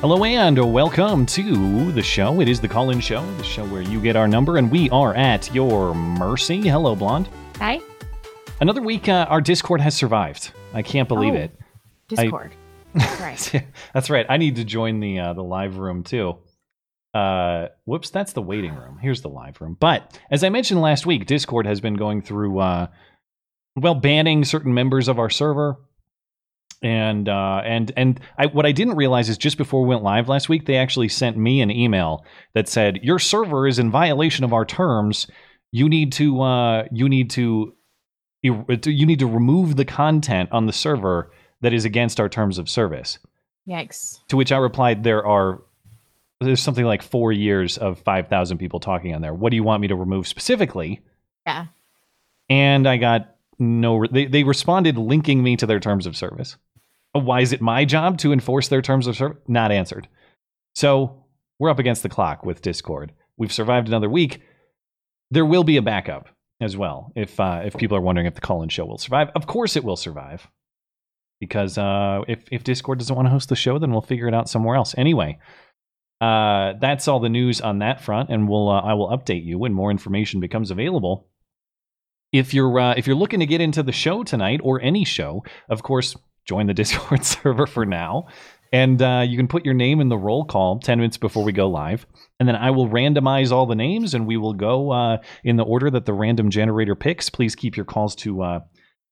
Hello and welcome to the show. It is the call in show, the show where you get our number and we are at your mercy. Hello, Blonde. Hi. Another week, uh, our Discord has survived. I can't believe Oh. it. Discord. That's right. that's right. I need to join the uh, the live room too. Uh, whoops, that's the waiting room. Here's the live room. But as I mentioned last week, Discord has been going through, uh, well, banning certain members of our server. And uh, and and I, what I didn't realize is just before we went live last week, they actually sent me an email that said your server is in violation of our terms. You need to uh, you need to you need to remove the content on the server that is against our terms of service. Yikes. To which I replied, "There are there's something like four years of five thousand people talking on there. What do you want me to remove specifically?" Yeah. And I got no. They they responded linking me to their terms of service. Why is it my job to enforce their terms of service? Not answered. So we're up against the clock with Discord. We've survived another week. There will be a backup as well if uh, if people are wondering if the call-in show will survive. Of course, it will survive because uh, if if Discord doesn't want to host the show, then we'll figure it out somewhere else. Anyway, uh, that's all the news on that front, and we'll uh, I will update you when more information becomes available. If you're uh, if you're looking to get into the show tonight or any show, of course, join the Discord server for now, and uh, you can put your name in the roll call ten minutes before we go live, and then I will randomize all the names, and we will go uh, in the order that the random generator picks. Please keep your calls to uh,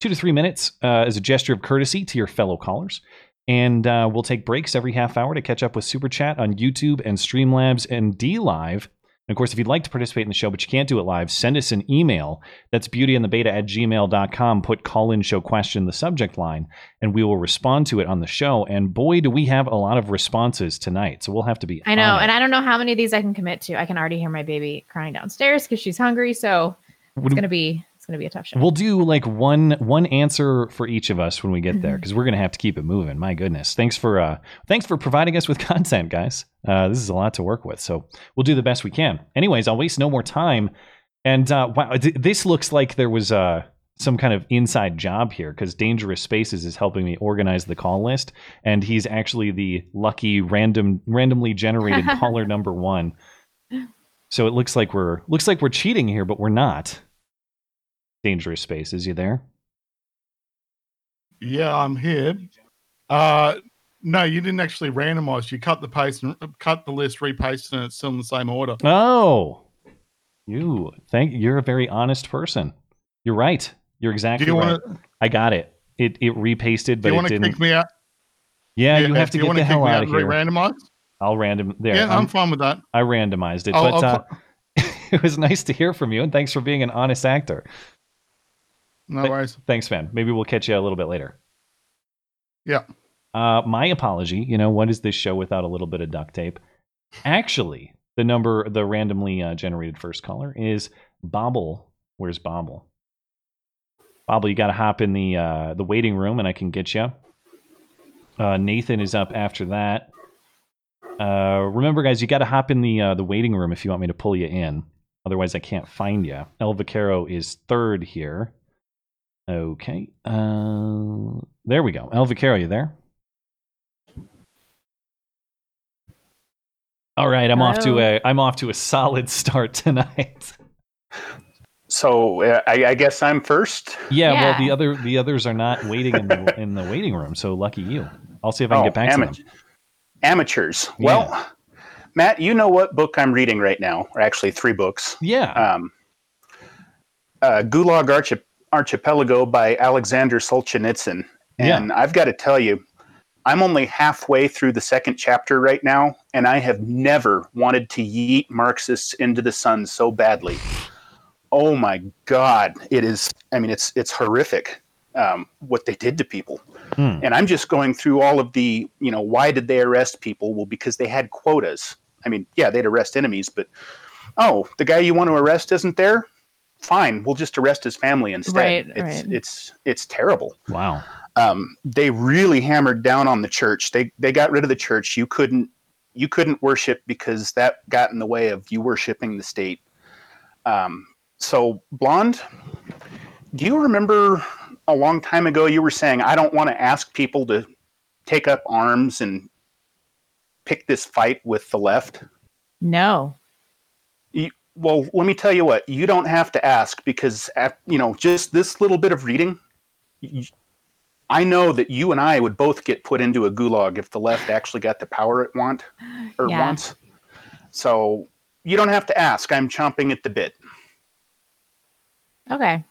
two to three minutes uh, as a gesture of courtesy to your fellow callers. And uh, we'll take breaks every half hour to catch up with Super Chat on YouTube and Streamlabs and DLive. And of course, if you'd like to participate in the show, but you can't do it live, send us an email. That's beautyandthebeta at gmail.com. Put call in show question in the subject line, and we will respond to it on the show. And boy, do we have a lot of responses tonight. So we'll have to be. I know. And I don't know how many of these I can commit to. I can already hear my baby crying downstairs because she's hungry. So it's Would- gonna be it's gonna be a tough show. We'll do like one one answer for each of us when we get there Mhm. because we're gonna have to keep it moving. My goodness, thanks for uh thanks for providing us with content, guys. Uh, this is a lot to work with, so we'll do the best we can. Anyways, I'll waste no more time. And uh, wow, th- this looks like there was uh some kind of inside job here because Dangerous Spaces is helping me organize the call list, and he's actually the lucky random randomly generated caller number one. So it looks like we're looks like we're cheating here, but we're not. Dangerous space. Is you there? Yeah, I'm here. Uh, no, you didn't actually randomize. You cut the paste and cut the list, repasted, and it's still in the same order. Oh, you thank you're a very honest person. You're right. You're Do exactly you right. want to? I got it. It it repasted, Do but you it want to didn't. kick me out? yeah, you have to do you get the kick hell me out of here. Re-randomize? I'll random there. Yeah, I'm I'm- fine with that. I randomized it, I'll- but I'll uh, it was nice to hear from you, and thanks for being an honest actor. No but- worries. Thanks, man. Maybe we'll catch you a little bit later. Yeah. Uh, my apology. You know, what is this show without a little bit of duct tape? Actually, the number, the randomly uh, generated first caller is Bobble. Where's Bobble? Bobble, you got to hop in the uh, the waiting room, and I can get you. Uh, Nathan is up after that. Uh, remember, guys, you got to hop in the uh, the waiting room if you want me to pull you in. Otherwise, I can't find you. El Vaquero is third here. Okay. Uh, there we go. El Vaquero, you there? All right, I'm off to a I'm off to a solid start tonight. So uh, I, I guess I'm first. Yeah, well, the other the others are not waiting in the in the waiting room, so lucky you. I'll see if I can Oh, get back to them. Amateurs. Well, Matt, you know what book I'm reading right now, or actually three books. Yeah. Um, uh, Gulag Archi- Archipelago by Alexander Solzhenitsyn. And I've got to tell you, I'm only halfway through the second chapter right now, and I have never wanted to yeet Marxists into the sun so badly. Oh my God! It is. I mean, it's it's horrific um, what they did to people. Hmm. And I'm just going through all of the, you know, why did they arrest people? Well, because they had quotas. I mean, yeah, they'd arrest enemies, but oh, the guy you want to arrest isn't there? Fine, we'll just arrest his family instead. Right, it's right. it's it's terrible. Wow. Um, they really hammered down on the church. They they got rid of the church. You couldn't you couldn't worship because that got in the way of you worshiping the state. Um, so blonde, do you remember a long time ago you were saying I don't want to ask people to take up arms and pick this fight with the left? No. Well, let me tell you what. You don't have to ask because at, you know just this little bit of reading. I know that you and I would both get put into a gulag if the left actually got the power it want or Yeah. wants. So you don't have to ask. I'm chomping at the bit. Okay.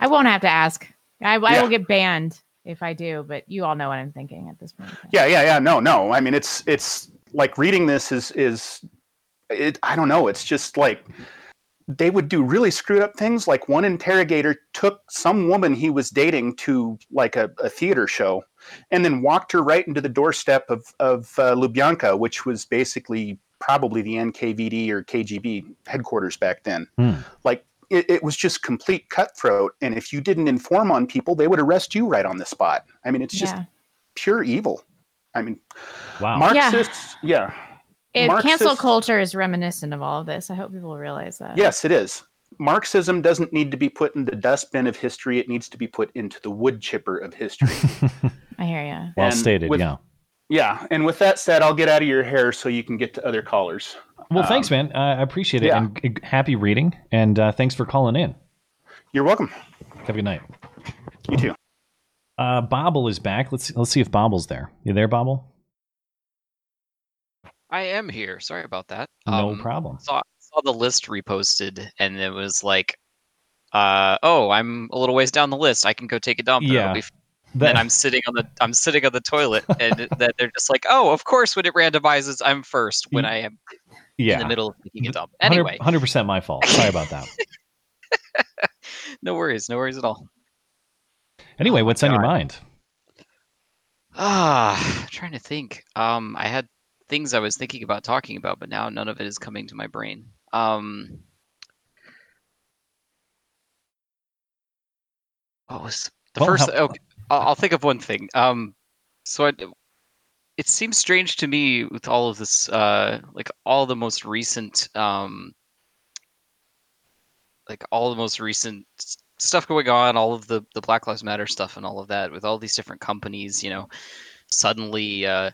I won't have to ask. I, I Yeah. will get banned if I do, but you all know what I'm thinking at this point. Yeah, yeah, yeah. No, no. I mean, it's it's like reading this is is it. I don't know. It's just like they would do really screwed up things. Like one interrogator took some woman he was dating to like a, a theater show, and then walked her right into the doorstep of of uh, Lubyanka, which was basically probably the NKVD or KGB headquarters back then. Hmm. Like it, it was just complete cutthroat, and if you didn't inform on people, they would arrest you right on the spot. I mean, it's just yeah. pure evil. I mean, Wow. Marxists, yeah. It, cancel Marxist- culture is reminiscent of all of this. I hope people realize that. Yes, it is. Marxism doesn't need to be put in the dustbin of history. It needs to be put into the wood chipper of history. I hear you. well And stated. with- yeah. yeah. And with that said, I'll get out of your hair so you can get to other callers. Well, thanks, Um, man. Uh, I appreciate it. yeah. And happy reading. And uh, thanks for calling in. You're welcome. Have a good night. You too. Uh, Bobble is back. Let's let's see if Bobble's there. You there, Bobble? I am here. Sorry about that. No Um, problem. Saw saw the list reposted, and it was like, uh, oh, I'm a little ways down the list. I can go take a dump. and Yeah. f- That- and I'm sitting on the I'm sitting on the toilet, and that they're just like, oh, of course, when it randomizes, I'm first when I am yeah. in the middle of taking a dump. 100 Anyway, 100% my fault. Sorry about that. no worries, no worries at all. Anyway, Oh what's on your mind? Ah, trying to think. Um, I had things I was thinking about talking about, but now none of it is coming to my brain. Um, what was the first? okay, I'll, I'll think of one thing. Um, so I, it seems strange to me with all of this, uh, like all the most recent, um, like all the most recent stuff going on, all of the the Black Lives Matter stuff and all of that, with all these different companies, you know, suddenly uh,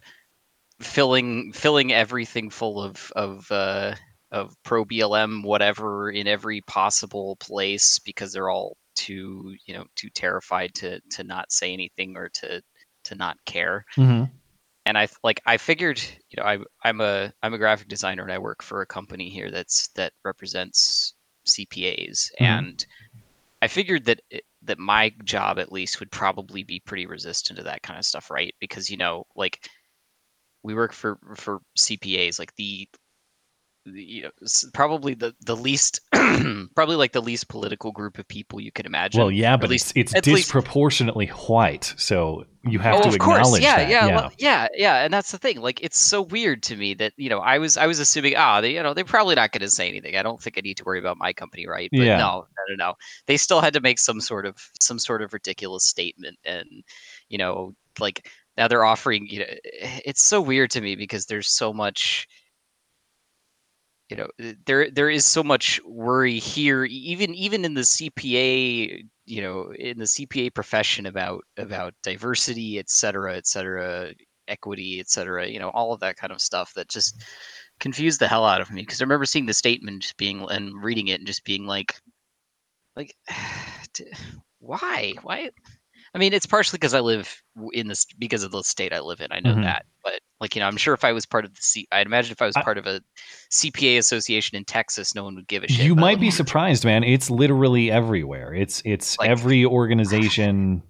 filling filling everything full of of uh, of pro BLM whatever in every possible place because they're all too you know too terrified to to not say anything or to to not care hmm and I like I figured, you know, I I'm a I'm a graphic designer and I work for a company here that's that represents CPAs, Mhm. and I figured that it, that my job at least would probably be pretty resistant to that kind of stuff, right? Because you know, like we work for for CPAs, like the, the you know probably the the least probably like the least political group of people you could imagine. Well, yeah, but at least it's it's at least- disproportionately white, so you have oh, to of acknowledge course. Yeah, that. yeah, yeah. well, yeah, yeah. And that's the thing. Like, it's so weird to me that you know I was I was assuming ah they you know they're probably not going to say anything. I don't think I need to worry about my company, right? But Yeah. no, no, no, no. They still had to make some sort of some sort of ridiculous statement, and you know, like now they're offering. You know, it's so weird to me because there's so much you know uh, there there is so much worry here even even in the CPA you know in the CPA profession about about diversity et cetera et cetera equity et cetera you know all of that kind of stuff that just confused the hell out of me because I remember seeing the statement just being and reading it and just being like like why why I mean it's partially because I live in this because of the state I live in I know Mhm. that but like you know I'm sure if I was part of the C I'd imagine if I was I- part of a CPA association in Texas no one would give a shit You might be surprised, man. It's literally everywhere. It's it's Like- every organization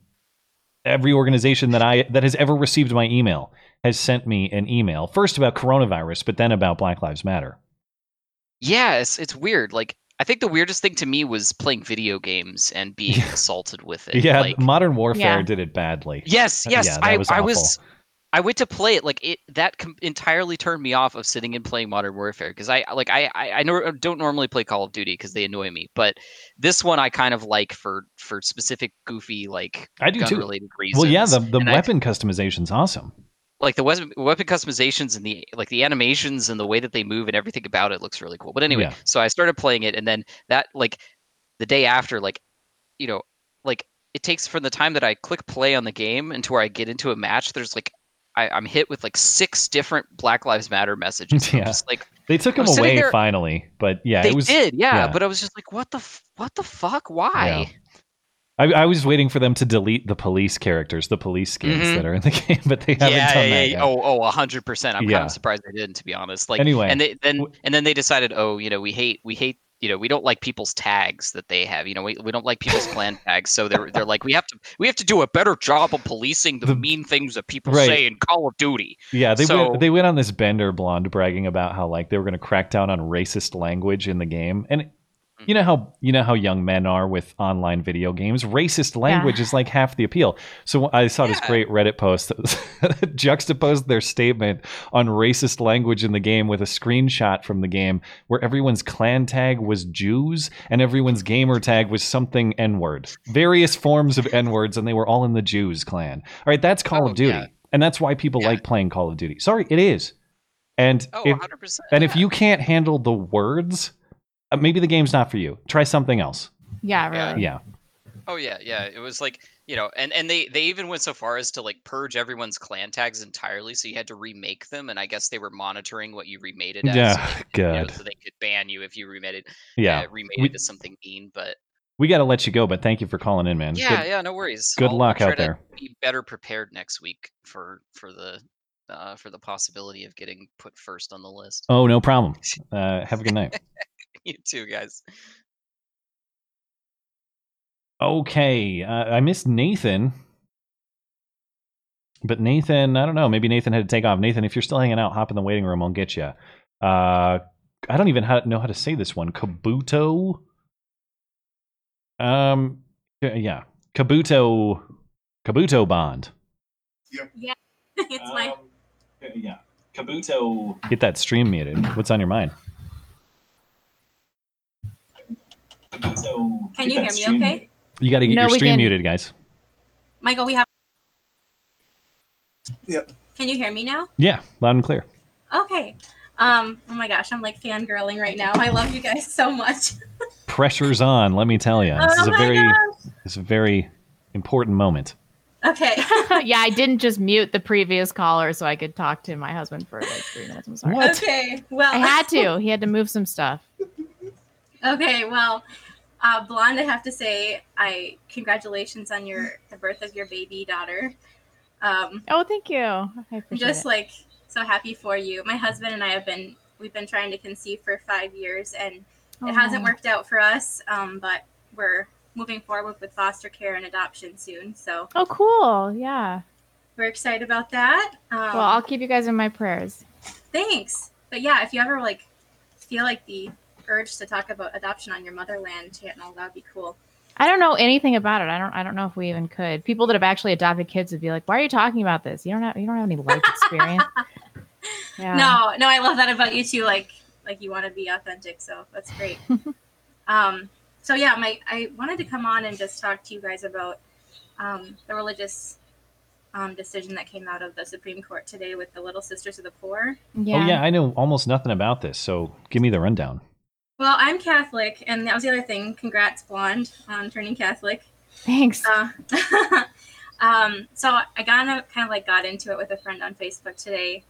every organization that I that has ever received my email has sent me an email. First about coronavirus, but then about Black Lives Matter. Yeah, it's it's weird. Like I think the weirdest thing to me was playing video games and being Yeah. assaulted with it. Yeah, like, Modern Warfare Yeah. did it badly. yes, Uh, yes. yeah, that I was I was I went to play it like it that com- entirely turned me off of sitting and playing Modern Warfare because I like I I, I nor- don't normally play Call of Duty because they annoy me, but this one I kind of like for for specific goofy like I do gun too. related reasons. Well, yeah, the, the And I- weapon customization's awesome. Like the weapon, weapon customizations and the like the animations and the way that they move and everything about it looks really cool. But anyway, Yeah. so I started playing it and then that like the day after, like you know, like it takes from the time that I click play on the game and to where I get into a match, there's like I, I'm hit with like six different Black Lives Matter messages. Yeah. just like They took I him was sitting away there- finally, but yeah, they it was. did, yeah, yeah. But I was just like, what the what the fuck? Why? I, I was waiting for them to delete the police characters, the police skins Mhm. that are in the game, but they haven't yeah, done yeah, that yeah. yet. Oh, oh, hundred percent. I'm kind of surprised they didn't, to be honest. Like, Anyway, and they, then and then they decided, oh, you know, we hate, we hate, you know, we don't like people's tags that they have. You know, we, we don't like people's clan tags. So they're they're like, we have to we have to do a better job of policing the, The- mean things that people Right. say in Call of Duty. Yeah, they So- went, they went on this bender blonde bragging about how like they were going to crack down on racist language in the game, and you know how you know how young men are with online video games. Racist language is like half the appeal. So I saw this great Reddit post that, was, juxtaposed their statement on racist language in the game with a screenshot from the game where everyone's clan tag was Jews and everyone's gamer tag was something N word, various forms of N words, and they were all in the Jews clan. All right, that's Call Oh, of Duty, yeah. and that's why people Yeah. like playing Call of Duty. Sorry, it is. And Oh, if, 100 percent. and if you can't handle the words, uh, maybe the game's not for you. Try something else. Yeah, really. Yeah. Oh yeah, yeah. It was like you know, and and they they even went so far as to like purge everyone's clan tags entirely, so you had to remake them. And I guess they were monitoring what you remade it as. Yeah, so they could, you know, good. so they could ban you if you remade it. Yeah. uh, remade We- it as something mean. But We got to let you go, but thank you for calling in, man. yeah, Good- yeah, no worries. good I'll- luck I'll out try to there. Be better prepared next week for for the uh, for the possibility of getting put first on the list. Oh, no problem. Uh, have a good night. you too, guys. Okay. Uh, I missed Nathan. But Nathan, I don't know. Maybe Nathan had to take off. Nathan, if you're still hanging out, hop in the waiting room. I'll get you. Uh, I don't even know how to say this one. Kabuto. Um, yeah, Kabuto. Kabuto Bond. Yep. Yeah. it's my yeah, Kabuto. Get that stream muted. What's on your mind? Can you hear me okay? You got to get No, your stream can- muted, guys. Michael, we have Yep. Can you hear me now? Yeah, loud and clear. Okay. Um, oh my gosh, I'm like fangirling right now. I love you guys so much. Pressure's on. Let me tell you, this oh is a very, gosh. this is a very important moment. Okay. yeah, I didn't just mute the previous caller so I could talk to my husband for like three minutes. I'm sorry. What? okay. Well I had to. He had to move some stuff. Okay, well, uh, Blonde, I have to say, I congratulations on your the birth of your baby daughter. Um, Oh, thank you. I I'm just it. like so happy for you. My husband and I have been we've been trying to conceive for five years, and it hasn't worked out for us. Um, but we're moving forward with foster care and adoption soon, so Oh, cool. Yeah. we're excited about that. Um, Well, I'll keep you guys in my prayers. thanks. But yeah, if you ever like feel like the urge to talk about adoption on your motherland channel, that'd be cool. I don't know anything about it. I don't. I don't know if we even could. People that have actually adopted kids would be like, "Why are you talking about this? You don't have. You don't have any life experience." yeah. No, no, I love that about you too. Like, like you want to be authentic, so that's great. um, so yeah, my I wanted to come on and just talk to you guys about um, the religious um, decision that came out of the Supreme Court today with the Little Sisters of the Poor. Yeah. Oh yeah, I know almost nothing about this, so give me the rundown. Well, I'm Catholic, and that was the other thing. Congrats, Blonde, on turning Catholic. Thanks. Uh, um, so I kind of kind of like got into it with a friend on Facebook today.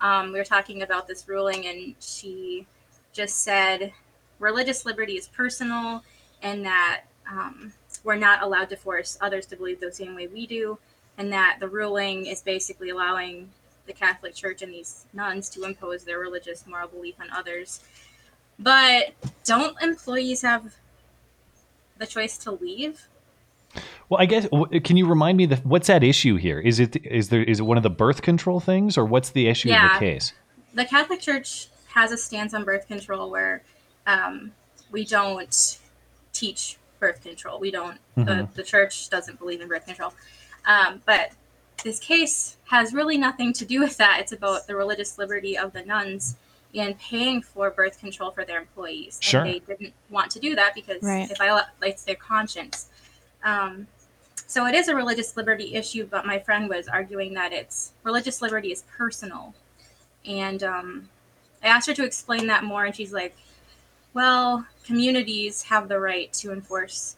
Um, we were talking about this ruling, and she just said religious liberty is personal, and that um, we're not allowed to force others to believe the same way we do, and that the ruling is basically allowing the Catholic Church and these nuns to impose their religious moral belief on others. But don't employees have the choice to leave? Well, I guess can you remind me the what's at issue here? Is it is there is it one of the birth control things, or what's the issue Yeah. the case? the Catholic Church has a stance on birth control where um, we don't teach birth control. We don't. Mhm. The, the church doesn't believe in birth control. Um, but this case has really nothing to do with that. It's about the religious liberty of the nuns in paying for birth control for their employees. Sure. And they didn't want to do that because Right. it violates their conscience. Um, so it is a religious liberty issue, but my friend was arguing that it's religious liberty is personal. And um, I asked her to explain that more, and she's like, well, communities have the right to enforce,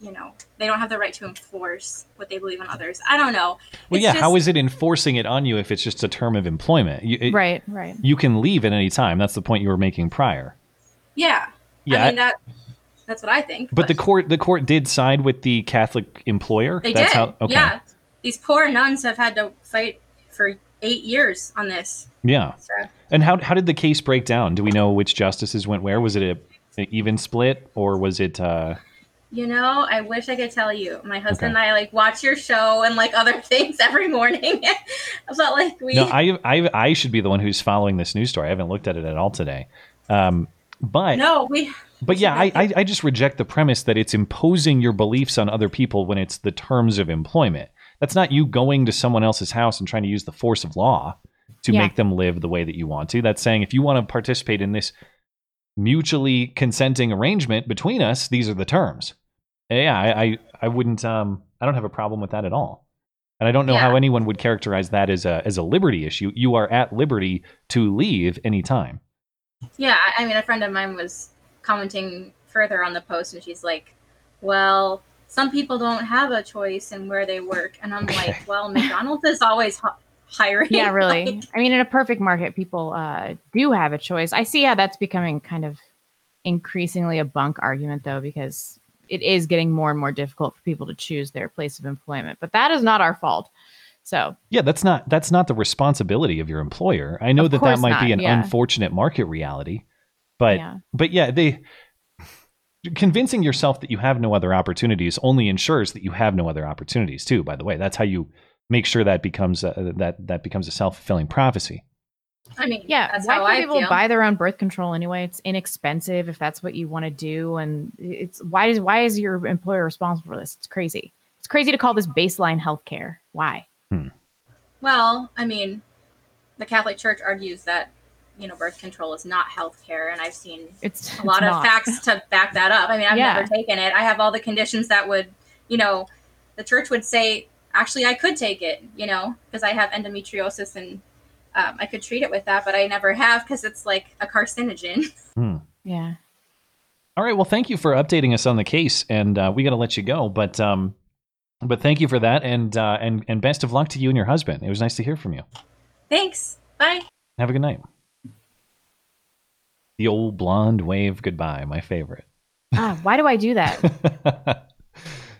you know, they don't have the right to enforce what they believe in others. I don't know. Well, It's yeah. How just- is it enforcing it on you if it's just a term of employment? You, it- right, right. you can leave at any time. That's the point you were making prior. Yeah. Yeah, I mean, that that's what I think. but the court the court did side with the Catholic employer. They That's did. how. Okay. Yeah. These poor nuns have had to fight for eight years on this. Yeah. So, And how how did the case break down? Do we know which justices went where? Was it a, an even split or was it? Uh, you know, I wish I could tell you. My husband and I like watch your show and like other things every morning. I felt like we. no, I, I I should be the one who's following this news story. I haven't looked at it at all today. Um, but no, we. but yeah, I, I I just reject the premise that it's imposing your beliefs on other people when it's the terms of employment. That's not you going to someone else's house and trying to use the force of law to Yeah. make them live the way that you want to. That's saying if you want to participate in this mutually consenting arrangement between us, these are the terms. Yeah, I I, I wouldn't um I don't have a problem with that at all. And I don't know how anyone would characterize that as a as a liberty issue. You are at liberty to leave anytime. Yeah, I- I mean, a friend of mine was commenting further on the post, and she's like, "Well, some people don't have a choice in where they work," and I'm Okay. like, "Well, McDonald's is always h- hiring." Yeah, really. Like, I mean, in a perfect market, people uh, do have a choice. I see how that's becoming kind of increasingly a bunk argument, though, because it is getting more and more difficult for people to choose their place of employment. But that is not our fault. So, Yeah, that's not that's not the responsibility of your employer. I know that that might be an yeah. unfortunate market reality, but yeah. but yeah, they convincing yourself that you have no other opportunities only ensures that you have no other opportunities too. By the way, that's how you make sure that becomes a, that that becomes a self fulfilling prophecy. I mean, Yeah, that's why how can't I people feel. buy their own birth control anyway? It's inexpensive if that's what you want to do, and it's why is why is your employer responsible for this? It's crazy. It's crazy to call this baseline health care. Why? Hmm. Well, I mean, the Catholic Church argues that you know birth control is not health care, and I've seen It's a lot it's of not. facts to back that up. I mean, I've Yeah. never taken it. I have all the conditions that would, you know, the church would say, actually, I could take it, you know, because I have endometriosis and um, I could treat it with that, but I never have because it's like a carcinogen. Yeah. All right. Well, thank you for updating us on the case, and uh, we got to let you go. But um, but thank you for that, and uh, and and best of luck to you and your husband. It was nice to hear from you. Thanks. Bye. Have a good night. The old blonde wave goodbye, my favorite. Ah, why do I do that?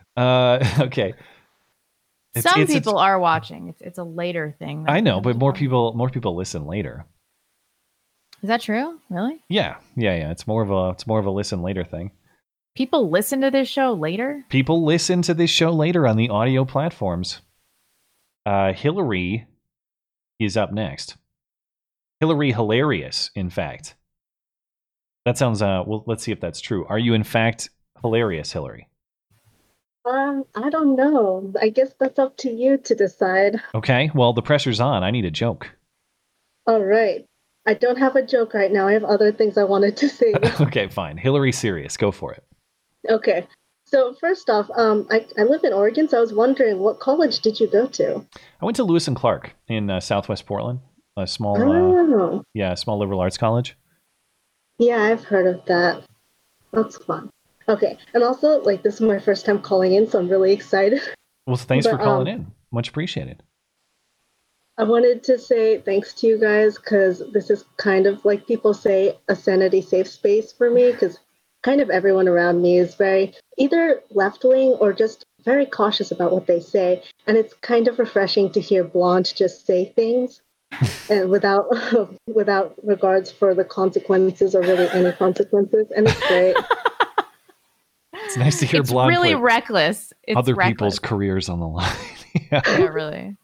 uh, okay. It's- Some it's- it's- people are watching. It's it's a later thing. I know, but more people more people listen later. Is that true? Really? Yeah, yeah, yeah. It's more of a it's more of a listen later thing. People listen to this show later? People listen to this show later on the audio platforms. Uh, Hillary is up next. Hillary hilarious, in fact. That sounds uh well let's see if that's true. Are you in fact hilarious, Hillary? Um, I don't know. I guess that's up to you to decide. Okay, well the pressure's on. I need a joke. All right. I don't have a joke right now. I have other things I wanted to say. okay, fine. Hillary serious. Go for it. okay. So first off, um, I, I live in Oregon, so I was wondering what college did you go to? I went to Lewis and Clark in uh, Southwest Portland, a small uh, Oh, yeah, small liberal arts college. yeah, I've heard of that. That's fun. Okay, and also, like, this is my first time calling in, so I'm really excited. Well, thanks for calling um, in. Much appreciated. I wanted to say thanks to you guys because this is kind of like people say a sanity safe space for me because kind of everyone around me is very either left wing or just very cautious about what they say. And it's kind of refreshing to hear Blonde just say things and without without regards for the consequences or really any consequences. And it's great. It's nice to hear it's blonde really put reckless. It's other reckless. people's careers on the line. yeah. Yeah, really.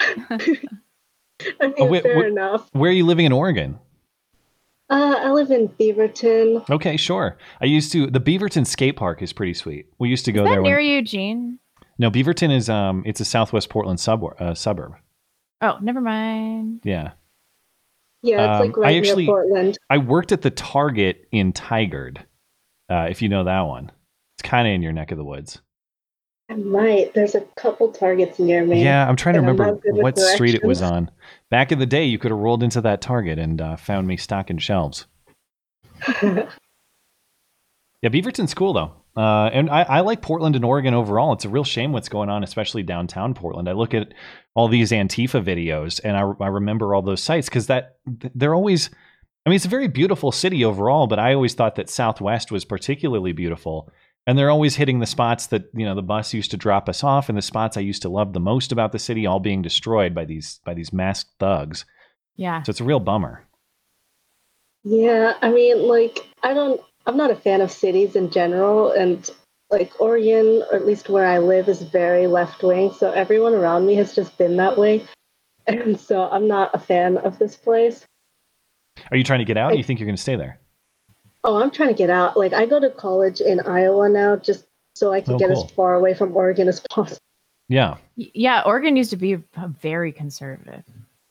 I mean, Oh, wait, fair what- enough. Where are you living in Oregon? Uh, I live in Beaverton. Okay, sure. I used to. The Beaverton skate park is pretty sweet. We used to go Is that there. near When, Eugene? no, Beaverton is um, it's a Southwest Portland suburb. Uh, suburb. Oh, never mind. Yeah. Yeah, it's Um, like right I actually- near Portland. I worked at the Target in Tigard. Uh, if you know that one, it's kind of in your neck of the woods. I might. There's a couple targets near me. Yeah, I'm trying to remember what street it was on. Back in the day, you could have rolled into that Target and uh, found me stocking shelves. Yeah, Beaverton's cool though, uh, and I, I like Portland and Oregon overall. It's a real shame what's going on, especially downtown Portland. I look at all these Antifa videos, and I, I remember all those sites because that they're always. I mean, it's a very beautiful city overall, but I always thought that Southwest was particularly beautiful. And they're always hitting the spots that you know the bus used to drop us off, and the spots I used to love the most about the city, all being destroyed by these by these masked thugs. Yeah. So it's a real bummer. Yeah, I mean, like, I don't, I'm not a fan of cities in general, and like Oregon, or at least where I live, is very left wing. So everyone around me has just been that way, and so I'm not a fan of this place. Are you trying to get out? Or you think you're going to stay there? Oh, I'm trying to get out. Like, I go to college in Iowa now, just so I can Oh, get cool. as far away from Oregon as possible. Yeah. Yeah, Oregon used to be very conservative.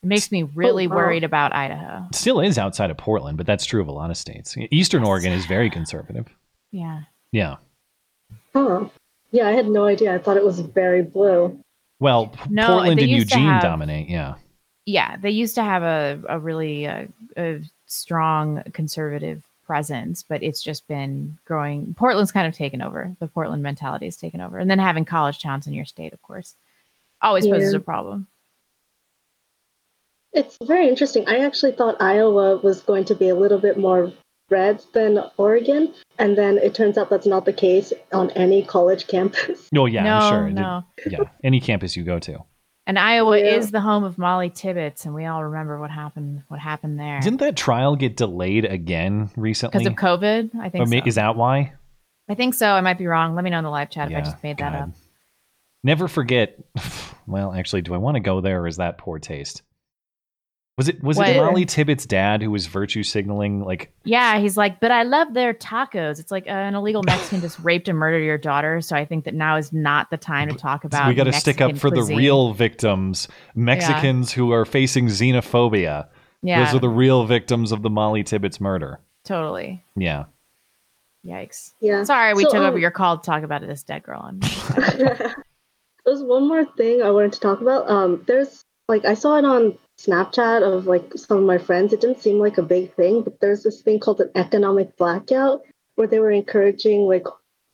It makes me really wow. worried about Idaho. It still is outside of Portland, but that's true of a lot of states. Eastern Oregon is very conservative. Yeah. Yeah. Huh. Yeah, I had no idea. I thought it was very blue. Well, No, Portland they and Eugene have- dominate. Yeah. Yeah, they used to have a, a really uh, a strong conservative presence, but it's just been growing. Portland's kind of taken over. The Portland mentality has taken over. And then having college towns in your state, of course, always poses a problem. It's very interesting. I actually thought Iowa was going to be a little bit more red than Oregon, and then it turns out that's not the case on any college campus. Oh, yeah, no, I'm sure. no. Yeah. Any campus you go to. And Iowa oh, Yeah. is the home of Molly Tibbetts, and we all remember what happened. What happened there Didn't that trial get delayed again recently? because of COVID? I Or think. ma- so. Is that why? I think so. I might be wrong. Let me know in the live chat if I just made that up. Never forget. Well, actually, do I want to go there or is that poor taste? Was it was it Molly Tibbetts' dad who was virtue signaling? Like, Yeah, he's like, but I love their tacos. It's like uh, an illegal Mexican just raped and murdered your daughter. So I think that now is not the time to talk about. It. We got to stick up for cuisine. the real victims, Mexicans who are facing xenophobia. Yeah, Those are the real victims of the Molly Tibbetts murder. totally. Yeah. Yikes. Yeah. Sorry, we So, took over um, your call to talk about this dead girl. There's one more thing I wanted to talk about. Um, there's like I saw it on Snapchat of like some of my friends. It didn't seem like a big thing, but there's this thing called an economic blackout where they were encouraging like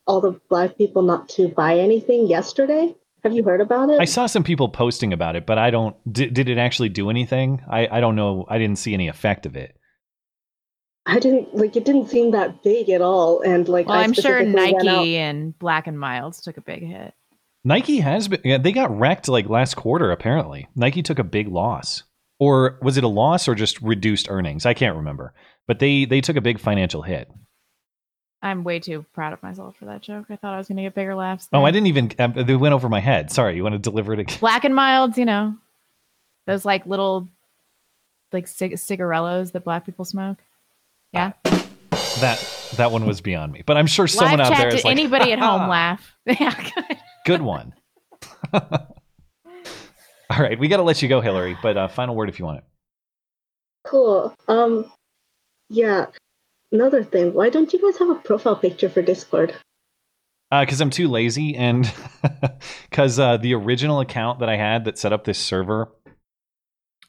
all the black people not to buy anything yesterday. Have you heard about it? I saw some people posting about it, but I don't. Did, did it actually do anything? I, I don't know. I didn't see any effect of it. I didn't like it didn't seem that big at all. And like well, I I'm sure specifically out- Nike and Black and Milds took a big hit. Nike has been. Yeah, they got wrecked like last quarter. Apparently, Nike took a big loss, or was it a loss or just reduced earnings? I can't remember. But they they took a big financial hit. I'm way too proud of myself for that joke. I thought I was going to get bigger laughs. Oh, I didn't even. Um, they went over my head. Sorry. You want to deliver it again? Black and Milds, you know, those like little like cig- cigarellos that black people smoke. Yeah. That that one was beyond me. But I'm sure someone Live out there Did like, anybody at home laugh? yeah. Good one. All right, we got to let you go, Hillary. But uh, final word if you want it. Cool. Um, yeah. Another thing, why don't you guys have a profile picture for Discord? because Uh, I'm too lazy, and because uh, the original account that I had that set up this server,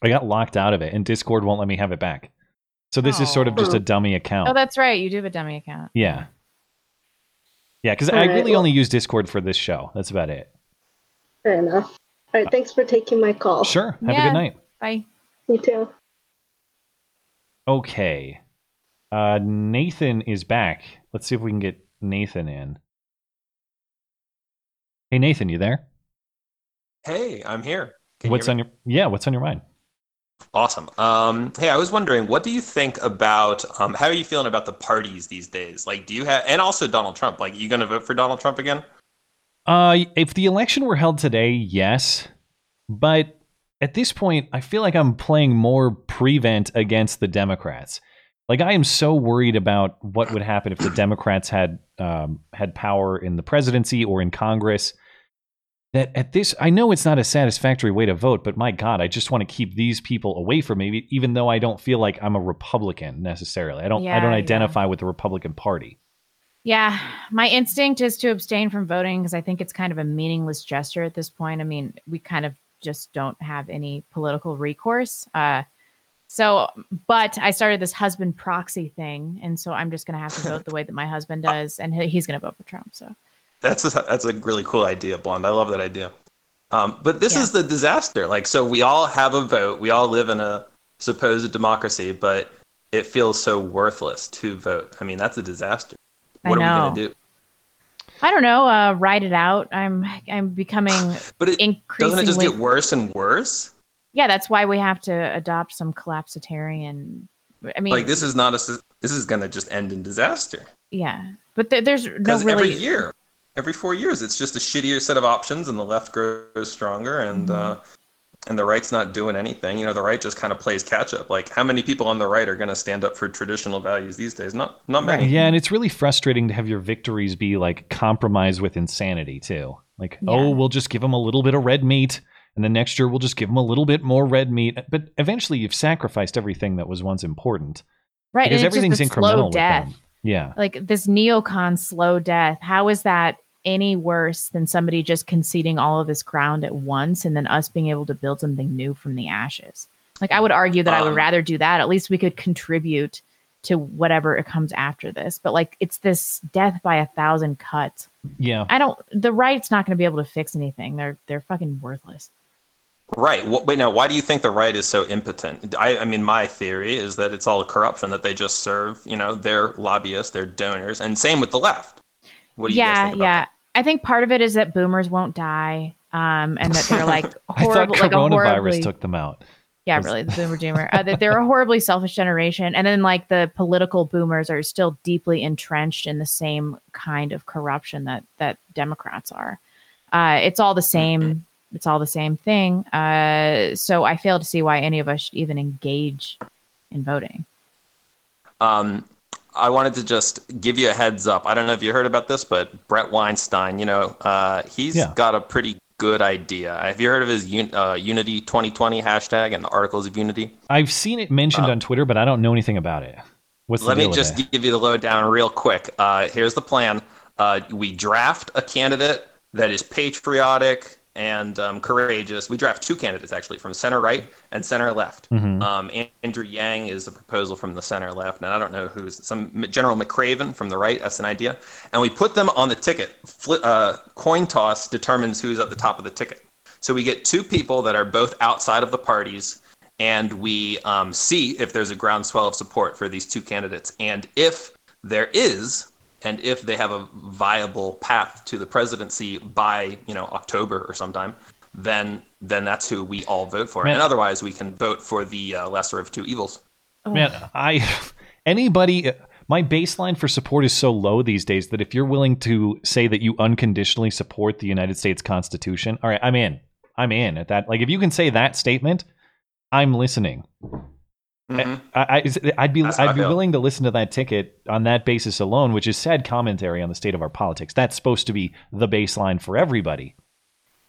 I got locked out of it, and Discord won't let me have it back. So this is sort of just a dummy account. Oh, that's right. You do have a dummy account. yeah, yeah. Because I All right, really well- only use Discord for this show. That's about it. Fair enough. All right, thanks for taking my call. Sure. Have a good night. Bye. You too. Okay. Uh, Nathan is back. Let's see if we can get Nathan in. Hey, Nathan, you there? Hey, I'm here. Can what's hear on me? your yeah? What's on your mind? Awesome. Um, hey, I was wondering, what do you think about um, how are you feeling about the parties these days? Like, do you have, and also Donald Trump? Like, you going to vote for Donald Trump again? Uh, if the election were held today, yes. But at this point, I feel like I'm playing more prevent against the Democrats. Like I am so worried about what would happen if the Democrats had um, had power in the presidency or in Congress. That at this, I know it's not a satisfactory way to vote, but my God, I just want to keep these people away from me, even though I don't feel like I'm a Republican necessarily. I don't. I don't yeah. identify with the Republican Party. Yeah, my instinct is to abstain from voting because I think it's kind of a meaningless gesture at this point. I mean, we kind of just don't have any political recourse. Uh, so, but I started this husband proxy thing, and so I'm just going to have to vote the way that my husband does, and he's going to vote for Trump. So, That's a, that's a really cool idea, Blonde. I love that idea. Um, but this Yeah. is the disaster. Like, so we all have a vote. We all live in a supposed democracy, but it feels so worthless to vote. I mean, that's a disaster. I What are we know. going to do? I don't know. Uh, ride it out. I'm I'm becoming But it, increasingly. doesn't it just get worse and worse? yeah, that's why we have to adopt some collapsitarian. I mean, like, this is not a. This is going to just end in disaster. yeah, but there, there's no really. every year, every four years, it's just a shittier set of options, and the left grows stronger, and Mm-hmm. uh, and the right's not doing anything. You know, the right just kind of plays catch up. Like, how many people on the right are going to stand up for traditional values these days? Not not many. Yeah, and it's really frustrating to have your victories be like compromised with insanity too. Like, oh, Yeah. oh, we'll just give them a little bit of red meat, and the next year we'll just give them a little bit more red meat. But eventually, you've sacrificed everything that was once important right, because and it's just everything's the incremental slow with death. them. Yeah, like this neocon slow death how is that any worse than somebody just conceding all of this ground at once and then us being able to build something new from the ashes like i would argue that i would Um, rather do that at least we could contribute to whatever it comes after this but like it's this death by a thousand cuts yeah. i don't the right's not going to be able to fix anything they're they're fucking worthless Right. Wait, now, why do you think the right is so impotent? I, I mean, my theory is that it's all corruption, that they just serve, you know, their lobbyists, their donors, and same with the left. What do you yeah yeah that? i think part of it is that boomers won't die um and that they're like horrible. I thought horrible like coronavirus horribly took them out. Yeah, really, the boomer doomer. Uh, that they're a horribly selfish generation, and then like the political boomers are still deeply entrenched in the same kind of corruption that that Democrats are. Uh, it's all the same. It's all the same thing. Uh, so I fail to see why any of us should even engage in voting. Um, I wanted to just give you a heads up. I don't know if you heard about this, but Bret Weinstein, you know, uh, he's Yeah. got a pretty good idea. Have you heard of his uh, Unity 2020 hashtag and the Articles of Unity? I've seen it mentioned Uh, on Twitter, but I don't know anything about it. What's Let me just give you the lowdown real quick. Uh, here's the plan. Uh, we draft a candidate that is patriotic and um, courageous. We draft two candidates actually from center right and center left. Mhm. Um, Andrew Yang is a proposal from the center left, and I don't know who's some General McRaven from the right. That's an idea, and we put them on the ticket. Fli uh, coin toss determines who's at the top of the ticket. So we get two people that are both outside of the parties, and we um, see if there's a groundswell of support for these two candidates, and if there is, and if they have a viable path to the presidency by you know October or sometime, then then that's who we all vote for, Man. and otherwise we can vote for the uh, lesser of two evils. Man, I anybody my baseline for support is so low these days that if you're willing to say that you unconditionally support the United States Constitution, all right, I'm in. I'm in at that. Like if you can say that statement, I'm listening. Mhm. I, I, I'd be That's I I'd be feel. willing to listen to that ticket on that basis alone, which is sad commentary on the state of our politics. That's supposed to be the baseline for everybody,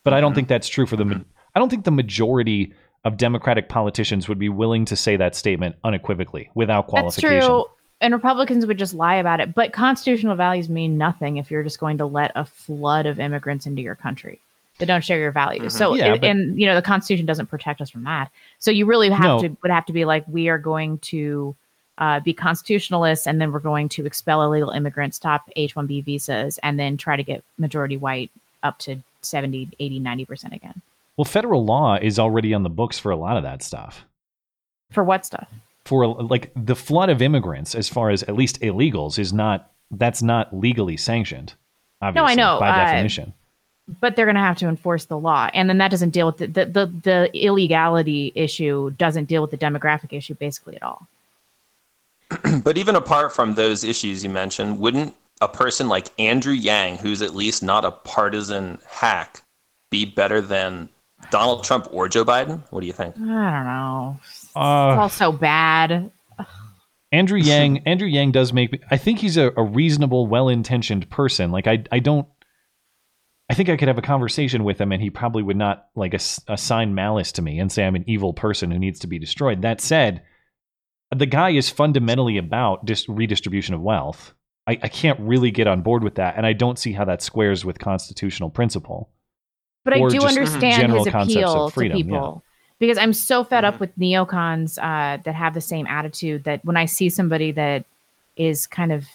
but I don't Mhm. think that's true for the. ma- I don't think the majority of Democratic politicians would be willing to say that statement unequivocally without qualification. That's qualification. true. And Republicans would just lie about it. But constitutional values mean nothing if you're just going to let a flood of immigrants into your country that don't share your values. Mhm. So, Yeah, and, but- and, you know, the Constitution doesn't protect us from that. So you really have No. to would have to be like, we are going to uh, be constitutionalists, and then we're going to expel illegal immigrants, stop H-1B visas, and then try to get majority white up to 70, 80, 90% again. Well, federal law is already on the books for a lot of that stuff. For what stuff? For like the flood of immigrants, as far as at least illegals, is not that's not legally sanctioned. Obviously, know, by uh, definition. But they're going to have to enforce the law and then that doesn't deal with the, the, the, the illegality issue doesn't deal with the demographic issue basically at all But even apart from those issues you mentioned, wouldn't a person like Andrew Yang, who's at least not a partisan hack, be better than Donald Trump or Joe Biden? What do you think? i don't know it's Uh, all so bad Andrew Yang. Andrew Yang does make. I think he's a, a reasonable, well-intentioned person. Like I, I don't. I think I could have a conversation with him, and he probably would not like ass- assign malice to me and say I'm an evil person who needs to be destroyed. That said, the guy is fundamentally about dis- redistribution of wealth. I, I can't really get on board with that, and I don't see how that squares with constitutional principle. But I do understand general his concepts of appeal freedom, to yeah. people because I'm so fed up with neocons uh, that have the same attitude that when I see somebody that is kind of y-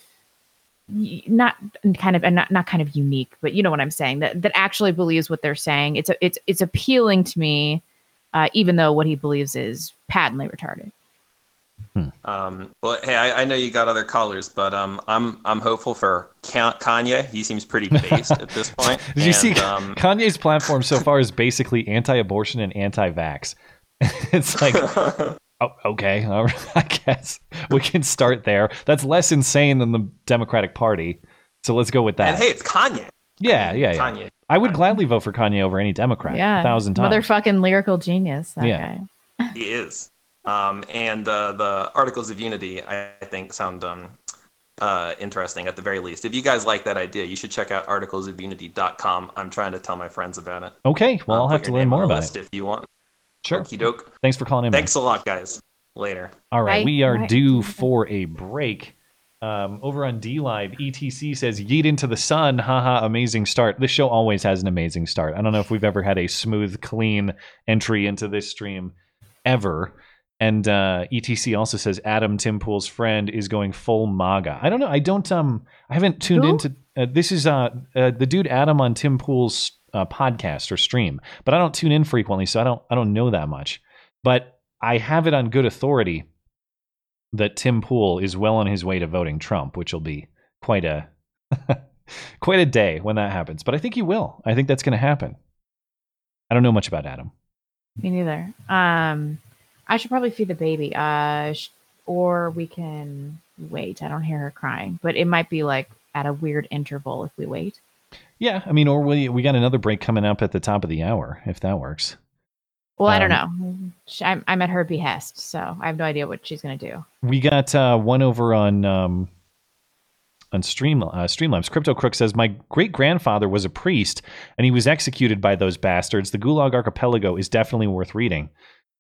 not kind of and not, not kind of unique, but you know what I'm saying that that actually believes what they're saying. It's a, it's it's appealing to me, uh, even though what he believes is patently retarded. Um, well, hey, I, I know you got other callers, but um, I'm I'm hopeful for Ka- Kanye. He seems pretty based at this point. Did you see Um, Kanye's platform so far is basically anti-abortion and anti-vax. it's like, oh, okay, all right, I guess we can start there. That's less insane than the Democratic Party, so let's go with that. and hey, it's Kanye. yeah, yeah, yeah. Kanye. I would gladly vote for Kanye over any Democrat. Yeah, a thousand times. Motherfucking lyrical genius. That Yeah. guy. He is. Um, and uh, the articles of unity, I I think, sound um, uh, interesting at the very least. If you guys like that idea, you should check out articlesofunity.com. I'm trying to tell my friends about it. Okay, well, I'll have to learn more about list it. if you want. Sure. Okey doke. Thanks for calling in. man. Thanks a lot, guys. Later. All right, Bye. we are Bye. due for a break. Um, over on DLive, ETC says "Yeet into the sun." Haha, amazing start. This show always has an amazing start. I don't know if we've ever had a smooth, clean entry into this stream ever. And uh, ETC also says Adam Tim Pool's friend is going full MAGA. I don't know. I don't. Um, I haven't tuned Who? into. Uh, this is uh, uh the dude Adam on Tim Pool's uh, podcast or stream, but I don't tune in frequently, so I don't. I don't know that much. But I have it on good authority that Tim Pool is well on his way to voting Trump, which will be quite a quite a day when that happens. But I think he will. I think that's going to happen. I don't know much about Adam. Me neither. Um, I should probably feed the baby. Uh, sh- or we can wait. I don't hear her crying, but it might be like at a weird interval if we wait. Yeah, I mean, or we we got another break coming up at the top of the hour if that works. Well, I don't Um, know. I'm, I'm at her behest, so I have no idea what she's gonna do. We got uh, one over on um, on Stream uh, Streamlabs. Crypto Crook says my great grandfather was a priest and he was executed by those bastards. The Gulag Archipelago is definitely worth reading.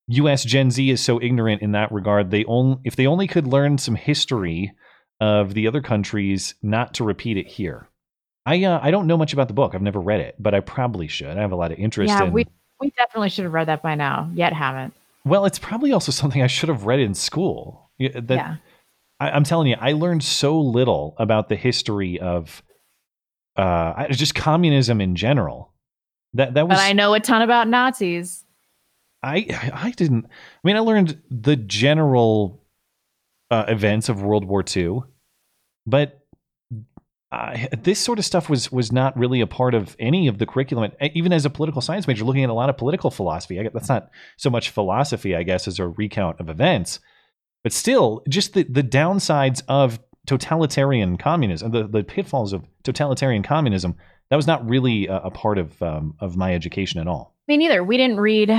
U.S. Gen Z is so ignorant in that regard. They only if they only could learn some history of the other countries, not to repeat it here. I uh, I don't know much about the book. I've never read it, but I probably should. I have a lot of interest yeah, in. we we definitely should have read that by now. Yet haven't. Well, it's probably also something I should have read in school. Yeah, That, yeah. I, I'm telling you, I learned so little about the history of uh, just communism in general. That that was But I know a ton about Nazis. I I didn't. I mean, I learned the general uh, events of World War II, but I, this sort of stuff was was not really a part of any of the curriculum. Even as a political science major, looking at a lot of political philosophy, I, that's not so much philosophy, I guess, as a recount of events, but still, just the the downsides of totalitarian communism, the the pitfalls of totalitarian communism. That was not really a, a part of um, of my education at all. Me neither. We didn't read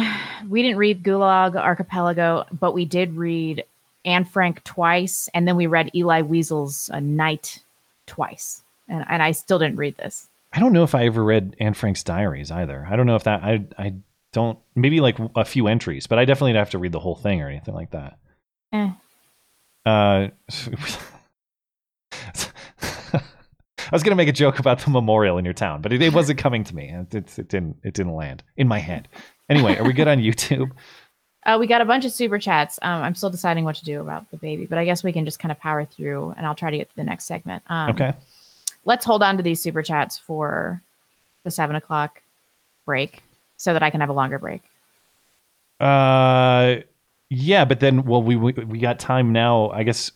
we didn't read Gulag Archipelago, but we did read Anne Frank twice, and then we read Elie Wiesel's A Night twice. And and I still didn't read this. I don't know if I ever read Anne Frank's diaries either. I don't know if that I I don't maybe like a few entries, but I definitely have to read the whole thing or anything like that. Eh. Uh, I was gonna make a joke about the memorial in your town, but it, it wasn't coming to me. It, it, it didn't it didn't land in my head. Anyway, are we good on YouTube? Uh, we got a bunch of super chats. Um, I'm still deciding what to do about the baby, but I guess we can just kind of power through, and I'll try to get to the next segment. Um, Okay. Let's hold on to these super chats for the seven o'clock break, so that I can have a longer break. Uh, yeah, but then well, we we, we got time now. I guess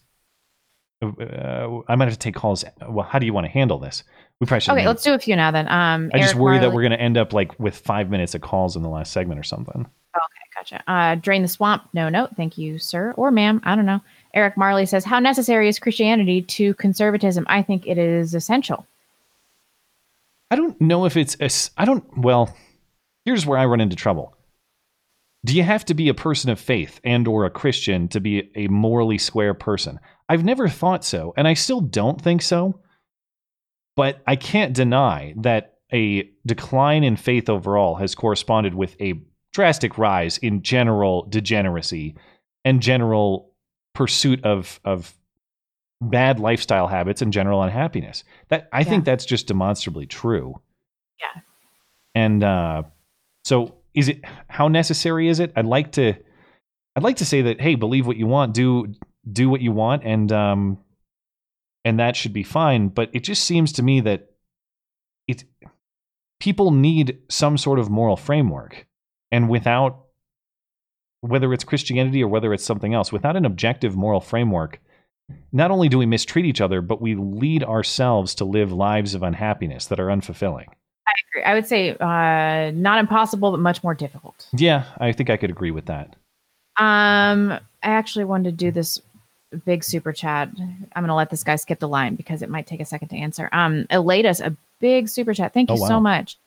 uh, I might have to take calls. Well, how do you want to handle this? We probably should. Okay, let's do a few now then. Um, I just Eric worry that we're going to end up like with five minutes of calls in the last segment or something. Okay, gotcha. Uh, drain the swamp. No note. Thank you, sir or ma'am. I don't know. Eric Marley says, "How necessary is Christianity to conservatism? I think it is essential." I don't know if it's. I don't. Well, here's where I run into trouble. Do you have to be a person of faith and or a Christian to be a morally square person? I've never thought so, and I still don't think so. But I can't deny that a decline in faith overall has corresponded with a drastic rise in general degeneracy and general pursuit of of bad lifestyle habits and general unhappiness. That I think that's just demonstrably true. Yeah. And uh, so, is it how necessary is it? I'd like to, I'd like to say that hey, believe what you want, do do what you want, and um, and that should be fine. But it just seems to me that it people need some sort of moral framework, and without whether it's Christianity or whether it's something else, without an objective moral framework, not only do we mistreat each other, but we lead ourselves to live lives of unhappiness that are unfulfilling. I agree. I would say uh, not impossible, but much more difficult. Yeah, I think I could agree with that. Um, I actually wanted to do this big super chat. I'm gonna let this guy skip the line because it might take a second to answer. Um, Elatus, a big super chat. Thank Oh, you wow. so much.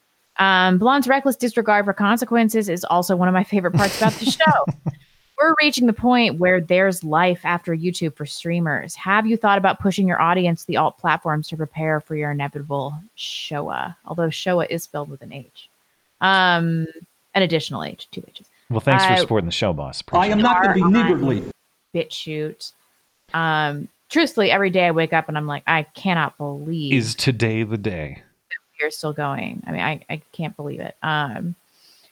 Um, Blonde's reckless disregard for consequences is also one of my favorite parts about the show. We're reaching the point where there's life after YouTube for streamers. Have you thought about pushing your audience to the alt platforms to prepare for your inevitable Showa? Although Showa is spelled with an H. Um, an additional H, two H's. Well, thanks for I- supporting the show, boss. I am not going to be Are on niggardly. BitChute. Um, truthfully, every day I wake up and I'm like, I cannot believe Is today the day? You're still going. I mean, I, I can't believe it. Um,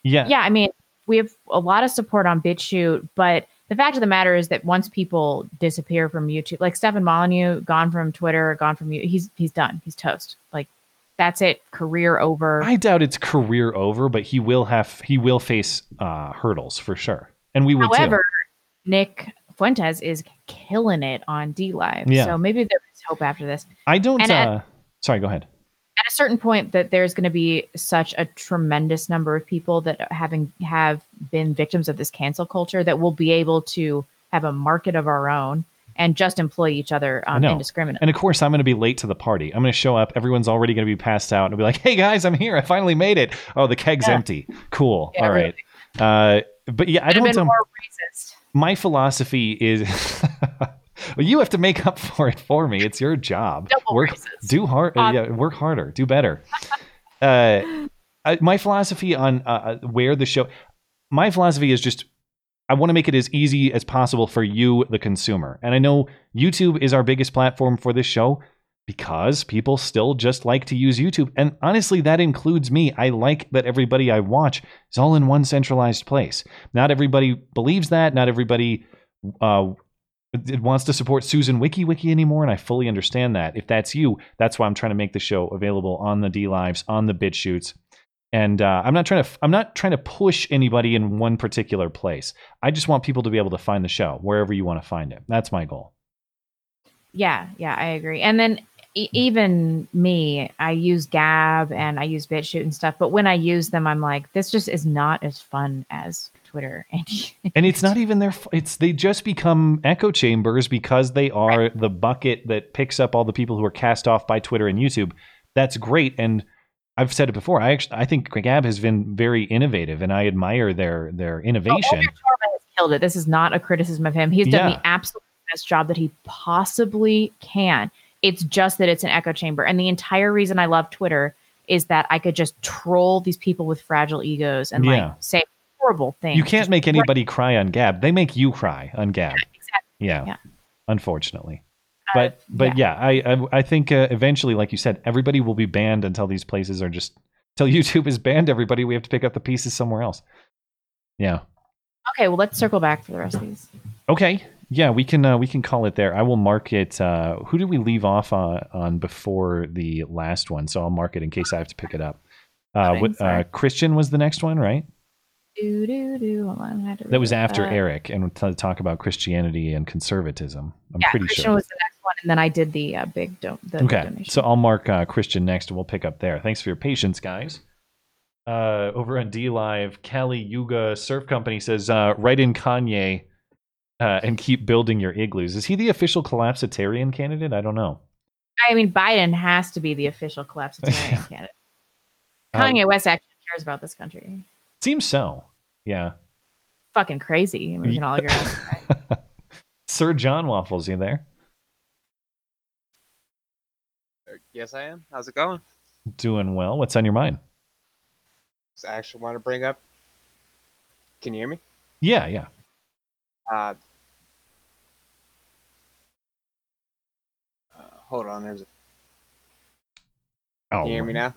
Yeah. yeah, I mean, we have a lot of support on BitChute, but the fact of the matter is that once people disappear from YouTube, like Stefan Molyneux, gone from Twitter, gone from you, he's he's done. He's toast. Like that's it. Career over. I doubt it's career over, but he will have he will face uh, hurdles for sure, and we will. However, too. Nick Fuentes is killing it on DLive. Yeah. So maybe there is hope after this. I don't. at- uh, sorry, go ahead. A certain point that there's going to be such a tremendous number of people that having have been victims of this cancel culture that we'll be able to have a market of our own and just employ each other um, indiscriminately. And of course, I'm going to be late to the party. I'm going to show up. Everyone's already going to be passed out, and I'll be like, "Hey guys, I'm here. I finally made it. Oh, the keg's Yeah. empty. Cool. Yeah, All right." Uh, but yeah, I Could have don't. been Um, more racist. my philosophy is, well, you have to make up for it for me. It's your job. Double work, racist. do hard. uh, Um, yeah, work harder. Do better. uh, I, my philosophy on uh, uh, where the show, my philosophy is just I want to make it as easy as possible for you, the consumer. And I know YouTube is our biggest platform for this show because people still just like to use YouTube. And honestly, that includes me. I like that everybody I watch is all in one centralized place. Not everybody believes that. Not everybody uh, it wants to support Susan Wojcicki anymore, and I fully understand that. If that's you, that's why I'm trying to make the show available on the DLives, on the BitChutes. And uh, I'm not trying to I'm not trying to push anybody in one particular place. I just want people to be able to find the show wherever you want to find it. That's my goal. Yeah, yeah, I agree. And then e- even me, I use Gab and I use BitChute and stuff. But when I use them, I'm like, this just is not as fun as Twitter. And And it's not even their. It's they just become echo chambers because they are the bucket that picks up all the people who are cast off by Twitter and YouTube. That's great, and I've said it before. I actually I think Gab has been very innovative, and I admire their their Oh, innovation. Has killed it. This is not a criticism of him. He's done Yeah. the absolute best job that he possibly can. It's just that it's an echo chamber. And the entire reason I love Twitter is that I could just troll these people with fragile egos and Yeah. like say horrible things. You can't Just make right- anybody cry on Gab. They make you cry on Gab. Exactly. Yeah, Yeah. unfortunately. Uh, But but yeah, I I, I think uh, eventually, like you said, everybody will be banned until these places are just until YouTube is banned. Everybody, we have to pick up the pieces somewhere else. Yeah. Okay, well let's circle back for the rest of these. Okay. Yeah, we can uh, we can call it there. I will mark it. Uh, who did we leave off on, on before the last one? So I'll mark it in case I have to pick it up. Uh, what, uh. Christian was the next one, right? Do do do. Hold on, I had to That was after Uh, Eric, and to talk about Christianity and conservatism. I'm yeah, pretty Christian sure. was the next one, and then I did the uh, big don't. The Okay, donation. so I'll mark uh, Christian next, and we'll pick up there. Thanks for your patience, guys. Uh, over on D Live, Kali Yuga Surf Company says, uh, "Write in Kanye uh, and keep building your igloos." Is he the official collapsitarian candidate? I don't know. I mean, Biden has to be the official collapsitarian candidate. Um, Kanye West actually cares about this country. Seems so. Yeah. Fucking crazy. We all agree. on that. Sir John Waffles, you there? Yes, I am. How's it going? Doing well. What's on your mind? So I actually want to bring up. Can you hear me? Yeah, yeah. Uh, uh, hold on. There's. A, Oh, can you hear me now?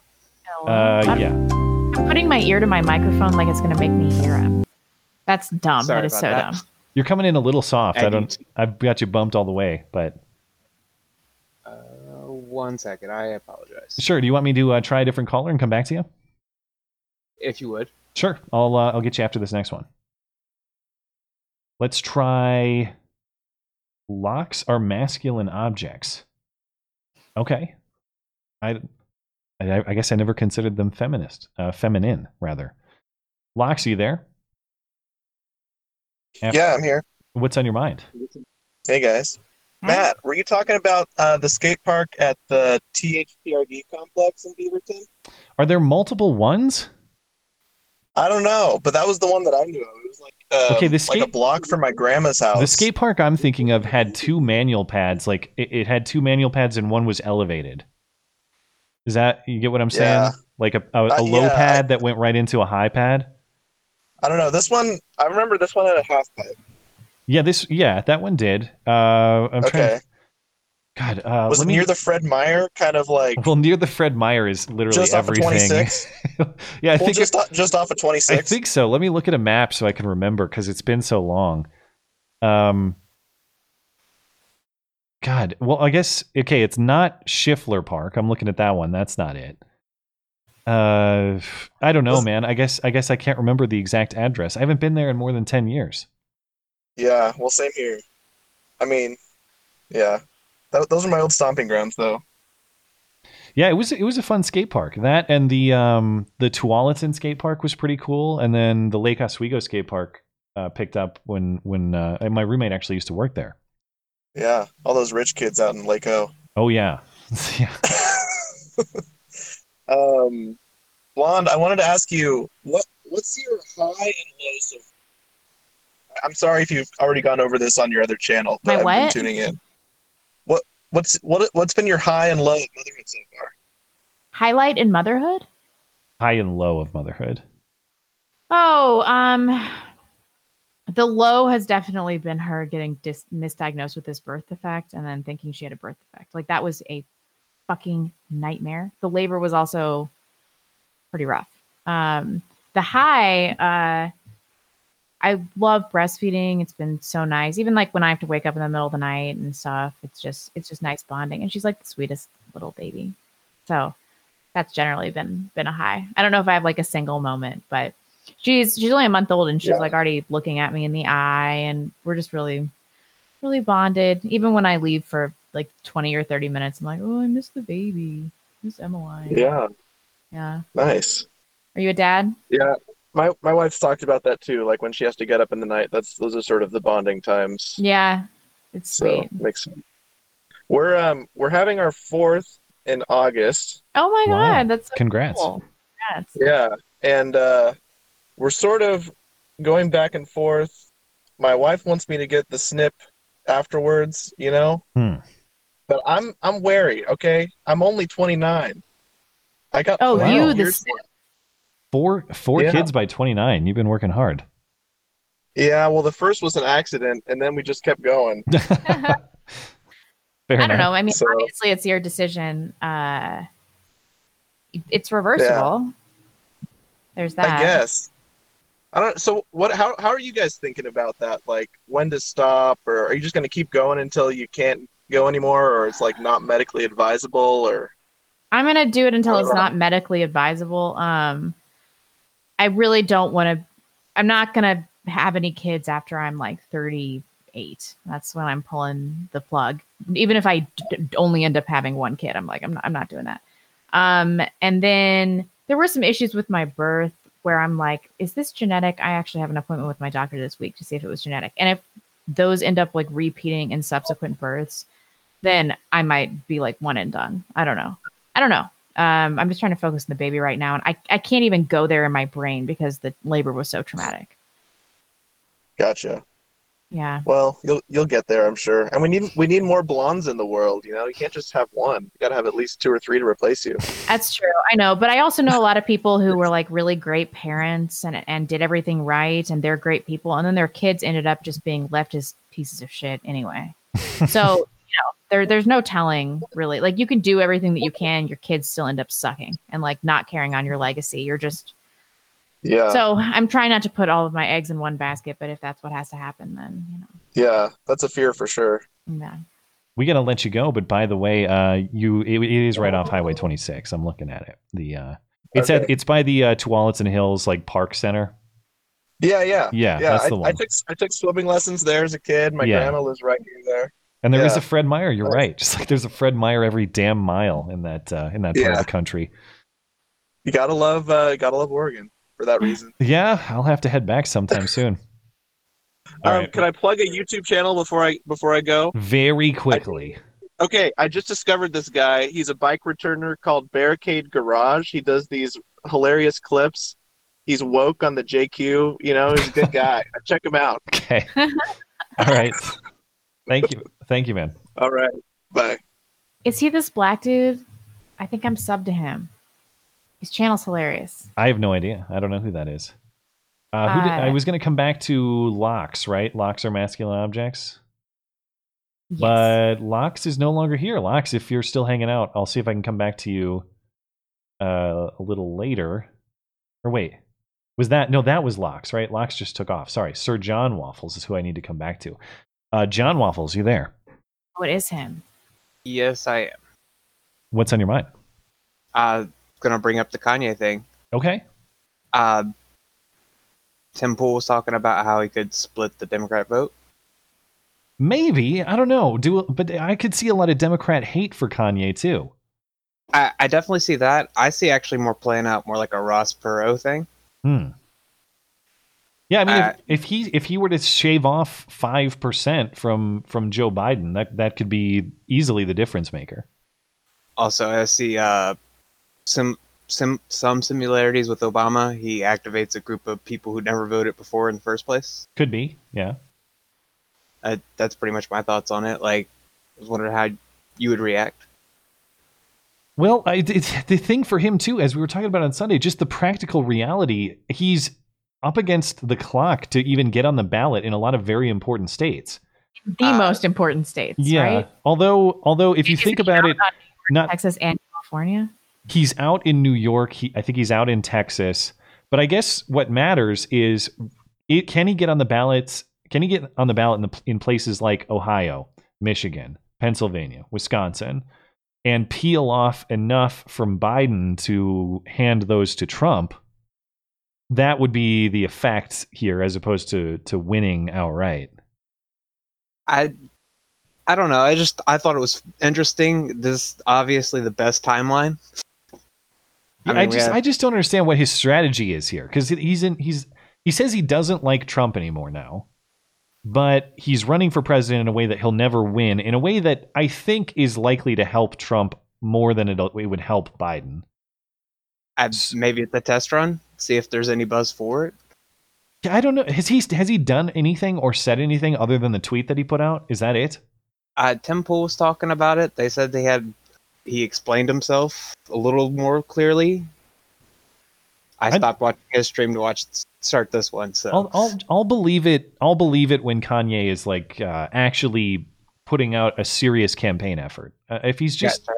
Uh, I'm- yeah. I'm putting my ear to my microphone like it's going to make me hear him. That's dumb. Sorry that is so that. dumb. You're coming in a little soft. I I don't. I've got you bumped all the way, but Uh, one second. I apologize. sure. Do you want me to uh, try a different caller and come back to you? If you would. Sure. I'll uh, I'll get you after this next one. Let's try. Locks are masculine objects. Okay. I, I, I guess I never considered them feminist, uh, feminine rather. Locks, are you there? Af- Yeah, I'm here. What's on your mind? Hey guys. Matt, were you talking about uh, the skate park at the THPRD complex in Beaverton? Are there multiple ones? I don't know, but that was the one that I knew of. It was like uh, Okay, the like skate- a block from my grandma's house. The skate park I'm thinking of had two manual pads. Like it, it had two manual pads and one was elevated. Is that you get what I'm saying? Yeah. Like a, a, a Uh, low yeah, I- pad that went right into a high pad. I don't know. This one, I remember this one had a half pipe. Yeah, this yeah that one did. Uh, I'm trying. Okay. To, God, uh, was let it me- near the Fred Meyer kind of like well near the Fred Meyer is literally just off of 26? yeah, I well, think just it- off, just off of 26. I think so. Let me look at a map so I can remember because it's been so long. Um, God, well, I guess okay. It's not Schiffler Park. I'm looking at that one. That's not it. Uh, I don't know, man. I guess I guess I can't remember the exact address. I haven't been there in more than ten years. Yeah, well, same here. I mean, yeah. Th- those are my old stomping grounds, though. Yeah, it was it was a fun skate park. That and the um the Tualatin skate park was pretty cool, and then the Lake Oswego skate park uh, picked up when when uh, my roommate actually used to work there. Yeah, all those rich kids out in Lake O. Oh yeah, yeah. Um, Blonde, I wanted to ask you what what's your high and lows of. I'm sorry if you've already gone over this on your other channel, but My I've been what? tuning in. What what's what what's been your high and low of motherhood so far? Highlight in motherhood? high and low of motherhood. Oh, um, the low has definitely been her getting dis- misdiagnosed with this birth defect and then thinking she had a birth defect. Like that was a fucking nightmare. The labor was also pretty rough. Um, the high, uh, I love breastfeeding. It's been so nice. Even like when I have to wake up in the middle of the night and stuff, it's just it's just nice bonding. And she's like the sweetest little baby. So that's generally been been a high. I don't know if I have like a single moment, but she's she's only a month old and she's Yeah. like already looking at me in the eye and we're just really really bonded. Even when I leave for like 20 or 30 minutes, I'm like, oh, I miss the baby. I miss Emmeline. Yeah, Yeah. nice. Are you a dad? Yeah, my my wife's talked about that too. Like when she has to get up in the night, that's those are sort of the bonding times. Yeah. It's So sweet. makes sense. we're um we're having our fourth in August. Oh my Wow. god, that's so Congrats. cool. Congrats. Yeah, and uh, we're sort of going back and forth. My wife wants me to get the snip afterwards, you know, Hmm. but I'm I'm wary. Okay, I'm only 29. I got Oh, plenty you of the snip. Four four Yeah. kids by 29. You've been working hard. Yeah, well, the first was an accident, and then we just kept going. Fair I don't know. I mean, So- obviously it's your decision. Uh it's reversible. There's that. I guess. I don't. So what? How how are you guys thinking about that? Like when to stop, or are you just going to keep going until you can't go anymore, or it's like not medically advisable, or I'm gonna do it until it's not medically advisable. Um, I really don't want to. I'm not gonna have any kids after I'm like 38. That's when I'm pulling the plug. Even if I d- only end up having one kid, I'm like, I'm not, I'm not doing that. Um, and then there were some issues with my birth where I'm like, is this genetic? I actually have an appointment with my doctor this week to see if it was genetic. And if those end up like repeating in subsequent births, then I might be like one and done. I don't know. I don't know. Um, I'm just trying to focus on the baby right now, and I, I can't even go there in my brain because the labor was so traumatic. gotcha? Yeah. Well, you'll you'll get there, I'm sure. And we need we need more blondes in the world. You know, you can't just have one. You got to have at least two or three to replace you. That's true. I know, but I also know a lot of people who were like really great parents and and did everything right and they're great people and then their kids ended up just being left as pieces of shit anyway. So, you know, there there's no telling really. Like you can do everything that you can, your kids still end up sucking and like not carrying on your legacy. You're just Yeah. So, I'm trying not to put all of my eggs in one basket, but if that's what has to happen then, you know. yeah, that's a fear for sure. Yeah. We got to let you go, but by the way, uh, you it, it is right off Highway 26. I'm looking at it. The uh, it's at it's by the uh, Tualatin Hills like Park Center. Yeah, yeah, Yeah, yeah. that's I, the I took I took swimming lessons there as a kid. My Yeah. grandma lives right near there. And there is Yeah. a Fred Meyer. You're right. Just like there's a Fred Meyer every damn mile in that uh, in that part of the country. You gotta love uh, gotta love Oregon for that reason. Yeah, I'll have to head back sometime soon. Um, right. Can I plug a YouTube channel before I before I go? Very quickly. Okay, I just discovered this guy. He's a bike returner called Barricade Garage. He does these hilarious clips. He's woke on the JQ. You know, he's a good guy. Check him out. Okay. All right. Thank you. Thank you, man. All right. Bye. Is he this black dude? I think I'm sub to him. His channel's hilarious. I have no idea. I don't know who that is. Uh, who did, I Uh, was going to come back to locks, right? Locks are masculine objects. But Locks is no longer here. Locks, if you're still hanging out, I'll see if I can come back to you uh, a little later. Or wait, was that no? That was Locks, right? Locks just took off. Sorry, Sir John Waffles is who I need to come back to. Uh, John Waffles, you there? What is him? Yes, I am. What's on your mind? Uh, gonna bring up the Kanye thing. Okay. Uh, Tim Pool was talking about how he could split the Democrat vote. Maybe I don't know. Do but I could see a lot of Democrat hate for Kanye too. I, I definitely see that. I see actually more playing out more like a Ross Perot thing. Hmm. Yeah, I mean, Uh, if, if he if he were to shave off five percent from from Joe Biden, that that could be easily the difference maker. Also, I see uh, some some some similarities with Obama. He activates a group of people who never voted before in the first place. Could be, yeah. Uh, that's pretty much my thoughts on it. Like, I was wondering how you would react. Well, I, it's, the thing for him too, as we were talking about on Sunday, just the practical reality. He's up against the clock to even get on the ballot in a lot of very important states. The most important states, Yeah. right? Although, although if you think about it, not Texas and California. He's out in New York. He, I think he's out in Texas. But I guess what matters is, it, can he get on the ballots? Can he get on the ballot in, the, in places like Ohio, Michigan, Pennsylvania, Wisconsin, and peel off enough from Biden to hand those to Trump? That would be the effect here, as opposed to to winning outright. I I don't know. I just I thought it was interesting. This obviously the best timeline. I, mean, we just have- I just don't understand what his strategy is here because he's in he's he says he doesn't like Trump anymore now, but he's running for president in a way that he'll never win in a way that I think is likely to help Trump more than it would help Biden. I, maybe at the test run. See if there's any buzz for it. I don't know. Has he has he done anything or said anything other than the tweet that he put out? Is that it? Uh, Tim Pool was talking about it. They said they had he explained himself a little more clearly. I I'd- stopped watching his stream to watch start this one. So I'll, I'll I'll believe it. I'll believe it when Kanye is like uh, actually putting out a serious campaign effort. Uh, if he's just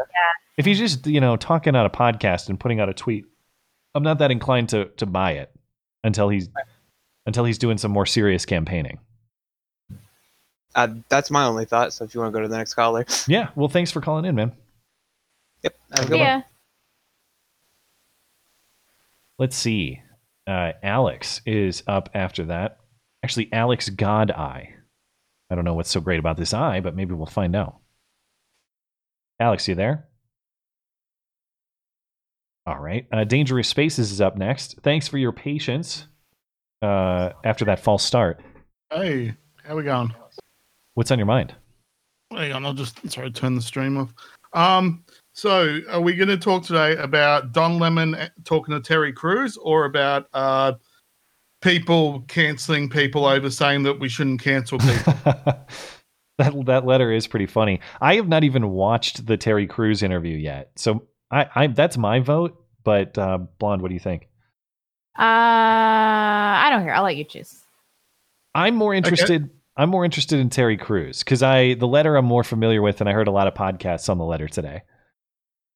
if he's just you know talking on a podcast and putting out a tweet, I'm not that inclined to to buy it until he's until he's doing some more serious campaigning. uh, that's my only thought. So if you want to go to the next caller, Yeah. Well, thanks for calling in, man. Yep. Have a good one. Yeah. Let's see. Uh, Alex is up after that. Actually, Alex God Eye. I don't know what's so great about this eye, but maybe we'll find out. Alex, you there? All right. Uh, Dangerous Spaces is up next. Thanks for your patience uh, after that false start. Hey, how we going? What's on your mind? Hang on, I'll just sorry turn the stream off. Um, so are we going to talk today about Don Lemon talking to Terry Crews, or about uh, people canceling people over saying that we shouldn't cancel people. that that letter is pretty funny. I have not even watched the Terry Crews interview yet, so I, I that's my vote. But uh, blonde, what do you think? Uh, I don't care. I'll let you choose. I'm more interested. I'm more interested in Terry Crews because I the letter I'm more familiar with, and I heard a lot of podcasts on the letter today.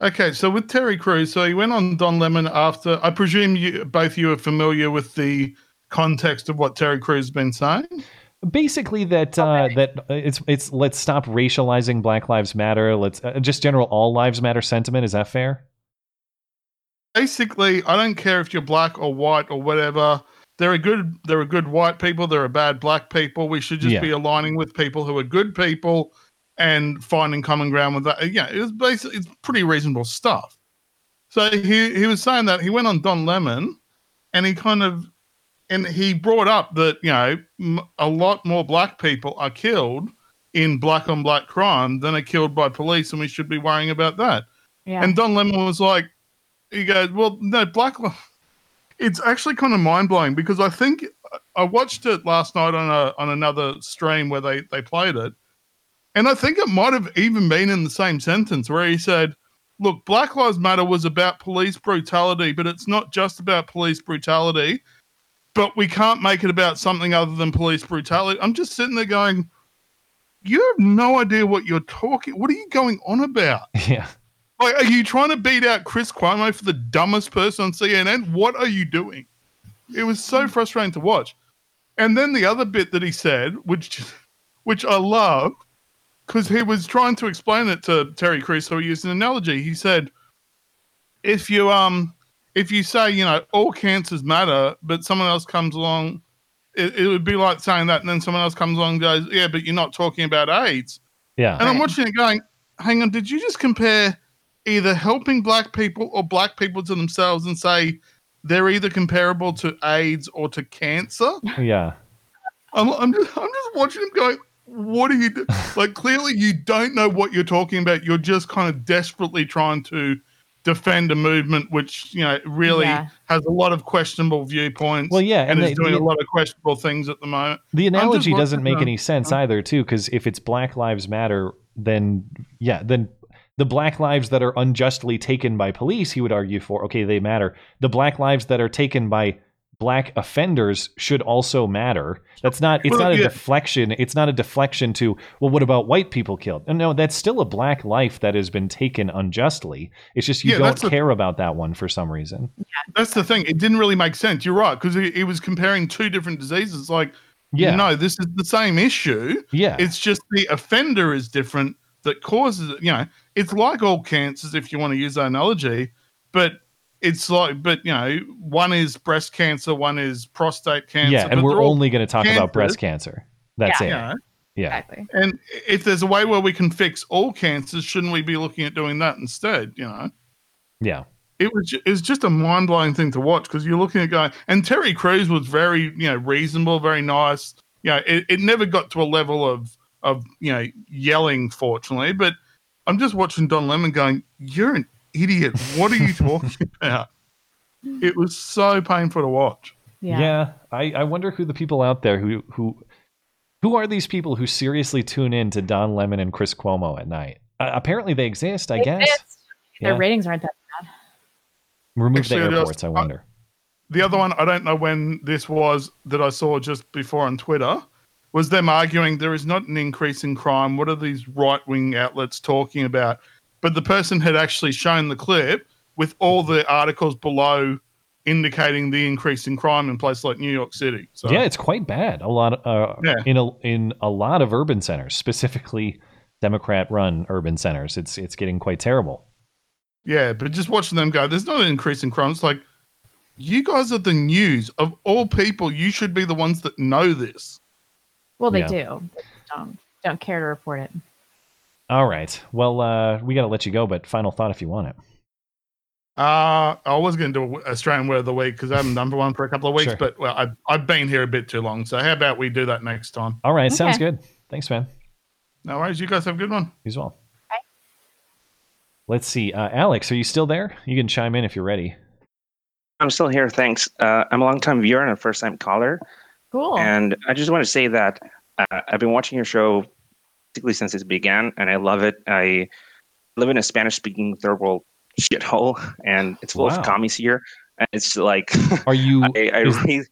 Okay, so with Terry Crews, so he went on Don Lemon after. I presume you both you are familiar with the context of what Terry Crews has been saying. Basically, that uh, that uh, it's it's let's stop racializing Black Lives Matter. Let's uh, just general all lives matter sentiment. Is that fair? Basically, I don't care if you're black or white or whatever. There are good there are good white people. There are bad black people. We should just Yeah. be aligning with people who are good people and finding common ground with that. Yeah, it was basically it's pretty reasonable stuff. So he he was saying that he went on Don Lemon, and he kind of and he brought up that you know m- a lot more black people are killed in black on black crime than are killed by police, and we should be worrying about that. Yeah. And Don Lemon was like, he goes, well, no, black. It's actually kind of mind blowing because I think I watched it last night on a on another stream where they they played it, and I think it might have even been in the same sentence where he said, "Look, Black Lives Matter was about police brutality, but it's not just about police brutality." But we can't make it about something other than police brutality. I'm just sitting there going, "You have no idea what you're talking. What are you going on about?" Yeah. Like, are you trying to beat out Chris Cuomo for the dumbest person on CNN? What are you doing? It was so frustrating to watch. And then the other bit that he said, which which I love, because he was trying to explain it to Terry Crews, so he used an analogy. He said, if you um if you say, you know, all cancers matter, but someone else comes along, it, it would be like saying that, and then someone else comes along and goes, Yeah, but you're not talking about AIDS. Yeah. And I'm watching it going, hang on, did you just compare either helping black people or black people to themselves and say they're either comparable to AIDS or to cancer? Yeah. I'm, I'm just I'm just watching him going, what are you do? like clearly you don't know what you're talking about. You're just kind of desperately trying to defend a movement which, you know, really Yeah. has a lot of questionable viewpoints. Well, yeah, and, and is doing the- a lot of questionable things at the moment. The analogy doesn't make uh, any sense either, too, because if it's Black Lives Matter, then yeah, then the black lives that are unjustly taken by police, he would argue for, okay, they matter. The black lives that are taken by black offenders should also matter. That's not it's Well, not a deflection. It's not a deflection to, well, what about white people killed? And no, that's still a black life that has been taken unjustly. It's just you Yeah, don't that's the- care about that one for some reason. That's the thing. It didn't really make sense. You're right because it, he was comparing two different diseases. Like, Yeah. no, this is the same issue. Yeah. It's just the offender is different that causes it. You know, it's like all cancers if you want to use that analogy, but it's like, but you know, one is breast cancer, one is prostate cancer. yeah, and we're only going to talk about breast cancer. That's Yeah. it. Yeah. Yeah. Exactly. And if there's a way where we can fix all cancers, shouldn't we be looking at doing that instead? You know. Yeah. it was it was just a mind blowing thing to watch because you're looking at going and Terry Crews was very you know reasonable, very nice. You know, it, it never got to a level of of you know yelling, fortunately. But I'm just watching Don Lemon going, "You're an idiot. What are you talking about?" It was so painful to watch. Yeah. I, I wonder who the people out there who who who are these people who seriously tune in to Don Lemon and Chris Cuomo at night? Uh, apparently they exist, I They guess. exist. Their Yeah. ratings aren't that bad. Remove Actually, the it does. airports, I wonder. The other one, I don't know when this was that I saw just before on Twitter, was them arguing there is not an increase in crime. What are these right wing outlets talking about? But the person had actually shown the clip with all the articles below indicating the increase in crime in places like New York City. So yeah, it's quite bad. A lot uh, Yeah. in a in a lot of urban centers, specifically Democrat run urban centers. It's it's getting quite terrible. Yeah, but just watching them go, there's not an increase in crime. It's like, you guys are the news. Of all people, you should be the ones that know this. Well, they Yeah. do. They don't don't care to report it. All right. Well, uh, we got to let you go, but final thought if you want it. Uh, I was going to do Australian Word of the Week because I'm number one for a couple of weeks, Sure. but well, I've, I've been here a bit too long. So how about we do that next time? All right, sounds good. Thanks, man. No worries. You guys have a good one. You as well. Let's see. Uh, Alex, are you still there? You can chime in if you're ready. I'm still here. Thanks. Uh, I'm a long time viewer and a first time caller. Cool. And I just want to say that uh, I've been watching your show basically since it began, and I love it. I live in a Spanish speaking third world shithole, and it's full Wow. of commies here. And it's like, Are you I, I is- really,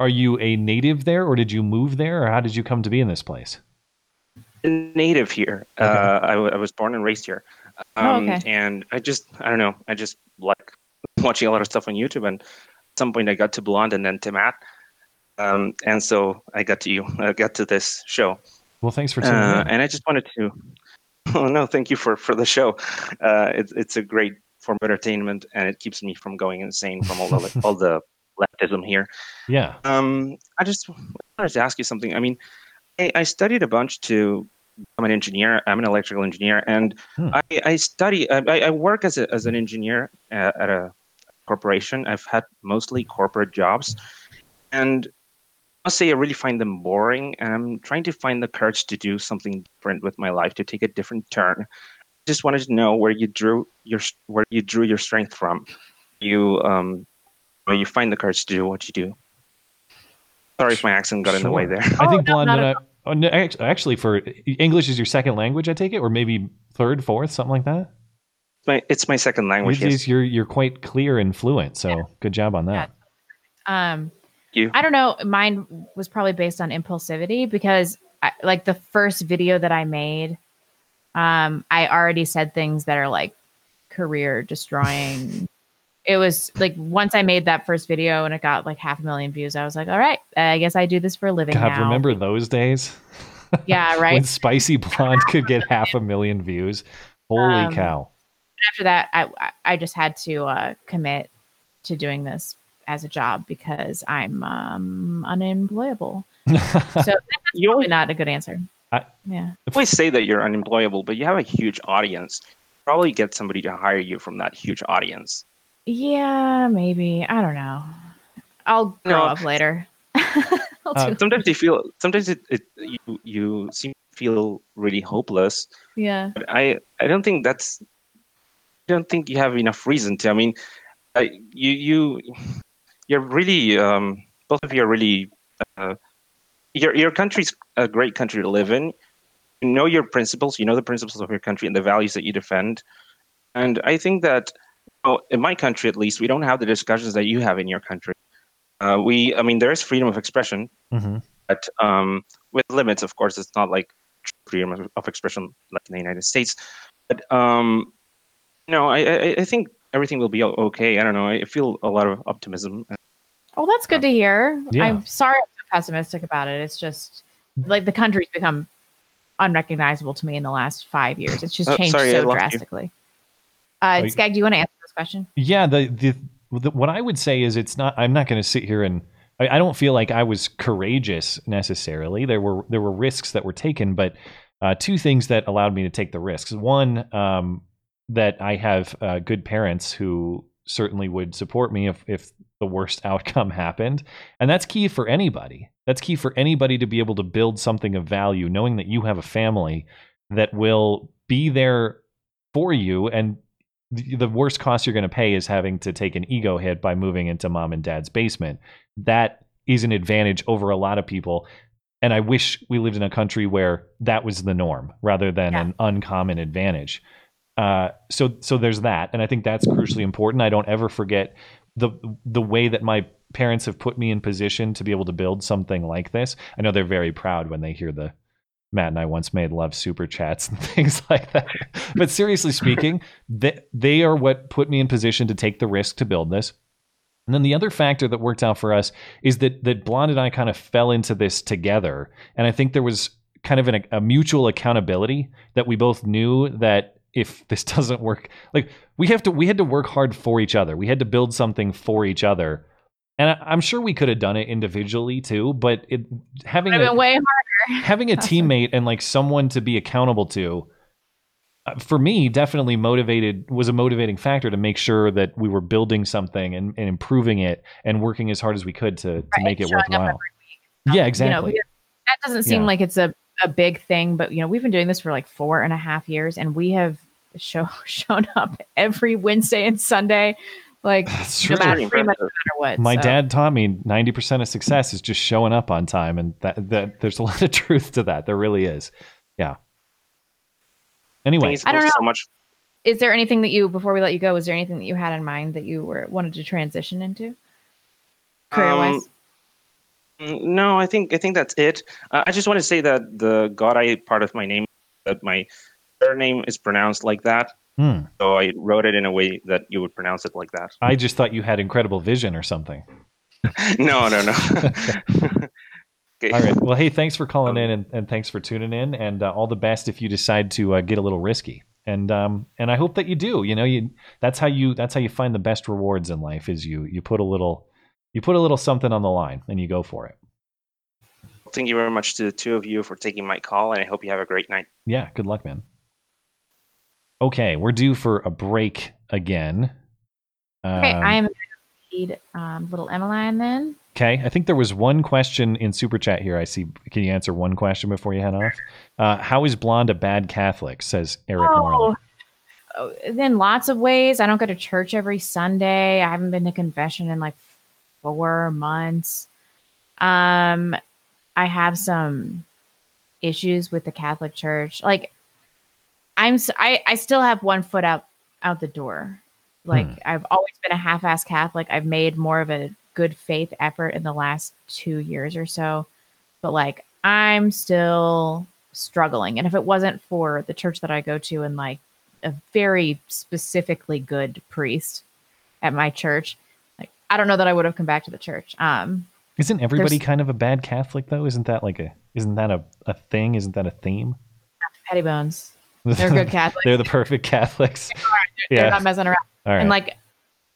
are you a native there, or did you move there, or how did you come to be in this place? native here. Uh, I, w- I was born and raised here. Um, Oh, okay. And I just, I don't know, I just like watching a lot of stuff on YouTube. And at some point, I got to Blonde and then to Matt. Um, and so I got to you, I got to this show. Well, thanks for tuning Uh, in. and I just wanted to, oh no, thank you for, for the show. Uh, it's, it's a great form of entertainment and it keeps me from going insane from all the, all the leftism here. Yeah. Um, I just wanted to ask you something. I mean, I, I studied a bunch to I'm an engineer. I'm an electrical engineer, and Hmm. I, I study. I, I work as a, as an engineer uh, at a corporation. I've had mostly corporate jobs, and must say I really find them boring. And I'm trying to find the courage to do something different with my life, to take a different turn. Just wanted to know where you drew your where you drew your strength from. You um, where you find the courage to do what you do. Sorry if my accent got in the way there. I think no, blonde. not and at I- oh, no, act- actually, for English is your second language, I take it, or maybe third, fourth, something like that. my it's my second language. It Yes. is- You're you're quite clear and fluent, so good job on that. Um, You. I don't know. Mine was probably based on impulsivity because, I, like, the first video that I made, um, I already said things that are like career destroying. it was like once I made that first video and it got like half a million views, I was like, all right, I guess I do this for a living God, now. remember those days? Yeah, right. when Spicy Blonde could get half a million views. Holy Um, cow! after that, I I- I just had to uh, commit to doing this as a job because I'm um, unemployable. So that's You probably not a good answer. I- yeah. always say that you're unemployable, but you have a huge audience. Probably get somebody to hire you from that huge audience. Yeah, maybe. I don't know. I'll grow No. up later. Uh, Sometimes you feel. Sometimes it, it you you seem to feel really hopeless. yeah. But I I don't think that's. I don't think you have enough reason to. I mean, I, you you you're really um, both of you are really. Uh, your your country's a great country to live in. You know your principles. You know the principles of your country and the values that you defend. And I think that, well, in my country at least, we don't have the discussions that you have in your country. Uh, we, I mean, there is freedom of expression, hmm but um, with limits, of course. It's not like freedom of, of expression like in the United States. But um, no, I, I, I think everything will be okay. I don't know. I feel a lot of optimism. Well, that's good to hear. Yeah. I'm sorry I'm so pessimistic about it. It's just like the country's become unrecognizable to me in the last five years. It's just Oh, changed sorry, so lost you. drastically. Uh, Skag, do you want to answer this question? Yeah, the, the the what I would say is it's not. I'm not going to sit here and. I, I don't feel like I was courageous necessarily. There were there were risks that were taken, but uh, two things that allowed me to take the risks. One, um, that I have uh, good parents who certainly would support me if if the worst outcome happened, and that's key for anybody. That's key for anybody to be able to build something of value, knowing that you have a family that will be there for you and the worst cost you're going to pay is having to take an ego hit by moving into mom and dad's basement. That is an advantage over a lot of people. And I wish we lived in a country where that was the norm rather than Yeah. an uncommon advantage. Uh, so so there's that, and I think that's crucially important. I don't ever forget the the way that my parents have put me in position to be able to build something like this. I know they're very proud when they hear the Matt and I once made love super chats and things like that. But seriously speaking, they, they are what put me in position to take the risk to build this. And then the other factor that worked out for us is that that Blonde and I kind of fell into this together, and I think there was kind of an, a mutual accountability that we both knew that if this doesn't work, like we have to, we had to work hard for each other. We had to build something for each other, and I, I'm sure we could have done it individually too. But it having a, way harder. having a teammate and like someone to be accountable to uh, for me definitely motivated was a motivating factor to make sure that we were building something and, and improving it and working as hard as we could to, to Right, make it worthwhile yeah exactly You know, that doesn't seem Yeah. like it's a, a big thing, but you know, we've been doing this for like four and a half years and we have show, shown up every Wednesday and Sunday Like That's no matter, pretty much no matter what. My so. dad taught me 90% of success is just showing up on time. And that, that there's a lot of truth to that. There really is. Yeah. Anyway, I don't know. So much. Is there anything that you before we let you go? Was there anything that you had in mind that you were wanted to transition into career wise? Um, No, I think I think that's it. Uh, I just want to say that the Godai part of my name, that my surname is pronounced like that. Hmm. So I wrote it in a way that you would pronounce it like that. I just thought you had incredible vision or something. no, no, no. okay. All right. Well, hey, thanks for calling in and, and thanks for tuning in, and uh, all the best if you decide to uh, get a little risky. And um and I hope that you do. You know, you that's how you that's how you find the best rewards in life is you you put a little you put a little something on the line and you go for it. Thank you very much to the two of you for taking my call, and I hope you have a great night. Yeah. Good luck, man. Okay, we're due for a break again. okay, Um, I am going to read um, little Emmeline then. Okay, I think there was one question in super chat here. I see. Can you answer one question before you head off? Uh, how is Blonde a bad Catholic? Says Eric Morley. Oh, in lots of ways. I don't go to church every Sunday. I haven't been to confession in like four months. Um, I have some issues with the Catholic Church. Like, I'm I I still have one foot out out the door. Like Hmm. I've always been a half-ass Catholic. I've made more of a good faith effort in the last two years or so, but like I'm still struggling. And if it wasn't for the church that I go to and like a very specifically good priest at my church, I don't know that I would have come back to the church. Um, Isn't everybody kind of a bad Catholic though? Isn't that like a isn't that a, a thing? Isn't that a theme? petty bones. They're good Catholics. They're the perfect Catholics. They're yeah. not messing around. Right. And like,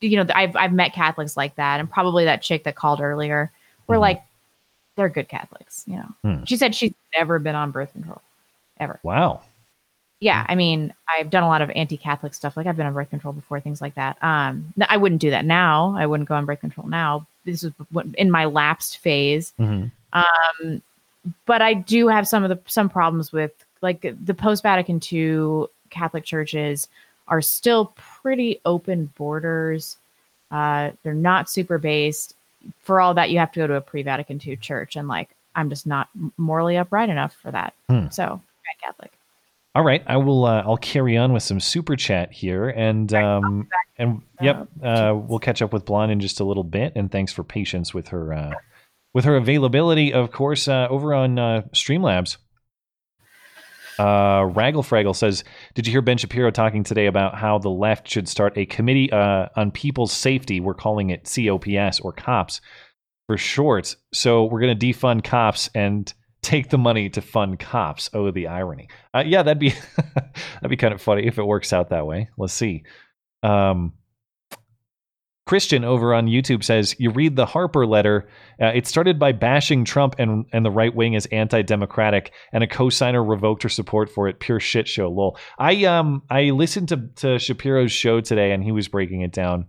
you know, I've I've met Catholics like that, and probably that chick that called earlier. Mm-hmm. We're like, they're good Catholics. You know, Hmm. she said she's never been on birth control, ever. Wow. Yeah, I mean, I've done a lot of anti-Catholic stuff. Like I've been on birth control before, things like that. Um, I wouldn't do that now. I wouldn't go on birth control now. This is in my lapsed phase. Mhm. Um, but I do have some of the some problems with like the post Vatican II Catholic churches are still pretty open borders. Uh, they're not super based. For all that, you have to go to a pre Vatican II church, and like I'm just not morally upright enough for that. Hmm. So, Catholic. All right, I will. Uh, I'll carry on with some super chat here, and um, and yep, uh, we'll catch up with Blonde in just a little bit. And thanks for patience with her, uh, with her availability, of course, uh, over on uh, Streamlabs. Uh, Raggle Fraggle says, "Did you hear Ben Shapiro talking today about how the left should start a committee uh, on people's safety? We're calling it COPS or COPS for short. So we're going to defund cops and." Take the money to fund cops. Oh, the irony. Uh, yeah, that'd be that'd be kind of funny if it works out that way. Let's see. Um, Christian over on YouTube says you read the Harper letter. Uh, it started by bashing Trump and and the right wing as anti-democratic, and a co-signer revoked her support for it. Pure shit show. Lol. I um I listened to to Shapiro's show today, and he was breaking it down.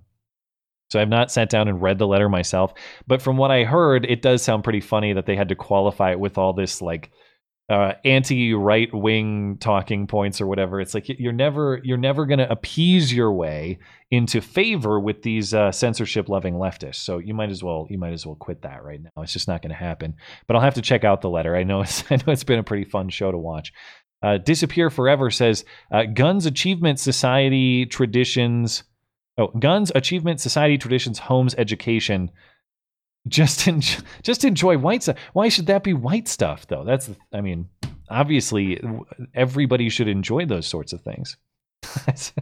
So I've not sat down and read the letter myself, but from what I heard, it does sound pretty funny that they had to qualify it with all this like uh, anti-right wing talking points or whatever. It's like you're never you're never going to appease your way into favor with these uh, censorship-loving leftists. So you might as well you might as well quit that right now. It's just not going to happen. But I'll have to check out the letter. I know it's I know it's been a pretty fun show to watch. Uh, Disappear Forever says uh, Guns Achievement Society traditions. Oh, Guns Achievement Society traditions, homes, education. Just just enjoy white stuff. Why should that be white stuff though? That's I mean, obviously everybody should enjoy those sorts of things.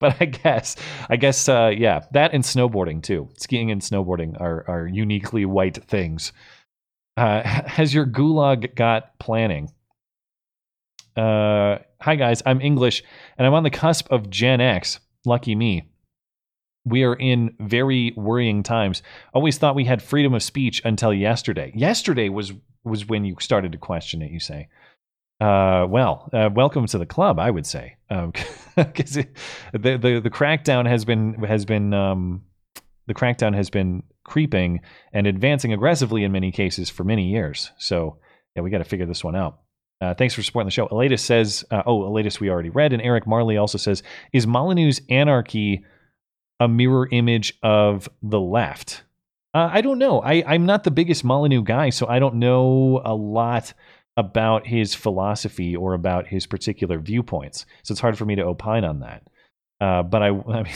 but I guess I guess uh, yeah, that and snowboarding too. Skiing and snowboarding are are uniquely white things. Uh, has your gulag got planning? Uh, hi guys, I'm English and I'm on the cusp of Gen X. Lucky me. We are in very worrying times. Always thought we had freedom of speech until yesterday. Yesterday was was when you started to question it. You say, uh, "Well, uh, welcome to the club." I would say, because the, the the crackdown has been has been um, the crackdown has been creeping and advancing aggressively in many cases for many years. So yeah, we got to figure this one out. Uh, thanks for supporting the show. Elatus says, uh, "Oh, Elatus, we already read." And Eric Marley also says, "Is Molyneux's anarchy a mirror image of the left? Uh, I don't know. I, I'm not the biggest Molyneux guy, so I don't know a lot about his philosophy or about his particular viewpoints. So it's hard for me to opine on that. Uh, but I, I, mean,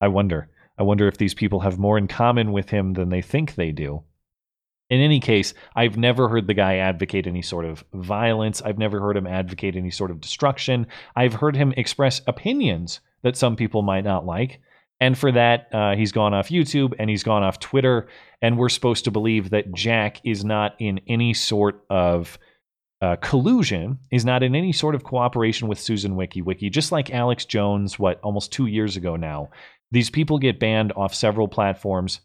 I wonder. I wonder if these people have more in common with him than they think they do. In any case, I've never heard the guy advocate any sort of violence. I've never heard him advocate any sort of destruction. I've heard him express opinions that some people might not like. And for that, uh, he's gone off YouTube and he's gone off Twitter. And we're supposed to believe that Jack is not in any sort of uh, collusion, is not in any sort of cooperation with Susan Wiki Wiki, just like Alex Jones, what, almost two years ago now. These people get banned off several platforms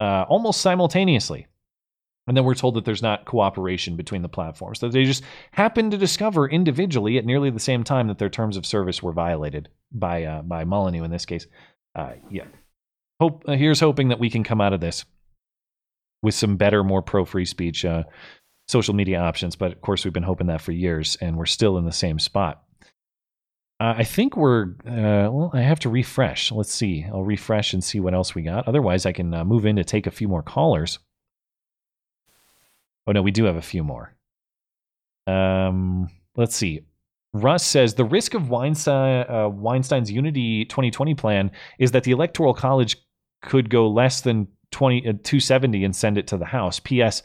uh, almost simultaneously. And then we're told that there's not cooperation between the platforms, that they just happen to discover individually at nearly the same time that their terms of service were violated by uh, by Molyneux in this case. Uh, yeah. Hope uh, here's hoping that we can come out of this with some better, more pro free speech uh, social media options. But of course, we've been hoping that for years, and we're still in the same spot. Uh, I think we're uh, well. I have to refresh. Let's see. I'll refresh and see what else we got. Otherwise, I can move in to take a few more callers. Oh no, we do have a few more. Um, let's see. Russ says the risk of Weinstein, uh, Weinstein's Unity 2020 plan is that the Electoral College could go less than 20, uh, 270 and send it to the House. P.S.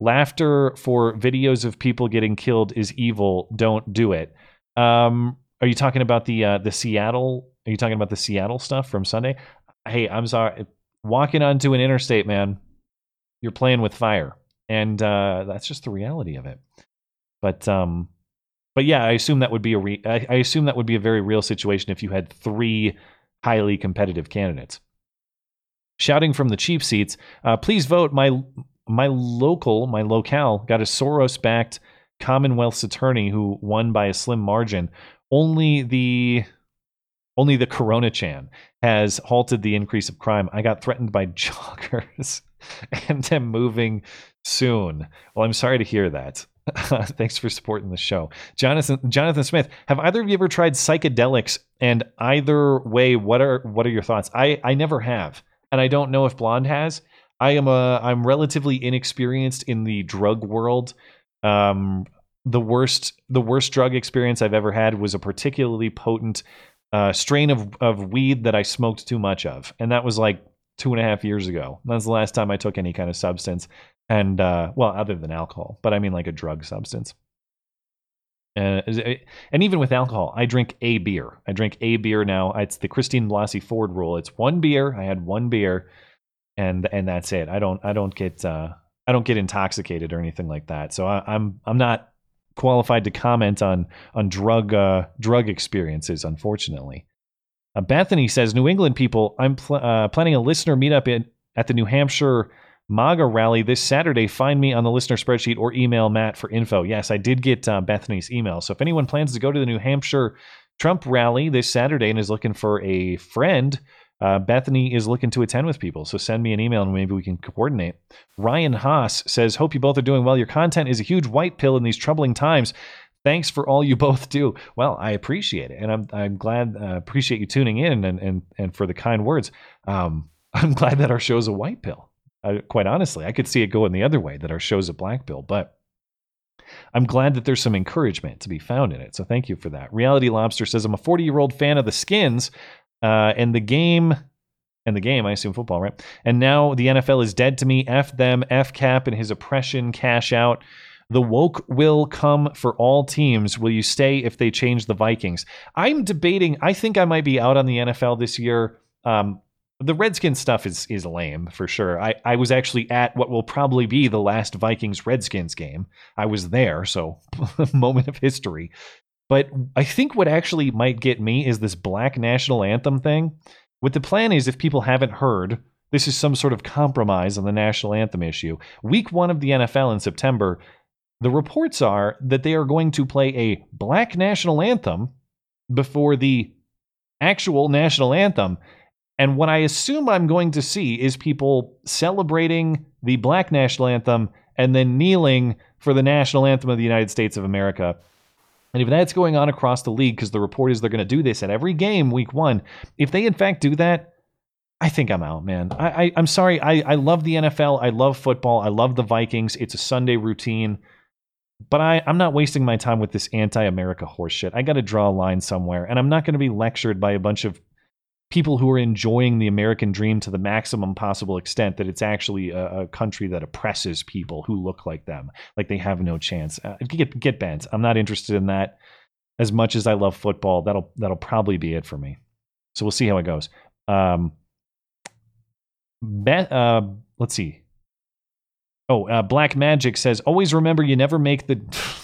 Laughter for videos of people getting killed is evil. Don't do it. Um, are you talking about the uh, the Seattle? Are you talking about the Seattle stuff from Sunday? Hey, I'm sorry. Walking onto an interstate, man, you're playing with fire and uh, that's just the reality of it. But um, but yeah, I assume that would be a re- I, I assume that would be a very real situation if you had three highly competitive candidates. Shouting from the cheap seats, uh, please vote. My my local, my locale got a Soros-backed Commonwealth's attorney who won by a slim margin. Only the only the Corona Chan has halted the increase of crime. I got threatened by joggers and am moving soon. Well, I'm sorry to hear that. Thanks for supporting the show. Jonathan Jonathan Smith, have either of you ever tried psychedelics? And either way, what are what are your thoughts? I, I never have. And I don't know if Blonde has. I am a I'm relatively inexperienced in the drug world. Um, the worst the worst drug experience I've ever had was a particularly potent uh, strain of, of weed that I smoked too much of. And that was like two and a half years ago. That's the last time I took any kind of substance and uh, well, other than alcohol, but I mean like a drug substance. Uh, and even with alcohol, I drink a beer. I drink a beer now. It's the Christine Blasey Ford rule. It's one beer. I had one beer, and and that's it. I don't I don't get uh, I don't get intoxicated or anything like that. So I, am I'm, I'm not qualified to comment on on drug uh, drug experiences, unfortunately. Uh, Bethany says, New England people, I'm pl- uh, planning a listener meetup in, at the New Hampshire MAGA rally this Saturday. Find me on the listener spreadsheet or email Matt for info. Yes, I did get uh, Bethany's email. So if anyone plans to go to the New Hampshire Trump rally this Saturday and is looking for a friend, uh, Bethany is looking to attend with people. So send me an email and maybe we can coordinate. Ryan Haas says, Hope you both are doing well. Your content is a huge white pill in these troubling times. Thanks for all you both do. Well, I appreciate it, and I'm I'm glad uh, appreciate you tuning in and and and for the kind words. Um, I'm glad that our show's a white pill quite honestly, I could see it going the other way that our show's a black pill, but I'm glad that there's some encouragement to be found in it. So thank you for that. Reality Lobster says, I'm a 40 year old fan of the skins uh, and the game. And the game, I assume football, right? And now the NFL is dead to me. F them, F Cap and his oppression, cash out. The woke will come for all teams. Will you stay if they change the Vikings? I'm debating. I think I might be out on the NFL this year. Um, the Redskins stuff is is lame for sure. I, I was actually at what will probably be the last Vikings Redskins game. I was there, so moment of history. But I think what actually might get me is this black national anthem thing. What the plan is, if people haven't heard, this is some sort of compromise on the national anthem issue. Week one of the NFL in September, the reports are that they are going to play a black national anthem before the actual national anthem. And what I assume I'm going to see is people celebrating the black national anthem and then kneeling for the national anthem of the United States of America. And if that's going on across the league, because the report is they're going to do this at every game week one, if they in fact do that, I think I'm out, man. I, I I'm sorry. I I love the NFL. I love football. I love the Vikings. It's a Sunday routine. But I, I'm not wasting my time with this anti-America horseshit. I got to draw a line somewhere, and I'm not going to be lectured by a bunch of people who are enjoying the American dream to the maximum possible extent that it's actually a, a country that oppresses people who look like them, like they have no chance. Uh, get get bent. I'm not interested in that. As much as I love football, that'll that'll probably be it for me. So we'll see how it goes. Um, Beth, uh, let's see. Oh, uh, Black Magic says, always remember you never make the.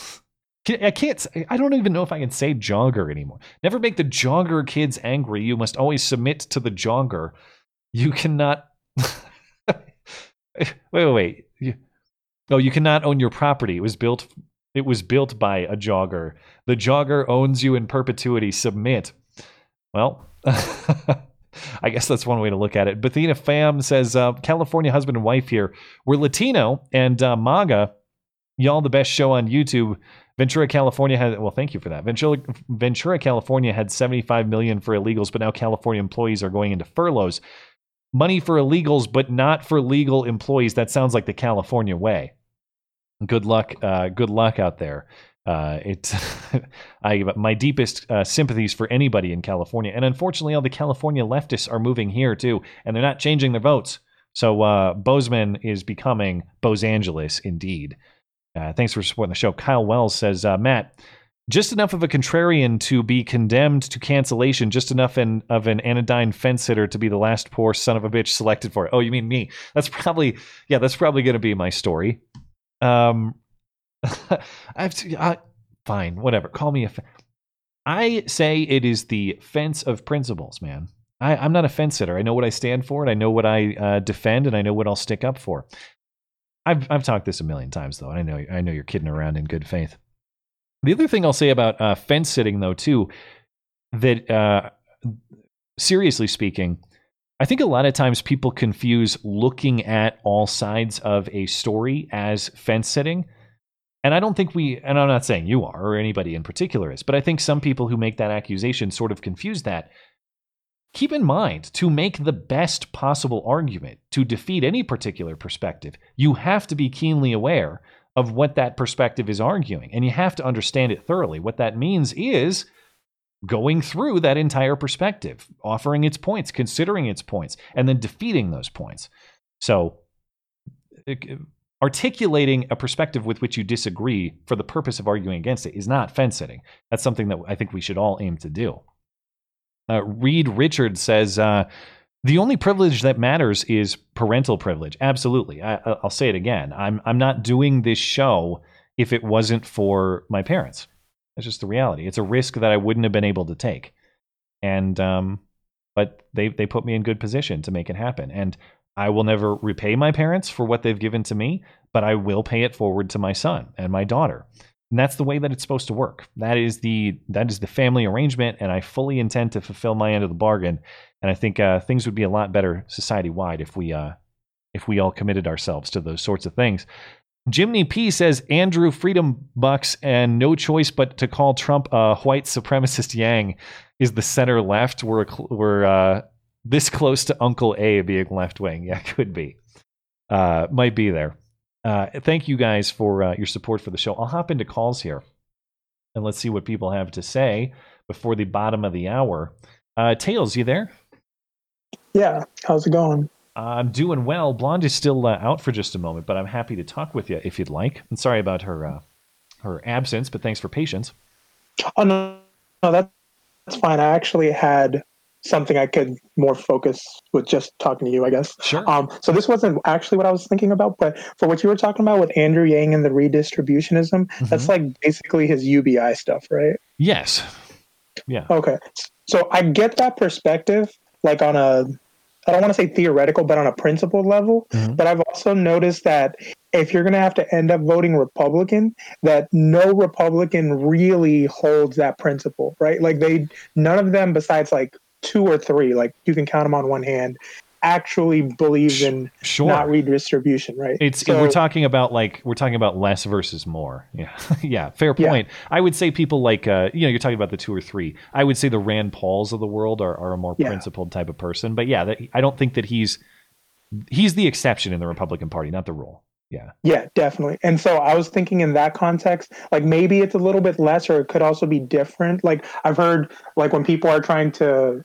I can't. I don't even know if I can say jogger anymore. Never make the jogger kids angry. You must always submit to the jogger. You cannot. wait, wait, wait. Oh, you cannot own your property. It was built. It was built by a jogger. The jogger owns you in perpetuity. Submit. Well. I guess that's one way to look at it. Bethina Fam says, uh, California husband and wife here. We're Latino and uh, MAGA. Y'all the best show on YouTube. Ventura, California had well, thank you for that. Ventura, Ventura, California had 75 million for illegals, but now California employees are going into furloughs. Money for illegals, but not for legal employees. That sounds like the California way. Good luck. Uh, good luck out there. Uh, I my deepest uh, sympathies for anybody in California, and unfortunately, all the California leftists are moving here too, and they're not changing their votes. So uh, Bozeman is becoming Bose Angeles indeed. Uh, thanks for supporting the show. Kyle Wells says, uh, Matt, just enough of a contrarian to be condemned to cancellation, just enough in, of an anodyne fence sitter to be the last poor son of a bitch selected for it. Oh, you mean me? That's probably yeah, that's probably going to be my story. Um, I have to, uh, fine, whatever. Call me a. I say it is the fence of principles, man. I, am not a fence sitter. I know what I stand for, and I know what I uh, defend, and I know what I'll stick up for. I've I've talked this a million times though. and I know I know you're kidding around in good faith. The other thing I'll say about uh, fence sitting though too, that uh, seriously speaking, I think a lot of times people confuse looking at all sides of a story as fence sitting. And I don't think we, and I'm not saying you are or anybody in particular is, but I think some people who make that accusation sort of confuse that Keep in mind, to make the best possible argument to defeat any particular perspective, you have to be keenly aware of what that perspective is arguing, and you have to understand it thoroughly. What that means is going through that entire perspective, offering its points, considering its points, and then defeating those points. So, uh, uh, articulating a perspective with which you disagree for the purpose of arguing against it is not fence sitting. That's something that I think we should all aim to do. Uh, Reed Richard says, uh, the only privilege that matters is parental privilege. Absolutely. I, will say it again. I'm, I'm not doing this show if it wasn't for my parents. That's just the reality. It's a risk that I wouldn't have been able to take. And, um, but they, they put me in good position to make it happen. And I will never repay my parents for what they've given to me, but I will pay it forward to my son and my daughter. And that's the way that it's supposed to work. That is the that is the family arrangement, and I fully intend to fulfill my end of the bargain. And I think uh, things would be a lot better society wide if we uh, if we all committed ourselves to those sorts of things. Jimmy P says Andrew Freedom Bucks and no choice but to call Trump a white supremacist Yang is the center left. We're we're uh, this close to Uncle A being left wing. Yeah, could be. Uh, might be there. Uh, thank you guys for uh, your support for the show. I'll hop into calls here and let's see what people have to say before the bottom of the hour. Uh, Tails, you there? Yeah. How's it going? I'm doing well. Blonde is still uh, out for just a moment, but I'm happy to talk with you if you'd like. And sorry about her uh, her absence, but thanks for patience. Oh no, no, that's fine. I actually had something I could more focus with just talking to you, I guess. Sure. Um, so this wasn't actually what I was thinking about, but for what you were talking about with Andrew Yang and the redistributionism, mm-hmm. that's like basically his UBI stuff, right? Yes. Yeah. Okay. So I get that perspective, like on a, I don't want to say theoretical, but on a principle level. Mm-hmm. But I've also noticed that if you're going to have to end up voting Republican, that no Republican really holds that principle, right? Like they, none of them besides like two or three, like you can count them on one hand, actually believes in Sure. not redistribution, right? It's So- we're talking about like we're talking about less versus more. Yeah, yeah, fair point. I would say people like uh, you know you're talking about the two or three. I would say the Rand Pauls of the world are, are a more Yeah. principled type of person. But yeah, that, I don't think that he's he's the exception in the Republican Party, not the rule. Yeah, Yeah, definitely. And so I was thinking in that context, like maybe it's a little bit less or it could also be different. Like I've heard like when people are trying to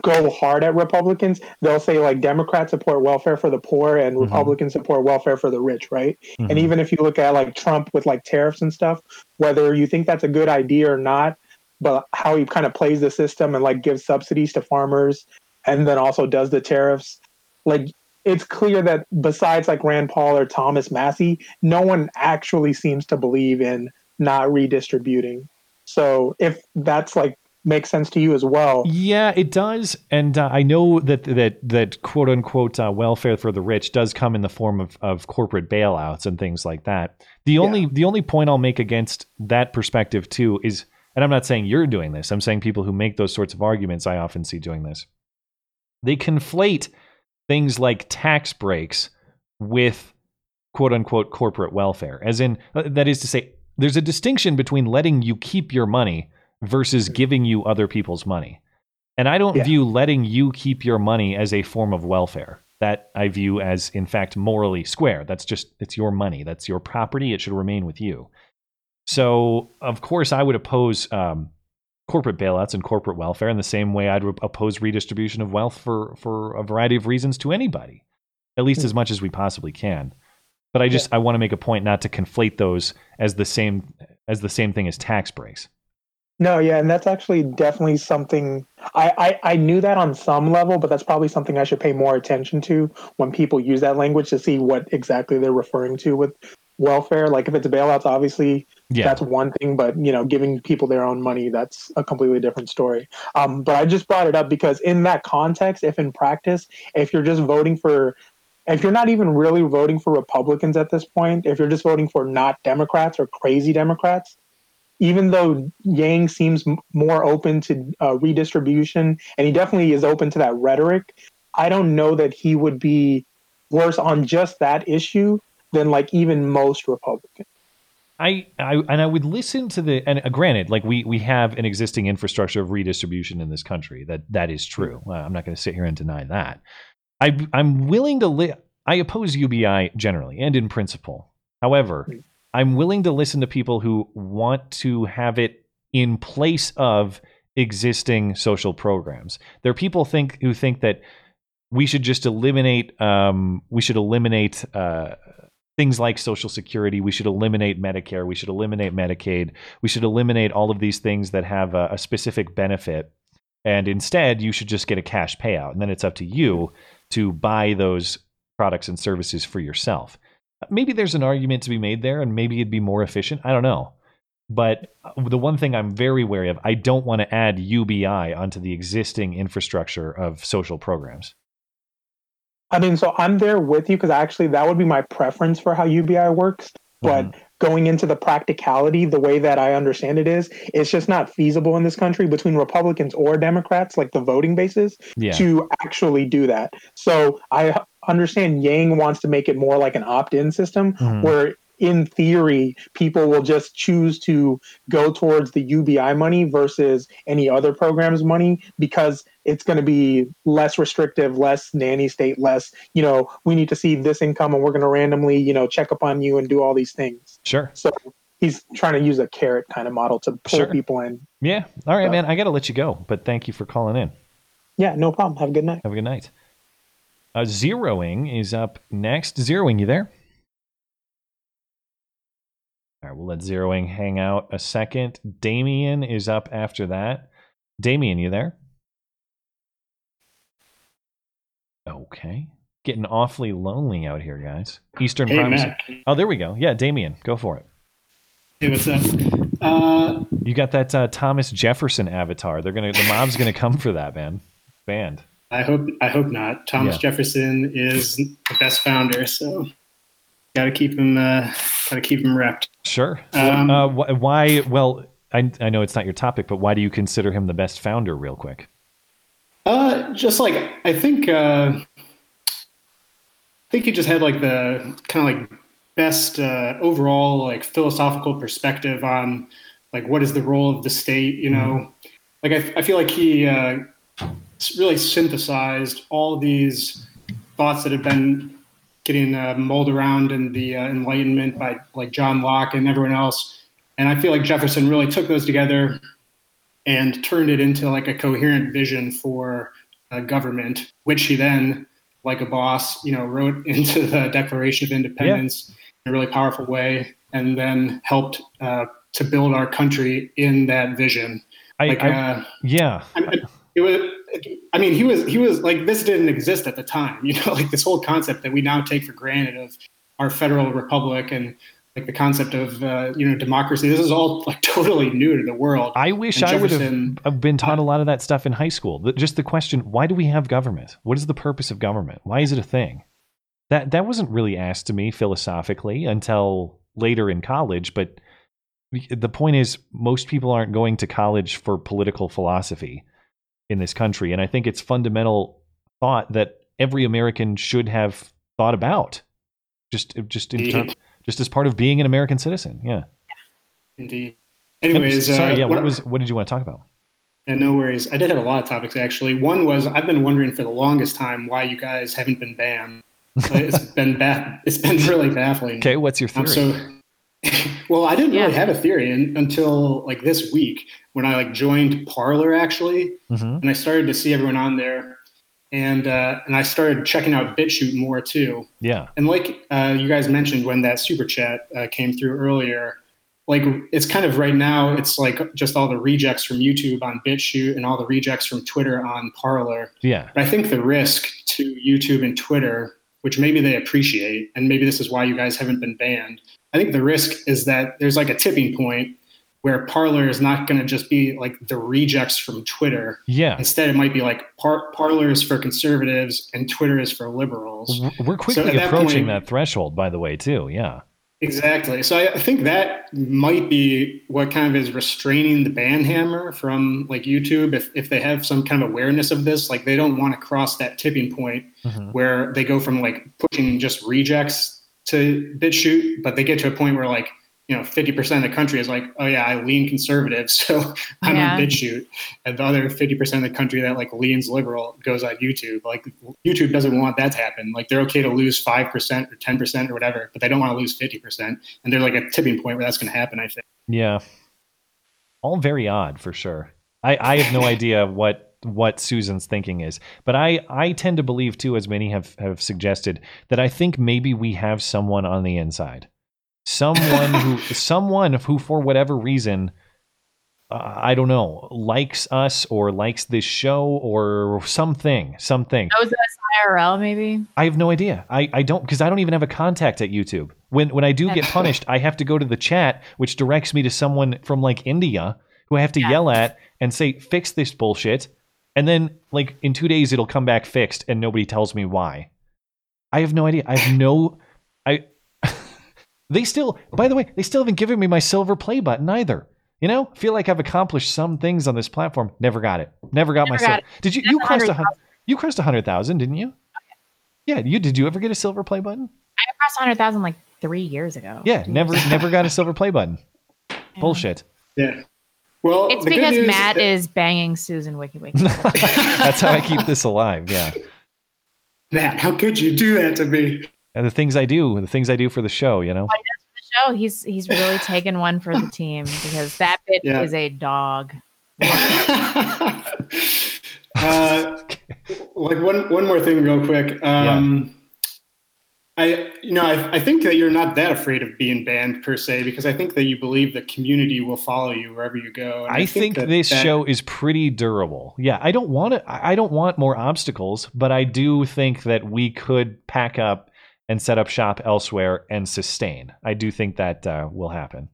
go hard at Republicans, they'll say like Democrats support welfare for the poor and Republicans support welfare for the rich, right? And Mhm. even if you look at like Trump with like tariffs and stuff, whether you think that's a good idea or not, but how he kind of plays the system and like gives subsidies to farmers and then also does the tariffs, like it's clear that besides like Rand Paul or Thomas Massie, no one actually seems to believe in not redistributing. So if that's like makes sense to you as well, Yeah, it does, and uh, I know that that that quote unquote uh, welfare for the rich does come in the form of, of corporate bailouts and things like that. The only the only point I'll make against that perspective too is, and I'm not saying you're doing this. I'm saying people who make those sorts of arguments, I often see doing this. They conflate things like tax breaks with quote unquote corporate welfare, as in uh, that is to say, there's a distinction between letting you keep your money versus giving you other people's money. And I don't view letting you keep your money as a form of welfare. That I view as, in fact, morally square. That's just, it's your money. That's your property. It should remain with you. So, of course, I would oppose um, corporate bailouts and corporate welfare in the same way I'd re- oppose redistribution of wealth for, for a variety of reasons to anybody, at least as much as we possibly can. But I just, I want to make a point not to conflate those as the same as the same thing as tax breaks. No, yeah, and that's actually definitely something I, I I knew that on some level, but that's probably something I should pay more attention to when people use that language to see what exactly they're referring to with welfare. Like if it's bailouts, obviously Yeah. that's one thing, but you know, giving people their own money, that's a completely different story. Um, but I just brought it up because in that context, if in practice, if you're just voting for if you're not even really voting for Republicans at this point, if you're just voting for not Democrats or crazy Democrats, even though Yang seems m- more open to uh, redistribution and he definitely is open to that rhetoric, I don't know that he would be worse on just that issue than like even most Republicans. I, I and I would listen to the and uh, granted, like we we have an existing infrastructure of redistribution in this country. That that is true. Uh, I'm not going to sit here and deny that. I I'm willing to li- I oppose UBI generally and in principle. However, I'm willing to listen to people who want to have it in place of existing social programs. There are people think who think that we should just eliminate um, we should eliminate uh, things like social security we should eliminate medicare we should eliminate medicaid we should eliminate all of these things that have a, a specific benefit and instead you should just get a cash payout and then it's up to you to buy those products and services for yourself maybe there's an argument to be made there and maybe it'd be more efficient i don't know but the one thing i'm very wary of i don't want to add ubi onto the existing infrastructure of social programs I mean, so I'm there with you because actually that would be my preference for how UBI works. But mm-hmm. going into the practicality, the way that I understand it is, it's just not feasible in this country between Republicans or Democrats, like the voting bases, Yeah. to actually do that. So I understand Yang wants to make it more like an opt in system Mhm. where in theory, people will just choose to go towards the UBI money versus any other program's money because it's going to be less restrictive, less nanny state, less, you know, we need to see this income and we're going to randomly, you know, check up on you and do all these things. Sure. So he's trying to use a carrot kind of model to pull Sure. people in. yeah all right man i gotta let you go but thank you for calling in Yeah, no problem. Have a good night. Have a good night. Uh, Zeroing is up next. Zeroing, you there? All right, we'll let Zeroing hang out a second. Damien is up after that. Damien, you there? Okay. Getting awfully lonely out here, guys. Eastern Hey. Matt. Oh, there we go. Yeah, Damien, go for it. Hey, what's up? Uh, You got that uh, Thomas Jefferson avatar. They're gonna the mob's gonna come for that, man. Banned. I hope I hope not. Thomas Yeah. Jefferson is the best founder, so got to keep him uh, got to keep him repped. Sure. Um, uh, wh- why? Well, I, I know it's not your topic, but why do you consider him the best founder, real quick? Uh, just like I think, uh, I think he just had like the kind of like best uh, overall like philosophical perspective on like what is the role of the state. You know, like I, I feel like he uh, really synthesized all these thoughts that have been getting uh, mulled around in the uh, Enlightenment by like John Locke and everyone else. And I feel like Jefferson really took those together and turned it into like a coherent vision for uh, government, which he then, like a boss, you know, wrote into the Declaration of Independence in a really powerful way, and then helped uh, to build our country in that vision. I, like, I- uh, yeah. I mean, it was. I mean, he was. He was like this didn't exist at the time. You know, like this whole concept that we now take for granted of our federal republic and like the concept of uh, you know democracy. This is all like totally new to the world. I wish I would have been taught a lot of that stuff in high school. Just the question, why do we have government? What is the purpose of government? Why is it a thing? That that wasn't really asked to me philosophically until later in college, but the point is most people aren't going to college for political philosophy in this country, and I think it's fundamental thought that every American should have thought about. Just just in term, just as part of being an American citizen. Yeah. Indeed. Anyways, sorry, uh, yeah, what what- was what did you want to talk about? And no worries. I did have a lot of topics actually. One was I've been wondering for the longest time why you guys haven't been banned. it's been ba- it's been really baffling. Okay, what's your Um, theory? so, well, I didn't really have a theory un- until like this week when I like joined Parler actually, Mhm. and I started to see everyone on there, and uh, and I started checking out BitChute more too. Yeah. And like uh, you guys mentioned when that super chat uh, came through earlier, like it's kind of right now, it's like just all the rejects from YouTube on BitChute and all the rejects from Twitter on Parler. Yeah. But I think the risk to YouTube and Twitter, which maybe they appreciate, and maybe this is why you guys haven't been banned, I think the risk is that there's like a tipping point where Parler is not going to just be like the rejects from Twitter. Yeah. Instead, it might be like par- Parler is for conservatives and Twitter is for liberals. We're quickly that approaching point- that threshold, by the way, too. Yeah. Exactly. So I I think that might be what kind of is restraining the ban hammer from like YouTube. If, if they have some kind of awareness of this, like they don't want to cross that tipping point Mhm. where they go from like pushing just rejects to BitChute, but they get to a point where like, you know, 50% of the country is like, oh yeah, I lean conservative. So I'm Yeah. on BitChute. And the other 50% of the country that like leans liberal goes on YouTube. Like YouTube doesn't want that to happen. Like they're okay to lose 5% or 10% or whatever, but they don't want to lose 50%. And they're like a tipping point where that's going to happen, I think. Yeah. All very odd for sure. I, I have no idea what what Susan's thinking is, but I, I tend to believe too, as many have, have suggested, that I think maybe we have someone on the inside, someone who someone who for whatever reason, uh, I don't know, likes us or likes this show or something, something. Knows us IRL maybe. I have no idea. I, I don't because I don't even have a contact at YouTube. When when I do get punished, I have to go to the chat, which directs me to someone from like India who I have to yell at and say, "Fix this bullshit." And then like in two days, it'll come back fixed, and nobody tells me why. I have no idea. I have no. I. they still. By the way, they still haven't given me my silver play button either. You know, feel like I've accomplished some things on this platform. Never got it. Never got my got silver. it. Did you? That's You crossed a 100,000. hundred. You crossed a hundred thousand, didn't you? Yeah. You did. You ever get a silver play button? I crossed hundred thousand like three years ago. Yeah. Never. never got a silver play button. Bullshit. Yeah. Well, It's because news- Matt is banging Susan Wiki Wiki. That's how I keep this alive. Yeah. Matt, how could you do that to me? And the things I do, the things I do for the show, you know. the show, he's he's really taken one for the team because that bitch Yeah. is a dog. Uh, like one one more thing, real quick. Um, I you know I, I think that you're not that afraid of being banned per se because I think that you believe the community will follow you wherever you go. And I think that this that- show is pretty durable. Yeah, I don't want to. I I don't want more obstacles, but I do think that we could pack up and set up shop elsewhere and sustain. I do think that uh, will happen.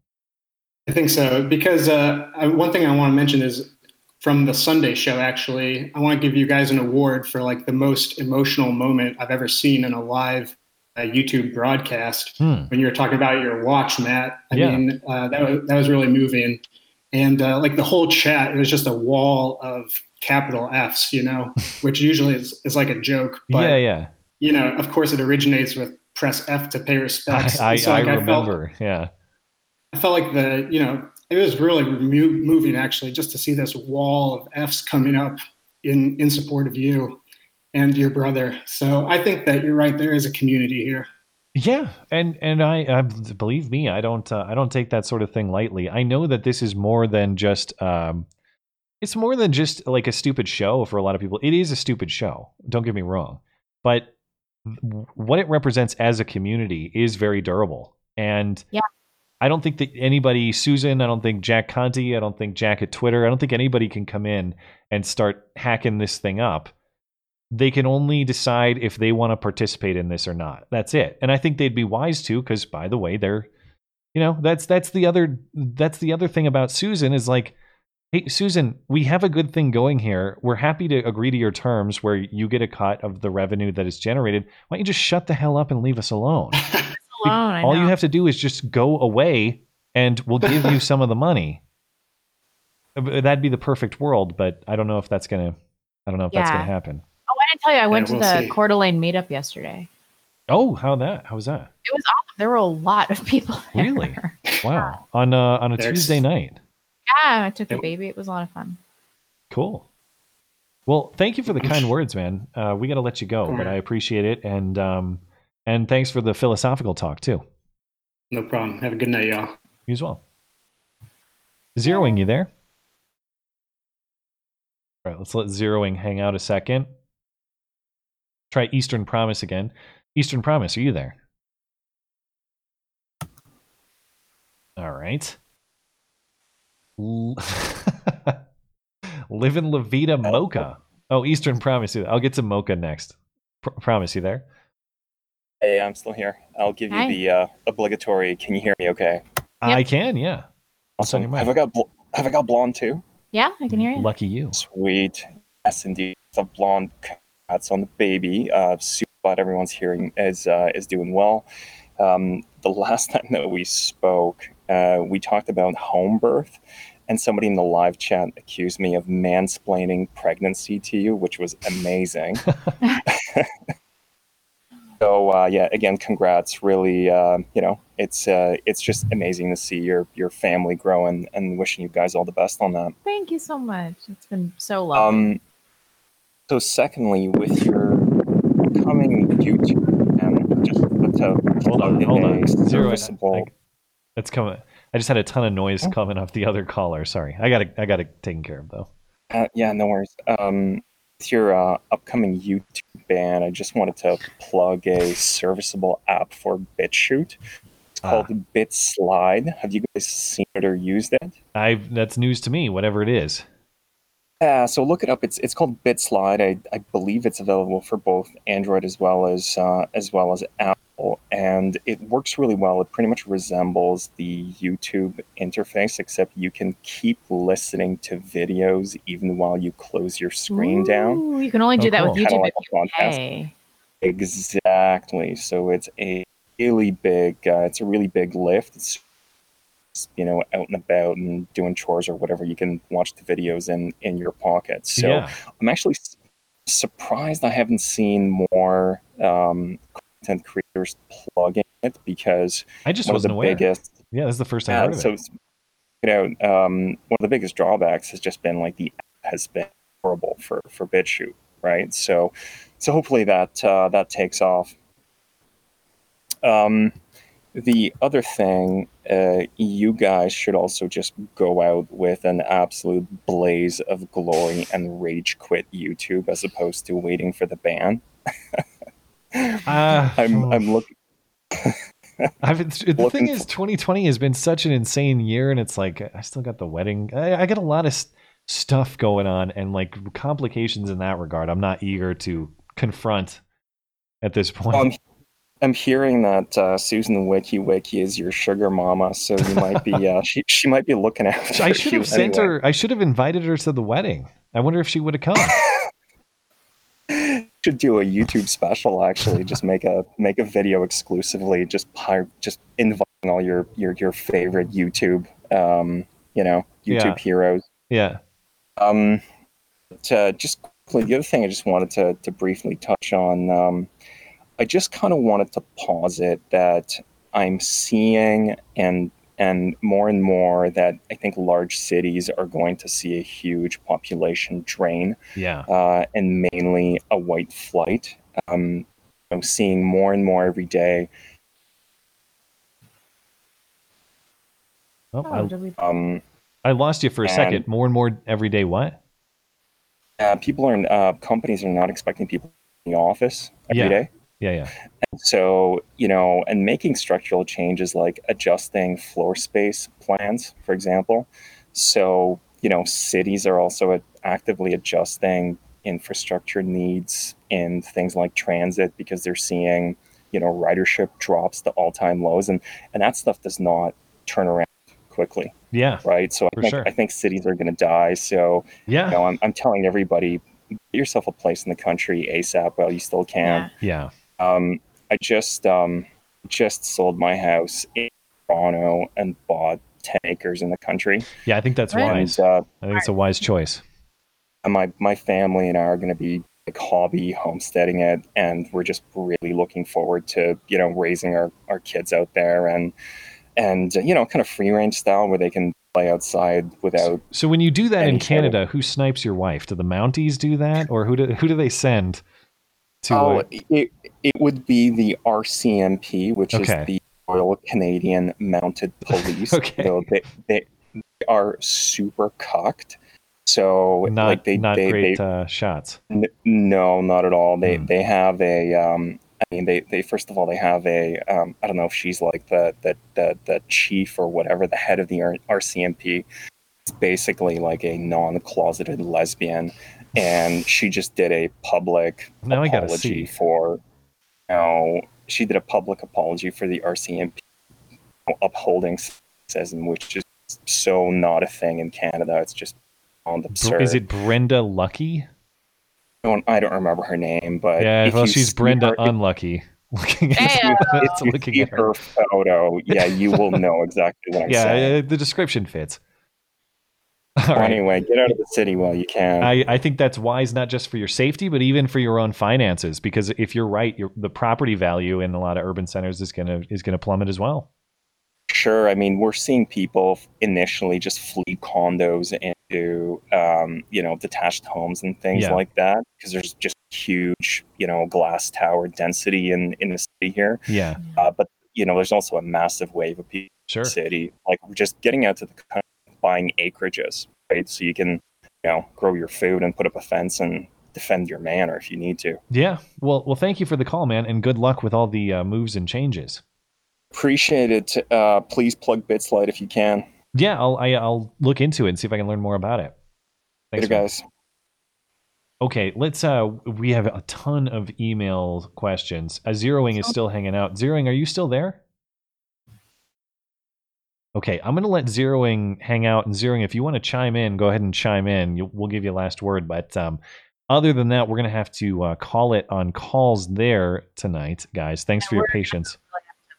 I think so because uh, I- one thing I want to mention is from the Sunday show. Actually, I want to give you guys an award for like the most emotional moment I've ever seen in a live uh, YouTube broadcast. Hmm. When you were talking about your watch, Matt, I Yeah. mean uh, that was that was really moving, and uh, like the whole chat, it was just a wall of capital F's, you know, which usually is, is like a joke. But, yeah, yeah. you know, of course, it originates with press F to pay respects. I, I, So, I like, felt- remember. yeah. I felt like the, you know, it was really moving actually just to see this wall of F's coming up in in support of you and your brother. So I think that you're right. There is a community here. Yeah, and and I, I believe me, I don't uh, I don't take that sort of thing lightly. I know that this is more than just um, it's more than just like a stupid show for a lot of people. It is a stupid show. Don't get me wrong, but what it represents as a community is very durable. And Yeah. I don't think that anybody, Susan, I don't think Jack Conte, I don't think Jack at Twitter, I don't think anybody can come in and start hacking this thing up they can only decide if they want to participate in this or not. That's it. And I think they'd be wise to cuz by the way, they're you know, that's that's the other that's the other thing about Susan is like Hey Susan, we have a good thing going here. We're happy to agree to your terms where you get a cut of the revenue that is generated. Why don't you just shut the hell up and leave us alone? Alone, All you have to do is just go away and we'll give you some of the money. Uh, That'd be the perfect world, but I don't know if that's going to I don't know if that's going to happen. I didn't tell you. I went we'll to the see. Coeur d'Alene meetup yesterday. Oh, how that? How was that? It was awesome. There were a lot of people. There. Really? Wow. On uh, on a There's- Tuesday night. Yeah, I took the baby. It was a lot of fun. Cool. Well, thank you for the kind words, man. Uh, we got to let you go, but I appreciate it, and um, and thanks for the philosophical talk too. No problem. Have a good night, y'all. You as well. Zeroing, you there? All right, let's let zeroing hang out a second. Try Eastern Promise again. Eastern Promise, are you there? All right. L- in La Vida Mocha. Oh, Eastern Promise. I'll get to Mocha next. Pr- promise you there? Hey, I'm still here. I'll give you Hi. the uh, obligatory. Can you hear me? Okay. I can, yeah. What's on Awesome. your Have I mind? got bl- Have I got blonde too? Yeah, I can hear you. Lucky you. Sweet. Yes, indeed. The blonde. Congrats on the baby. Uh, super glad everyone's hearing is uh, is doing well. Um, the last time that we spoke, uh, we talked about home birth, and somebody in the live chat accused me of mansplaining pregnancy to you, which was amazing. so uh, yeah, again, congrats. Really, uh, you know, it's uh, it's just amazing to see your your family grow, and, and wishing you guys all the best on that. Thank you so much. It's been so lovely. Um, so secondly, with your coming YouTube, and just to Hold on, hold on. Serviceable. I- That's coming. I just had a ton of noise coming off the other caller. Sorry, I got it. I got it taken care of though. Uh, yeah, no worries. Um, with your uh, upcoming YouTube ban, I just wanted to plug a serviceable app for BitChute. It's Ah. called BitSlide. Have you guys seen it or used it? I that's news to me. Whatever it is. Yeah, so look it up. It's it's called BitSlide. I, I believe it's available for both Android as well as uh, as well as Apple, and it works really well. It pretty much resembles the YouTube interface, except you can keep listening to videos even while you close your screen down. You can only do Oh, that with cool. Kinda YouTube like if you podcast. Exactly. So it's a really big. Uh, it's a really big lift. It's you know out and about and doing chores or whatever. You can watch the videos in in your pocket. So Yeah. I'm actually surprised I haven't seen more um, content creators plugging it because I just one wasn't the aware. biggest Yeah, this is the first time I heard of so it. you know, um, one of the biggest drawbacks has just been like the app has been horrible for for BitChute, right? So, so hopefully that uh, that takes off. Um, the other thing, uh, you guys should also just go out with an absolute blaze of glory and rage quit YouTube as opposed to waiting for the ban. Ah, I'm I'm looking. I've been, the Looking thing is, 2020 has been such an insane year, and it's like I still got the wedding. I, I got a lot of s- stuff going on, and like complications in that regard. I'm not eager to confront at this point. I'm, I'm hearing that uh, Susan Wiki Wiki is your sugar mama, so you might be uh, she she might be looking after I should you have sent anyway. her. I should have invited her to the wedding. I wonder if she would have come. Should do a YouTube special actually. Just make a make a video exclusively. Just just inviting all your your your favorite YouTube um you know YouTube Yeah. heroes. yeah. Um, But, uh, just the other thing I just wanted to to briefly touch on. Um, I just kind of wanted to posit that I'm seeing and and more and more that I think large cities are going to see a huge population drain, Yeah. uh, and mainly a white flight. Um, I'm seeing more and more every day. Oh, I, Um, I lost you for a second. More and more every day. What? uh, people are uh, companies are not expecting people in the office every day. Yeah. Yeah. Yeah. So, you know, and making structural changes like adjusting floor space plans, for example. So, you know, cities are also actively adjusting infrastructure needs in things like transit because they're seeing, you know, ridership drops to all time lows. And, and that stuff does not turn around quickly. Yeah. Right. So For I think, sure. I think cities are going to die. So, Yeah. you know, I'm, I'm telling everybody, get yourself a place in the country ASAP while you still can. Yeah. Um, I just um, just sold my house in Toronto and bought ten acres in the country. Yeah. I think that's And, wise. uh, I think it's a wise choice. and my my family and I are going to be like hobby homesteading it, and we're just really looking forward to you know raising our our kids out there and and uh, you know kind of free range style where they can play outside without So when you do that in Any sort Canada, who snipes your wife? Do the Mounties do that, or who do who do they send to? oh it it would be the RCMP, which Okay. is the Royal Canadian Mounted Police. Okay. So they, they they are super cocked. So not like they not they, great they uh, shots. N- no, not at all. They Hmm. they have a. Um, I mean, they, they first of all they have a. Um, I don't know if she's like the the the, the chief or whatever, the head of the RCMP. It's basically like a non-closeted lesbian, and she just did a public Now I gotta apology see. for. You know, she did a public apology for the RCMP upholding sexism, which is so not a thing in Canada. It's just beyond Br- absurd. Is it Brenda Lucki? I don't, I don't remember her name, but Yeah. if Well, you she's Brenda her, Unlucky. Looking at, if you, if you looking see at her. her photo, yeah, you will know exactly what I'm Yeah, saying. uh, the description fits. So Anyway, get out of the city while you can. I, I think that's wise not just for your safety, but even for your own finances. Because if you're right, your, the property value in a lot of urban centers is gonna is gonna plummet as well. Sure. I mean, we're seeing people initially just flee condos into, um, you know, detached homes and things Yeah. like that because there's just huge, you know, glass tower density in in the city here. Yeah. Uh, but you know, there's also a massive wave of people Sure. in the city, like we're just getting out to the country, buying acreages, right? So you can, you know, grow your food and put up a fence and defend your manor if you need to. Yeah. Well, well, thank you for the call, man, and good luck with all the uh, moves and changes. Appreciate it. Uh, please plug Bitslide if you can. Yeah, I'll I, I'll look into it and see if I can learn more about it. Later, guys. Okay, let's. Uh, we have a ton of email questions. Uh, Zeroing is still hanging out. Zeroing, are you still there? Okay, I'm gonna let Zeroing hang out. And Zeroing, if you want to chime in, go ahead and chime in. We'll give you a last word. But um, other than that, we're gonna have to uh, call it on calls there tonight, guys. Thanks for your patience.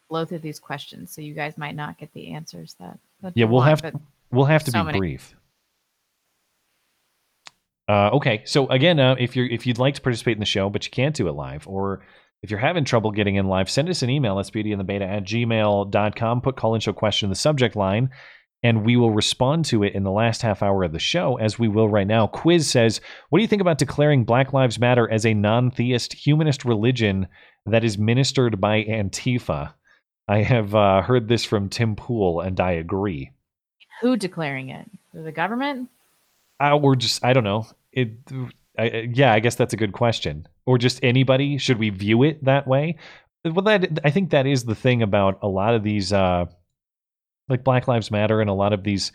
blow through these questions, so you guys might not get the answers that. that Yeah, we'll want, have but we'll have to so be many. brief. Uh, okay, so again, uh, if you're if you'd like to participate in the show, but you can't do it live, or if you're having trouble getting in live, send us an email at beautyandthebeta at gmail.com. Put call in show question in the subject line, and we will respond to it in the last half hour of the show, as we will right now. Quiz says, What do you think about declaring Black Lives Matter as a non theist humanist religion that is ministered by Antifa? I have uh, heard this from Tim Pool, and I agree. who declaring it? The government? Uh, or just I don't know. It, I, yeah, I guess that's a good question. Or just anybody? Should we view it that way? Well, that I think that is the thing about a lot of these, uh, like Black Lives Matter, and a lot of these,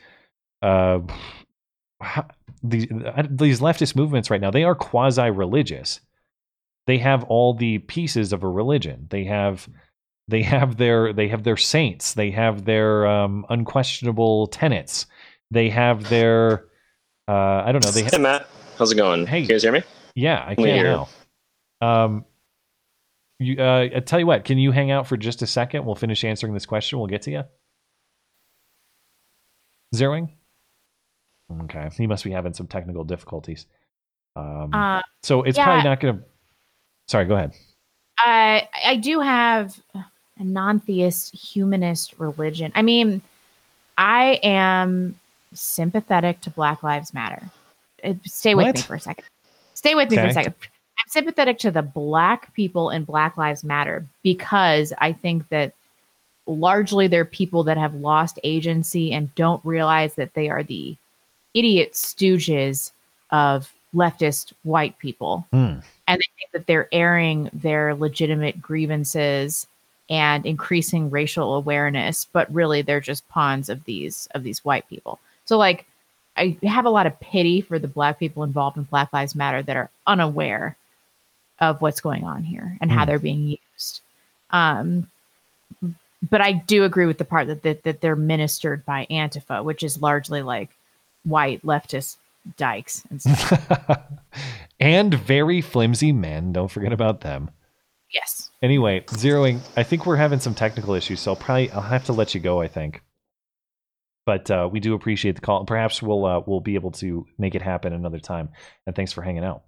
uh, these these leftist movements right now. They are quasi religious. They have all the pieces of a religion. They have they have their they have their saints. They have their um, unquestionable tenets. They have their uh, I don't know. They Hey have, how's it going? Hey. you guys hear me? yeah, I Yeah. can now. Um, you, uh, I tell you what, can you hang out for just a second? We'll finish answering this question. We'll get to you. Zeroing. Okay, he must be having some technical difficulties. Um, Uh, so it's yeah. probably not going to. Sorry, go ahead. I I do have a non-theist humanist religion. I mean, I am sympathetic to Black Lives Matter. Uh, Stay with me for a second. Stay with me for a second. I'm sympathetic to the black people in Black Lives Matter because I think that largely they're people that have lost agency and don't realize that they are the idiot stooges of leftist white people Hmm. and they think that they're airing their legitimate grievances and increasing racial awareness but really they're just pawns of these of these white people so like i have a lot of pity for the black people involved in black lives matter that are unaware of what's going on here and how Hmm. they're being used um but i do agree with the part that, that that they're ministered by antifa which is largely like white leftist dykes and stuff And very flimsy men. Don't forget about them. yes Anyway, zeroing. I think we're having some technical issues, so I'll probably I'll have to let you go. I think, but uh, we do appreciate the call. Perhaps we'll uh, we'll be able to make it happen another time. And thanks for hanging out.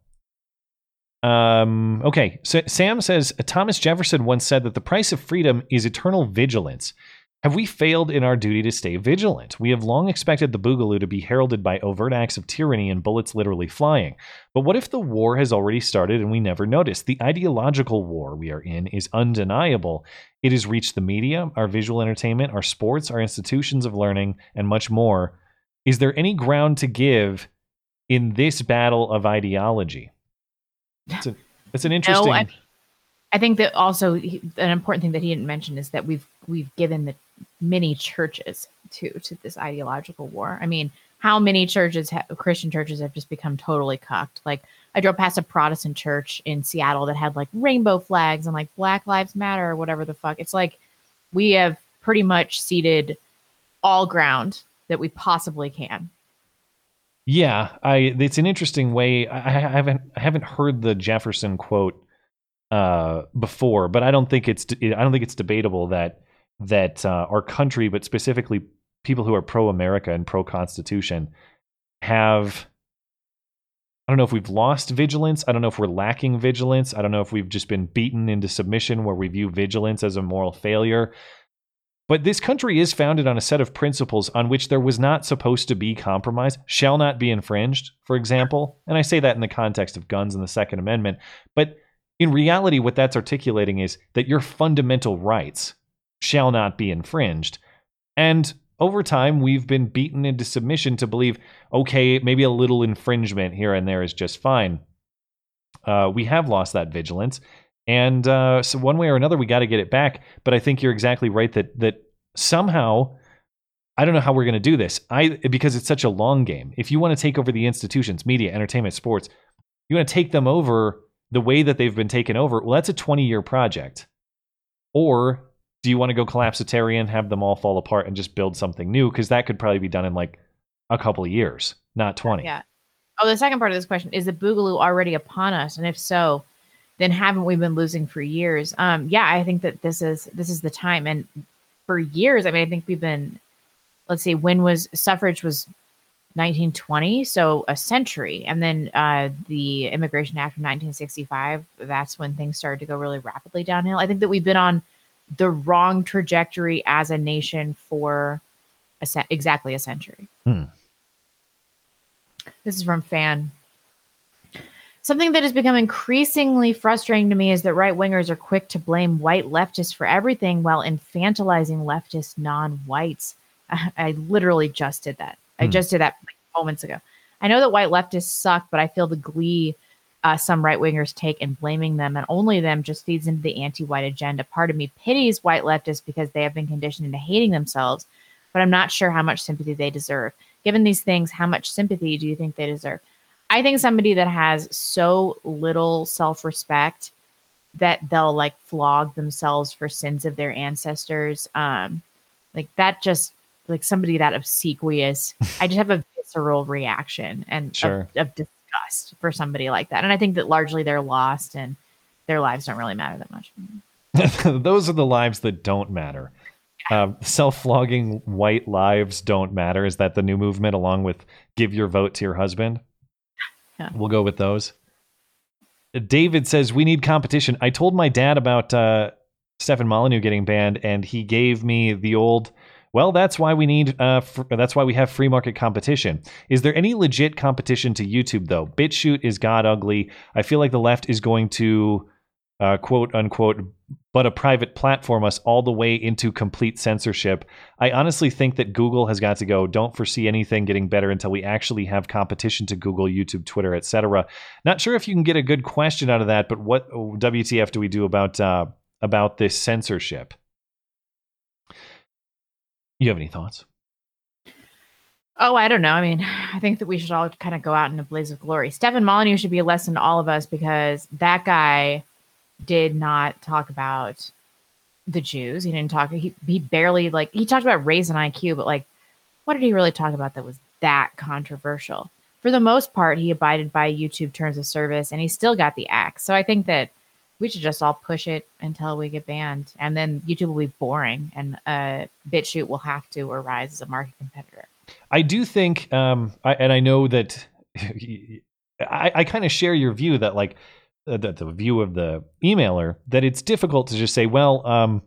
Um. Okay. So Sam says Thomas Jefferson once said that the price of freedom is eternal vigilance. Have we failed in our duty to stay vigilant? We have long expected the Boogaloo to be heralded by overt acts of tyranny and bullets literally flying. But what if the war has already started and we never noticed? The ideological war we are in is undeniable. It has reached the media, our visual entertainment, our sports, our institutions of learning, and much more. Is there any ground to give in this battle of ideology? It's, a, it's an interesting. No, I, I think that also he, an important thing that he didn't mention is that we've we've given the many churches to to this ideological war. I mean, how many churches, ha- Christian churches, have just become totally cucked? Like I drove past a Protestant church in Seattle that had like rainbow flags and like Black Lives Matter or whatever the fuck. It's like we have pretty much ceded all ground that we possibly can. Yeah, I. It's an interesting way. I, I haven't I haven't heard the Jefferson quote uh, before, but I don't think it's I don't think it's debatable that that uh, our country, but specifically people who are pro America and pro Constitution, have. I don't know if we've lost vigilance. I don't know if we're lacking vigilance. I don't know if we've just been beaten into submission where we view vigilance as a moral failure. But this country is founded on a set of principles on which there was not supposed to be compromise, shall not be infringed, for example. And I say that in the context of guns and the Second Amendment. But in reality, what that's articulating is that your fundamental rights shall not be infringed. And over time, we've been beaten into submission to believe, okay, maybe a little infringement here and there is just fine. Uh, we have lost that vigilance. And uh, so one way or another, we got to get it back. But I think you're exactly right that that somehow, I don't know how we're going to do this. I because it's such a long game. If you want to take over the institutions, media, entertainment, sports, you want to take them over the way that they've been taken over. Well, that's a 20 year project. Or do you want to go collapsitarian, have them all fall apart, and just build something new? Because that could probably be done in like a couple of years, not 20. Yeah. Oh, the second part of this question is the Boogaloo already upon us, and if so, then haven't we been losing for years? Um, yeah, I think that this is this is the time, and for years, I mean, I think we've been. Let's see, when was suffrage was 1920, so a century, and then uh, the Immigration Act of 1965. That's when things started to go really rapidly downhill. I think that we've been on the wrong trajectory as a nation for a ce- exactly a century. Hmm. This is from Fan. Something that has become increasingly frustrating to me is that right wingers are quick to blame white leftists for everything while infantilizing leftist non whites. I, I literally just did that. I Hmm. just did that like moments ago. I know that white leftists suck, but I feel the glee uh, some right wingers take in blaming them and only them just feeds into the anti white agenda. Part of me pities white leftists because they have been conditioned into hating themselves, but I'm not sure how much sympathy they deserve. Given these things, how much sympathy do you think they deserve? I think somebody that has so little self respect that they'll like flog themselves for sins of their ancestors. Um, like that just like somebody that obsequious. I just have a visceral reaction and of- Sure. of, disgust for somebody like that. And I think that largely they're lost and their lives don't really matter that much. Those are the lives that don't matter. Um, Self flogging white lives don't matter. Is that the new movement along with give your vote to your husband? Yeah. We'll go with those. David says we need competition. I told my dad about uh, Stefan Molyneux getting banned, and he gave me the old. Well, that's why we need. Uh, fr- that's why we have free market competition. Is there any legit competition to YouTube though? BitChute is god ugly. I feel like the left is going to uh, quote unquote, but a private platform us all the way into complete censorship. I honestly think that Google has got to go. Don't foresee anything getting better until we actually have competition to Google, YouTube, Twitter, etc. Not sure if you can get a good question out of that, but what WTF do we do about uh, about this censorship? You have any thoughts? Oh, I don't know. I mean, I think that we should all kind of go out in a blaze of glory. Stefan Molyneux should be a lesson to all of us because that guy did not talk about the Jews. He didn't talk. He he barely like he talked about race and IQ, but like, what did he really talk about that was that controversial? For the most part, he abided by YouTube terms of service, and he still got the axe. So I think that we should just all push it until we get banned, and then YouTube will be boring, and uh, BitChute will have to arise as a market competitor. I do think, um, I, and I know that I, I kind of share your view that like uh, the, the view of the emailer that it's difficult to just say, well, um,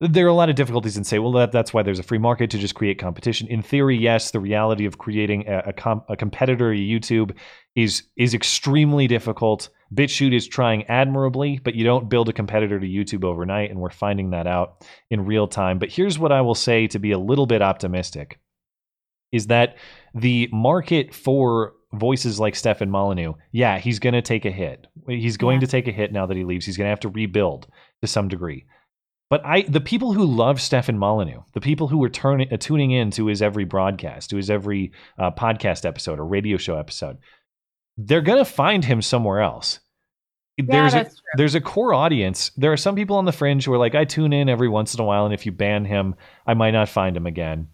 there are a lot of difficulties in say, well, that, that's why there's a free market to just create competition. In theory, yes, the reality of creating a, a, com- a competitor to YouTube is is extremely difficult. BitChute is trying admirably, but you don't build a competitor to YouTube overnight, and we're finding that out in real time. But here's what I will say to be a little bit optimistic: is that the market for voices like Stefan Molyneux, yeah, he's going to take a hit. He's going yeah. to take a hit now that he leaves. He's going to have to rebuild to some degree. But I, the people who love Stefan Molyneux, the people who are turning, uh, tuning in to his every broadcast, to his every uh, podcast episode or radio show episode, they're going to find him somewhere else. Yeah, there's a, true. there's a core audience. There are some people on the fringe who are like, I tune in every once in a while, and if you ban him, I might not find him again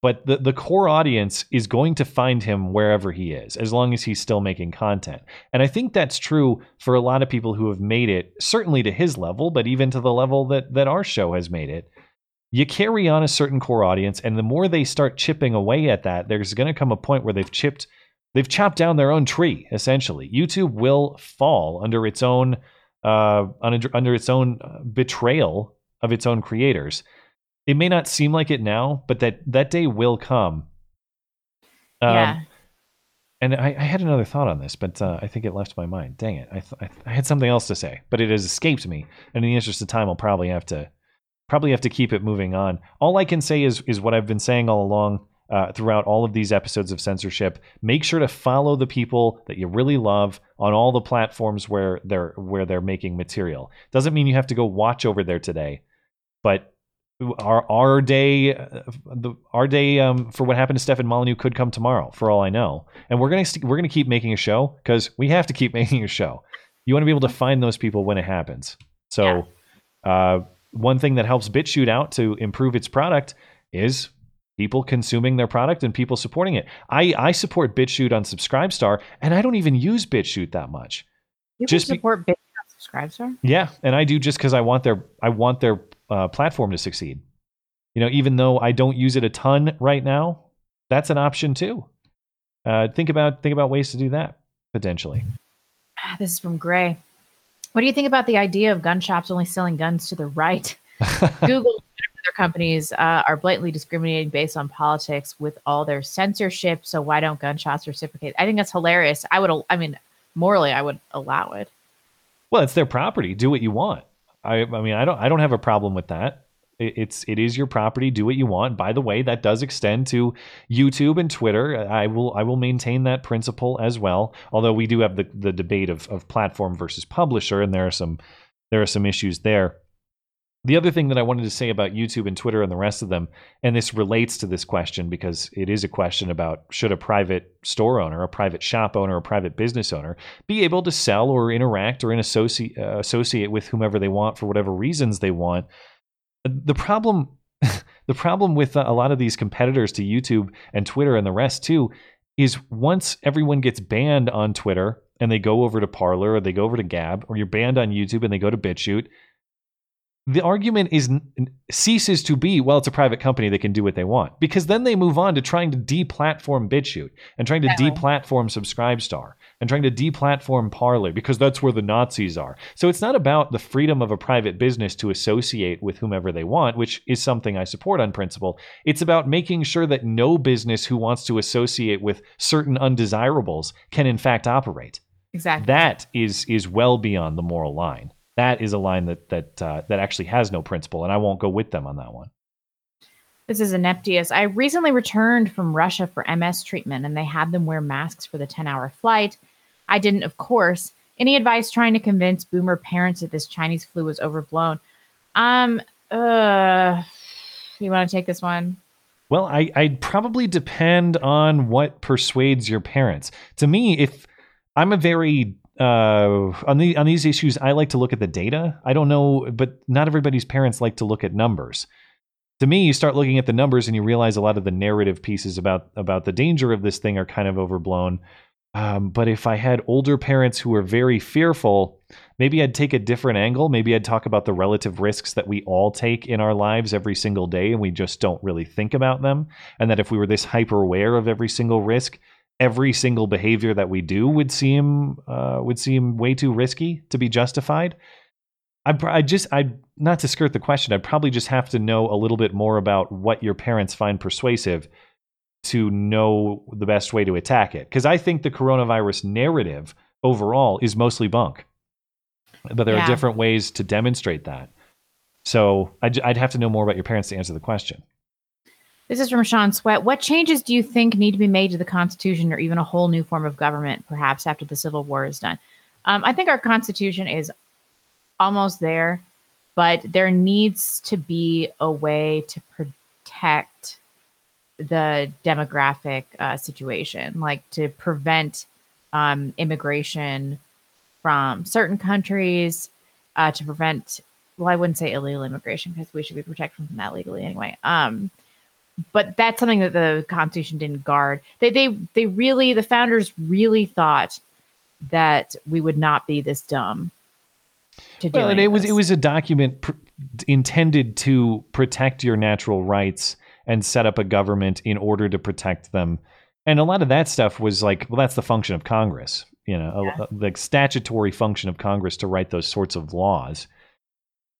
but the, the core audience is going to find him wherever he is as long as he's still making content and i think that's true for a lot of people who have made it certainly to his level but even to the level that that our show has made it you carry on a certain core audience and the more they start chipping away at that there's going to come a point where they've chipped they've chopped down their own tree essentially youtube will fall under its own uh under, under its own uh, betrayal of its own creators it may not seem like it now, but that that day will come. Um, yeah. And I, I, had another thought on this, but uh, I think it left my mind. Dang it! I, th- I had something else to say, but it has escaped me. And in the interest of time, I'll probably have to probably have to keep it moving on. All I can say is is what I've been saying all along uh, throughout all of these episodes of censorship. Make sure to follow the people that you really love on all the platforms where they're where they're making material. Doesn't mean you have to go watch over there today, but our our day the our day um, for what happened to Stefan Molyneux could come tomorrow for all I know. And we're going to we're going to keep making a show cuz we have to keep making a show. You want to be able to find those people when it happens. So yeah. uh, one thing that helps BitChute out to improve its product is people consuming their product and people supporting it. I I support BitChute on Subscribestar and I don't even use BitChute that much. You just support be- BitChute on Subscribestar? Yeah, and I do just cuz I want their I want their uh, platform to succeed. You know, even though I don't use it a ton right now, that's an option too. Uh, think about think about ways to do that potentially. Ah, this is from Gray. What do you think about the idea of gun shops only selling guns to the right? Google companies uh, are blatantly discriminating based on politics with all their censorship. So why don't gunshots reciprocate? I think that's hilarious. I would, I mean, morally, I would allow it. Well, it's their property. Do what you want. I, I mean, I don't, I don't have a problem with that. It, it's, it is your property. Do what you want. By the way, that does extend to YouTube and Twitter. I will, I will maintain that principle as well. Although we do have the, the debate of, of platform versus publisher, and there are some, there are some issues there. The other thing that I wanted to say about YouTube and Twitter and the rest of them, and this relates to this question because it is a question about should a private store owner, a private shop owner, a private business owner be able to sell or interact or in associate, uh, associate with whomever they want for whatever reasons they want. The problem, the problem with a lot of these competitors to YouTube and Twitter and the rest too, is once everyone gets banned on Twitter and they go over to Parler or they go over to Gab, or you're banned on YouTube and they go to BitChute the argument is ceases to be well it's a private company they can do what they want because then they move on to trying to deplatform BitChute and trying to exactly. deplatform Subscribestar and trying to deplatform Parler because that's where the Nazis are. So it's not about the freedom of a private business to associate with whomever they want, which is something I support on principle. It's about making sure that no business who wants to associate with certain undesirables can in fact operate. Exactly. That is is well beyond the moral line that is a line that that uh, that actually has no principle, and I won't go with them on that one. This is Aneptius. I recently returned from Russia for MS treatment, and they had them wear masks for the 10 hour flight. I didn't, of course. Any advice trying to convince boomer parents that this Chinese flu was overblown? Um, uh, you want to take this one? Well, I, I'd probably depend on what persuades your parents. To me, if I'm a very uh, on the on these issues, I like to look at the data. I don't know, but not everybody's parents like to look at numbers. To me, you start looking at the numbers and you realize a lot of the narrative pieces about about the danger of this thing are kind of overblown. Um, but if I had older parents who were very fearful, maybe I'd take a different angle. Maybe I'd talk about the relative risks that we all take in our lives every single day, and we just don't really think about them. And that if we were this hyper aware of every single risk, every single behavior that we do would seem uh, would seem way too risky to be justified. I I just I not to skirt the question. I'd probably just have to know a little bit more about what your parents find persuasive to know the best way to attack it. Because I think the coronavirus narrative overall is mostly bunk, but there yeah. are different ways to demonstrate that. So I'd, I'd have to know more about your parents to answer the question. This is from Sean Sweat. What changes do you think need to be made to the Constitution or even a whole new form of government, perhaps after the Civil War is done? Um, I think our Constitution is almost there, but there needs to be a way to protect the demographic uh, situation, like to prevent um, immigration from certain countries, uh, to prevent, well, I wouldn't say illegal immigration because we should be protected from that legally anyway. Um, but that's something that the Constitution didn't guard. They they they really the founders really thought that we would not be this dumb. To well, and it was it was a document pr- intended to protect your natural rights and set up a government in order to protect them. And a lot of that stuff was like, well, that's the function of Congress, you know, yeah. a, a, the statutory function of Congress to write those sorts of laws.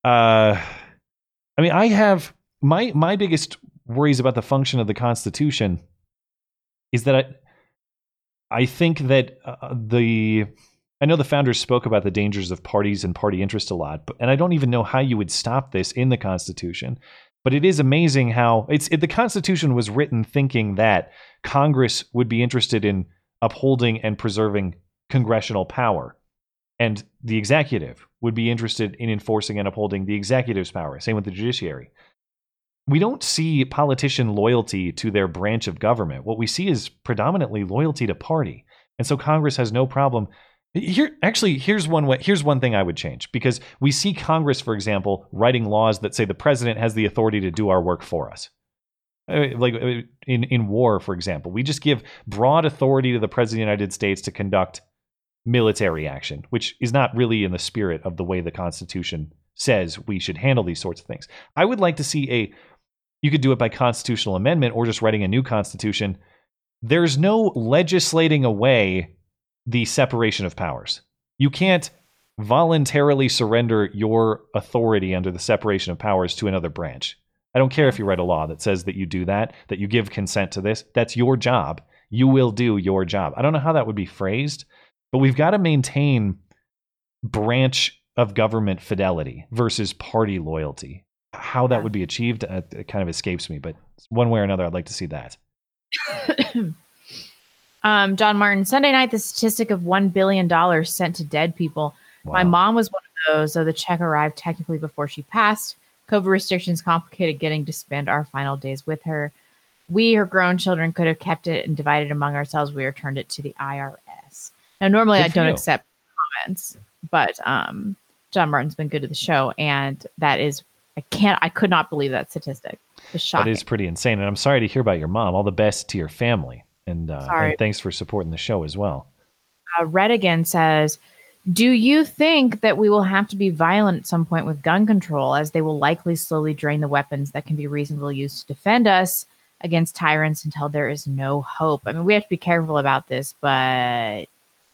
Uh, I mean, I have my my biggest worries about the function of the Constitution is that I, I think that uh, the I know the founders spoke about the dangers of parties and party interest a lot, but and I don't even know how you would stop this in the Constitution. But it is amazing how it's it, the Constitution was written thinking that Congress would be interested in upholding and preserving congressional power, and the executive would be interested in enforcing and upholding the executive's power. Same with the judiciary we don't see politician loyalty to their branch of government. What we see is predominantly loyalty to party. And so Congress has no problem here actually here's one way here's one thing I would change because we see Congress for example writing laws that say the president has the authority to do our work for us. Uh, like uh, in in war for example, we just give broad authority to the president of the United States to conduct military action, which is not really in the spirit of the way the constitution says we should handle these sorts of things. I would like to see a you could do it by constitutional amendment or just writing a new constitution. There's no legislating away the separation of powers. You can't voluntarily surrender your authority under the separation of powers to another branch. I don't care if you write a law that says that you do that, that you give consent to this. That's your job. You will do your job. I don't know how that would be phrased, but we've got to maintain branch of government fidelity versus party loyalty how that would be achieved uh, it kind of escapes me but one way or another i'd like to see that. Um, john martin sunday night the statistic of $1 billion sent to dead people. Wow. my mom was one of those so the check arrived technically before she passed. Covid restrictions complicated getting to spend our final days with her. We her grown children could have kept it and divided among ourselves. We returned it to the irs now normally i don't you. accept comments but um, john martin's been good to the show and that is I can't. I could not believe that statistic. It's shocking. That is pretty insane, and I'm sorry to hear about your mom. All the best to your family, and, uh, and thanks for supporting the show as well. Uh, Redigan says, Do you think that we will have to be violent at some point with gun control, as they will likely slowly drain the weapons that can be reasonably used to defend us against tyrants until there is no hope? I mean, we have to be careful about this, but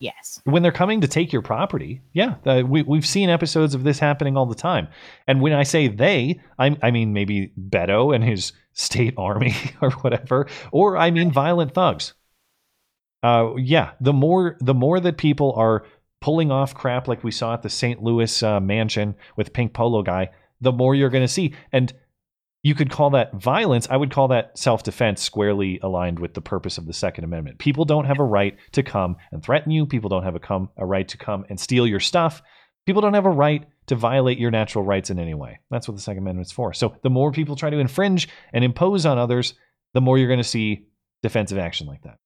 yes. when they're coming to take your property. Yeah, uh, we we've seen episodes of this happening all the time. And when I say they, I I mean maybe Beto and his state army or whatever, or I mean violent thugs. Uh, yeah, the more the more that people are pulling off crap like we saw at the St. Louis uh, mansion with Pink Polo guy, the more you're going to see. And you could call that violence. I would call that self defense squarely aligned with the purpose of the Second Amendment. People don't have a right to come and threaten you. People don't have a, come, a right to come and steal your stuff. People don't have a right to violate your natural rights in any way. That's what the Second Amendment's for. So the more people try to infringe and impose on others, the more you're going to see defensive action like that.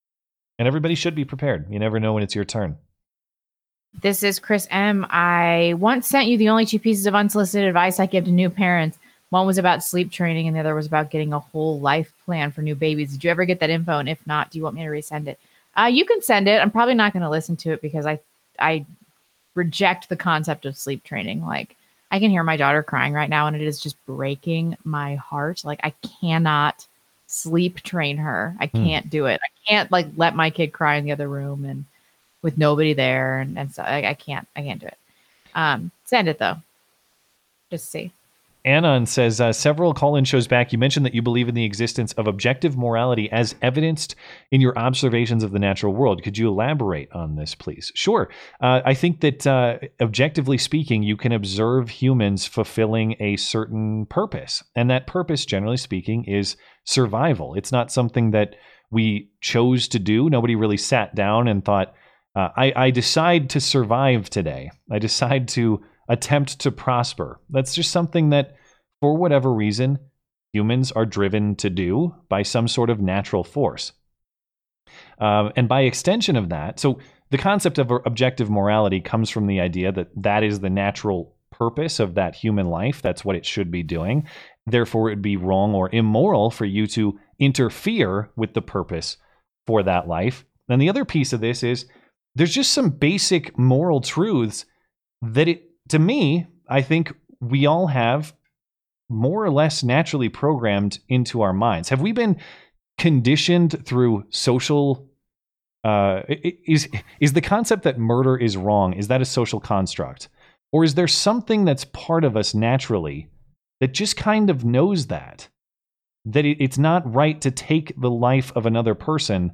And everybody should be prepared. You never know when it's your turn. This is Chris M. I once sent you the only two pieces of unsolicited advice I give to new parents. One was about sleep training, and the other was about getting a whole life plan for new babies. Did you ever get that info? And if not, do you want me to resend it? Uh, you can send it. I'm probably not going to listen to it because I, I reject the concept of sleep training. Like I can hear my daughter crying right now, and it is just breaking my heart. Like I cannot sleep train her. I Hmm. can't do it. I can't like let my kid cry in the other room and with nobody there, and, and so I, I can't. I can't do it. Um, send it though. Just see. Anon says uh, several call-in shows back, you mentioned that you believe in the existence of objective morality as evidenced in your observations of the natural world. Could you elaborate on this, please? Sure. Uh, I think that uh, objectively speaking, you can observe humans fulfilling a certain purpose, and that purpose, generally speaking, is survival. It's not something that we chose to do. Nobody really sat down and thought, uh, I, I decide to survive today. I decide to attempt to prosper. That's just something that, for whatever reason, humans are driven to do by some sort of natural force. Um, and by extension of that, so the concept of objective morality comes from the idea that that is the natural purpose of that human life. That's what it should be doing. Therefore, it would be wrong or immoral for you to interfere with the purpose for that life. And the other piece of this is there's just some basic moral truths that it to me, I think we all have more or less naturally programmed into our minds. Have we been conditioned through social uh is is the concept that murder is wrong is that a social construct? Or is there something that's part of us naturally that just kind of knows that that it's not right to take the life of another person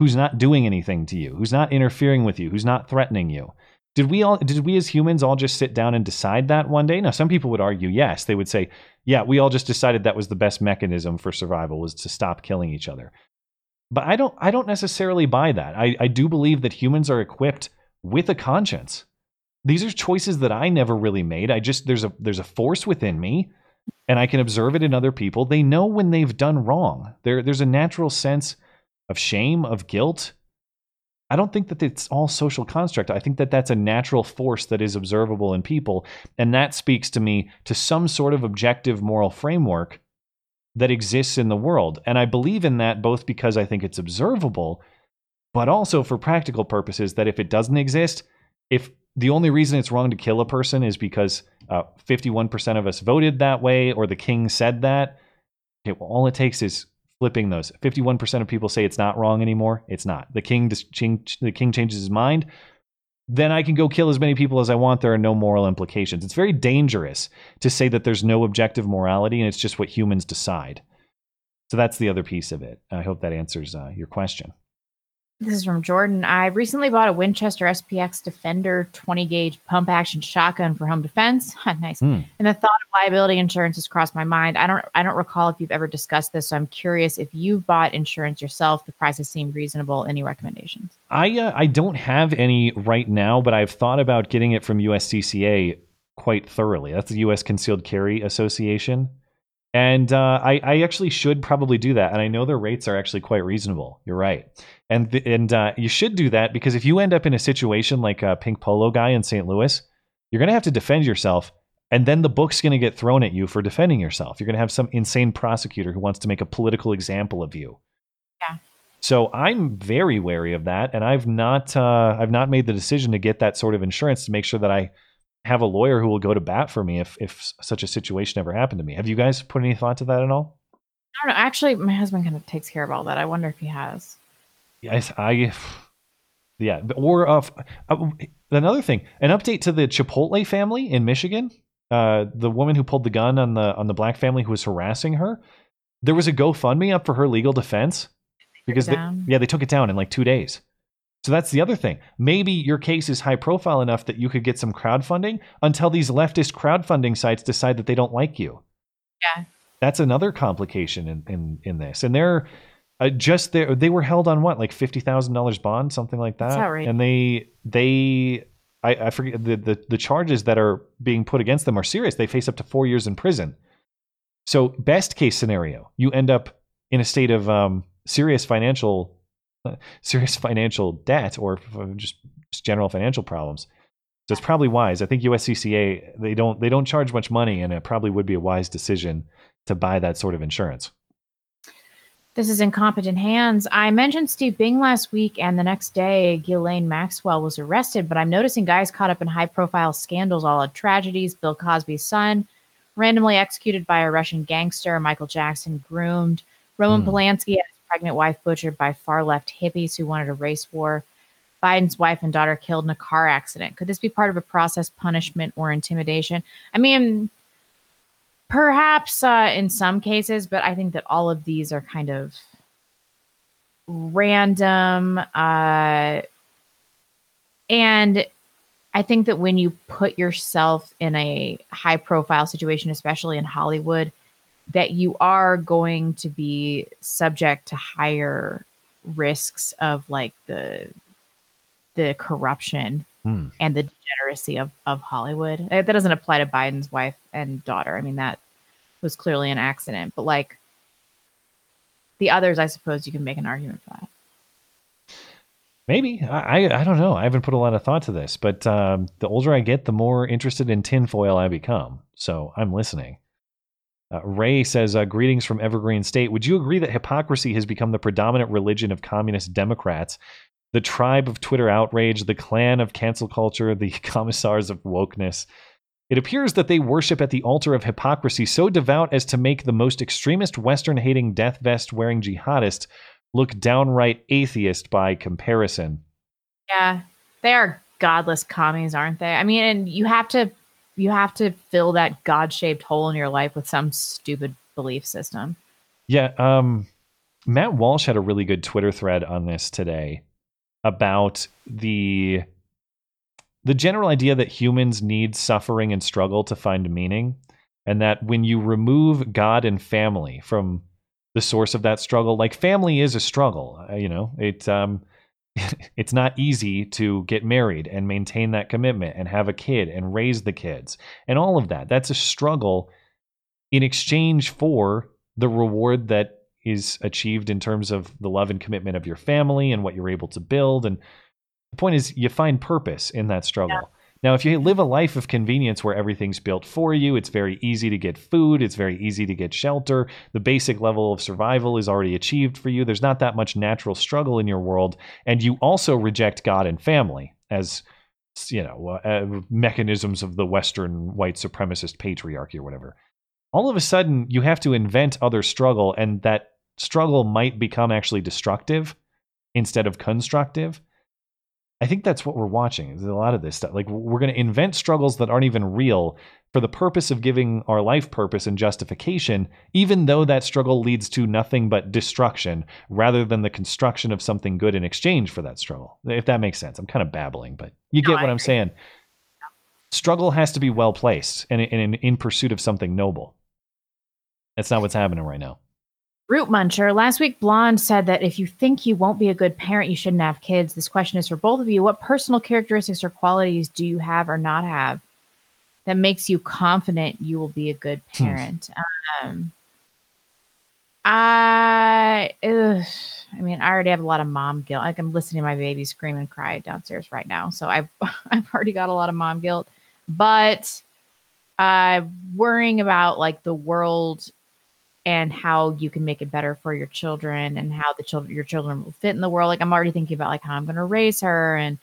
who's not doing anything to you who's not interfering with you who's not threatening you? Did we all did we as humans all just sit down and decide that one day? Now some people would argue yes. They would say yeah we all just decided that was the best mechanism for survival was to stop killing each other. But i don't i don't necessarily buy that. I, I do believe that humans are equipped with a conscience. These are choices that i never really made. I just there's a there's a force within me and i can observe it in other people. They know when they've done wrong. There there's a natural sense of shame of guilt I don't think that it's all social construct. I think that that's a natural force that is observable in people. And that speaks to me to some sort of objective moral framework that exists in the world. And I believe in that both because I think it's observable, but also for practical purposes that if it doesn't exist, if the only reason it's wrong to kill a person is because uh, 51% of us voted that way or the king said that, okay, well, all it takes is flipping those. 51% of people say it's not wrong anymore. It's not. The king the king changes his mind. Then I can go kill as many people as I want. There are no moral implications. It's very dangerous to say that there's no objective morality and it's just what humans decide. So that's the other piece of it. I hope that answers uh, your question. This is from Jordan. I recently bought a Winchester SPX Defender 20 gauge pump action shotgun for home defense. nice. Hmm. And the thought of liability insurance has crossed my mind. I don't I don't recall if you've ever discussed this, so I'm curious if you've bought insurance yourself. The prices seem reasonable. Any recommendations? I uh, I don't have any right now, but I've thought about getting it from USCCA quite thoroughly. That's the U.S. Concealed Carry Association, and uh, I I actually should probably do that. And I know their rates are actually quite reasonable. You're right, and th- and uh, you should do that because if you end up in a situation like a pink polo guy in St. Louis, you're gonna have to defend yourself. And then the book's going to get thrown at you for defending yourself. You're going to have some insane prosecutor who wants to make a political example of you. Yeah. So I'm very wary of that, and I've not uh, I've not made the decision to get that sort of insurance to make sure that I have a lawyer who will go to bat for me if if such a situation ever happened to me. Have you guys put any thought to that at all? I don't know. Actually, my husband kind of takes care of all that. I wonder if he has. Yes, I. Yeah, or uh, uh, another thing, an update to the Chipotle family in Michigan. Uh, the woman who pulled the gun on the on the black family who was harassing her. There was a GoFundMe up for her legal defense because they, yeah, they took it down in like two days. So that's the other thing. Maybe your case is high profile enough that you could get some crowdfunding until these leftist crowdfunding sites decide that they don't like you. Yeah. That's another complication in in, in this. And they're uh, just there they were held on what like $50,000 bond something like that. That's outrageous. And they they I, I forget the, the the charges that are being put against them are serious. They face up to 4 years in prison. So best case scenario, you end up in a state of um, serious financial serious financial debt or just, just general financial problems. So it's probably wise. I think USCCA they don't they don't charge much money, and it probably would be a wise decision to buy that sort of insurance. This is incompetent hands. I mentioned Steve Bing last week, and the next day, Ghislaine Maxwell was arrested. But I'm noticing guys caught up in high profile scandals, all of tragedies. Bill Cosby's son, randomly executed by a Russian gangster. Michael Jackson groomed. Roman Hmm. Polanski had his pregnant wife butchered by far left hippies who wanted a race war. Biden's wife and daughter killed in a car accident. Could this be part of a process, punishment, or intimidation? I mean, perhaps uh, in some cases, but I think that all of these are kind of random. Uh, and I think that when you put yourself in a high profile situation, especially in Hollywood, that you are going to be subject to higher risks of like the the corruption Hmm. and the degeneracy of, of Hollywood. Uh, That doesn't apply to Biden's wife and daughter. I mean, that was clearly an accident, but like the others, I suppose you can make an argument for that. Maybe I, I I don't know. I haven't put a lot of thought to this, but um, the older I get, the more interested in tinfoil I become. So I'm listening. Uh, Ray says, uh, "Greetings from Evergreen State. Would you agree that hypocrisy has become the predominant religion of communist Democrats? The tribe of Twitter outrage, the clan of cancel culture, the commissars of wokeness." It appears that they worship at the altar of hypocrisy so devout as to make the most extremist Western hating death vest wearing jihadist look downright atheist by comparison. Yeah, they are godless commies, aren't they? I mean, and you have to you have to fill that god shaped hole in your life with some stupid belief system. Yeah, um, Matt Walsh had a really good Twitter thread on this today about the the general idea that humans need suffering and struggle to find meaning, and that when you remove God and family from the source of that struggle, like family is a struggle, uh, you know, it um, it's not easy to get married and maintain that commitment and have a kid and raise the kids and all of that. That's a struggle in exchange for the reward that is achieved in terms of the love and commitment of your family and what you're able to build. And the point is, you find purpose in that struggle. Now, if you live a life of convenience where everything's built for you, it's very easy to get food, it's very easy to get shelter, the basic level of survival is already achieved for you, there's not that much natural struggle in your world, and you also reject God and family as you know uh, mechanisms of the western white supremacist patriarchy or whatever all of a sudden you have to invent other struggle and that struggle might become actually destructive instead of constructive. I think that's what we're watching is a lot of this stuff. Like we're going to invent struggles that aren't even real for the purpose of giving our life purpose and justification even though that struggle leads to nothing but destruction rather than the construction of something good in exchange for that struggle. If that makes sense. I'm kind of babbling but you get what i'm saying. Struggle has to be well placed and in, in pursuit of something noble. That's not what's happening right now. Root Muncher. Last week, Blonde said that if you think you won't be a good parent, you shouldn't have kids. This question is for both of you. What personal characteristics or qualities do you have or not have that makes you confident you will be a good parent? um, I, ugh, I mean, I already have a lot of mom guilt. Like I'm listening to my baby scream and cry downstairs right now, so I've I've already got a lot of mom guilt. But I'm uh, worrying about like the world and how you can make it better for your children and how the children your children will fit in the world. Like i'm already thinking about like how i'm going to raise her and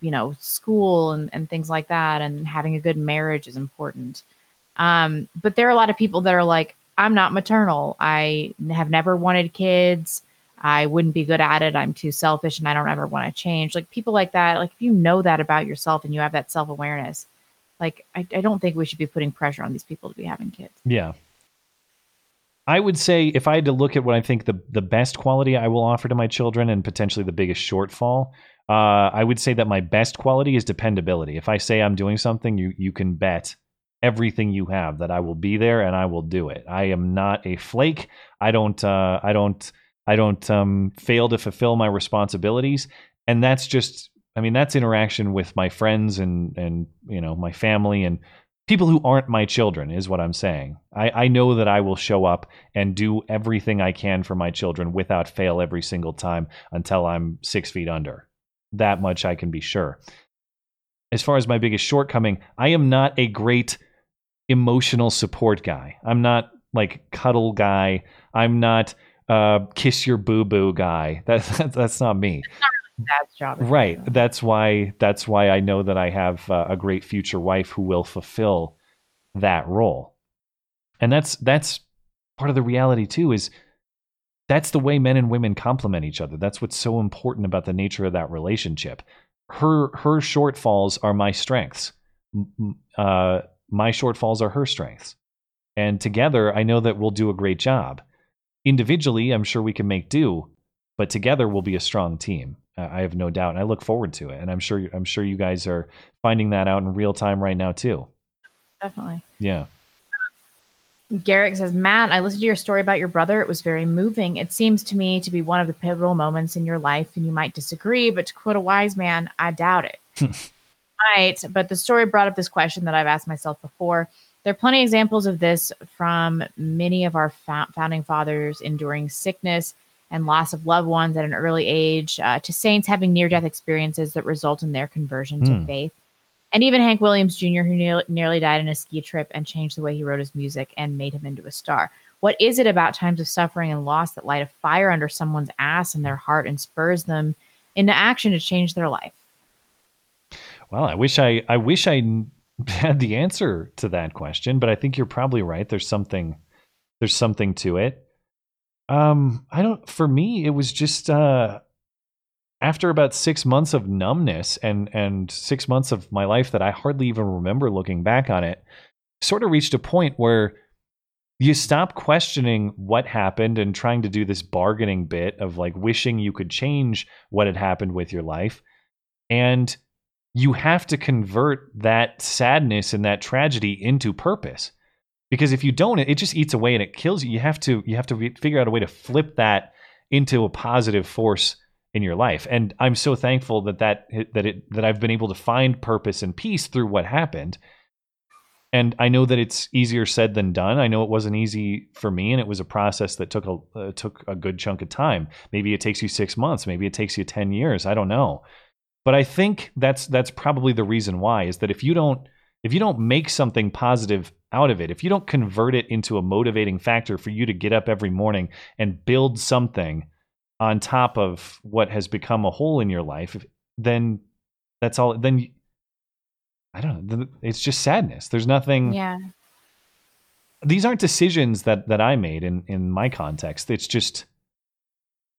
you know school and, and things like that and having a good marriage is important. Um, but there are a lot of people that are like i'm not maternal. I have never wanted kids. I wouldn't be good at it. I'm too selfish and i don't ever want to change. Like people like that like if you know that about yourself and you have that self-awareness like I, I don't think we should be putting pressure on these people to be having kids. Yeah. I would say if I had to look at what I think the the best quality I will offer to my children and potentially the biggest shortfall, uh, I would say that my best quality is dependability. If I say I'm doing something, you you can bet everything you have that I will be there and I will do it. I am not a flake. I don't uh, I don't I don't um, fail to fulfill my responsibilities, and that's just I mean that's interaction with my friends and and you know my family and people who aren't my children is what I'm saying. I, I know that I will show up and do everything I can for my children without fail every single time until I'm six feet under. That much I can be sure. As far as my biggest shortcoming, I am not a great emotional support guy. I'm not like cuddle guy. I'm not uh, kiss your boo boo guy. That, that that's not me. Dad's job Right. That's why. That's why I know that I have uh, a great future wife who will fulfill that role. And that's that's part of the reality too. Is that's the way men and women complement each other. That's what's so important about the nature of that relationship. Her her shortfalls are my strengths. Uh, my shortfalls are her strengths. And together, I know that we'll do a great job. Individually, I'm sure we can make do, but together we'll be a strong team. I have no doubt, and I look forward to it. And I'm sure I'm sure you guys are finding that out in real time right now too. definitely Yeah. Garrick says, Matt, I listened to your story about your brother. It was very moving. It seems to me to be one of the pivotal moments in your life, and you might disagree, but to quote a wise man, I doubt it. right. But the story brought up this question that I've asked myself before. There are plenty of examples of this from many of our fou- founding fathers enduring sickness and loss of loved ones at an early age, uh, to saints having near death experiences that result in their conversion to Hmm. faith. And even Hank Williams Jr., who nearly, nearly died in a ski trip and changed the way he wrote his music and made him into a star. What is it about times of suffering and loss that light a fire under someone's ass and their heart and spurs them into action to change their life? Well, I wish I I wish I had the answer to that question, but I think you're probably right. There's something there's something to it. Um, I don't. For me, it was just uh, after about six months of numbness and and six months of my life that I hardly even remember looking back on it. Sort of reached a point where you stop questioning what happened and trying to do this bargaining bit of like wishing you could change what had happened with your life, and you have to convert that sadness and that tragedy into purpose because if you don't it just eats away and it kills you. You have to you have to re- figure out a way to flip that into a positive force in your life. And i'm so thankful that that that it that i've been able to find purpose and peace through what happened. And i know that it's easier said than done. I know it wasn't easy for me and it was a process that took a uh, took a good chunk of time. Maybe it takes you 6 months. Maybe it takes you 10 years. I don't know. But I think that's that's probably the reason why is that if you don't if you don't make something positive out of it, if you don't convert it into a motivating factor for you to get up every morning and build something on top of what has become a hole in your life, then that's all then I don't know, it's just sadness. There's nothing Yeah. these aren't decisions that that I made in in my context. It's just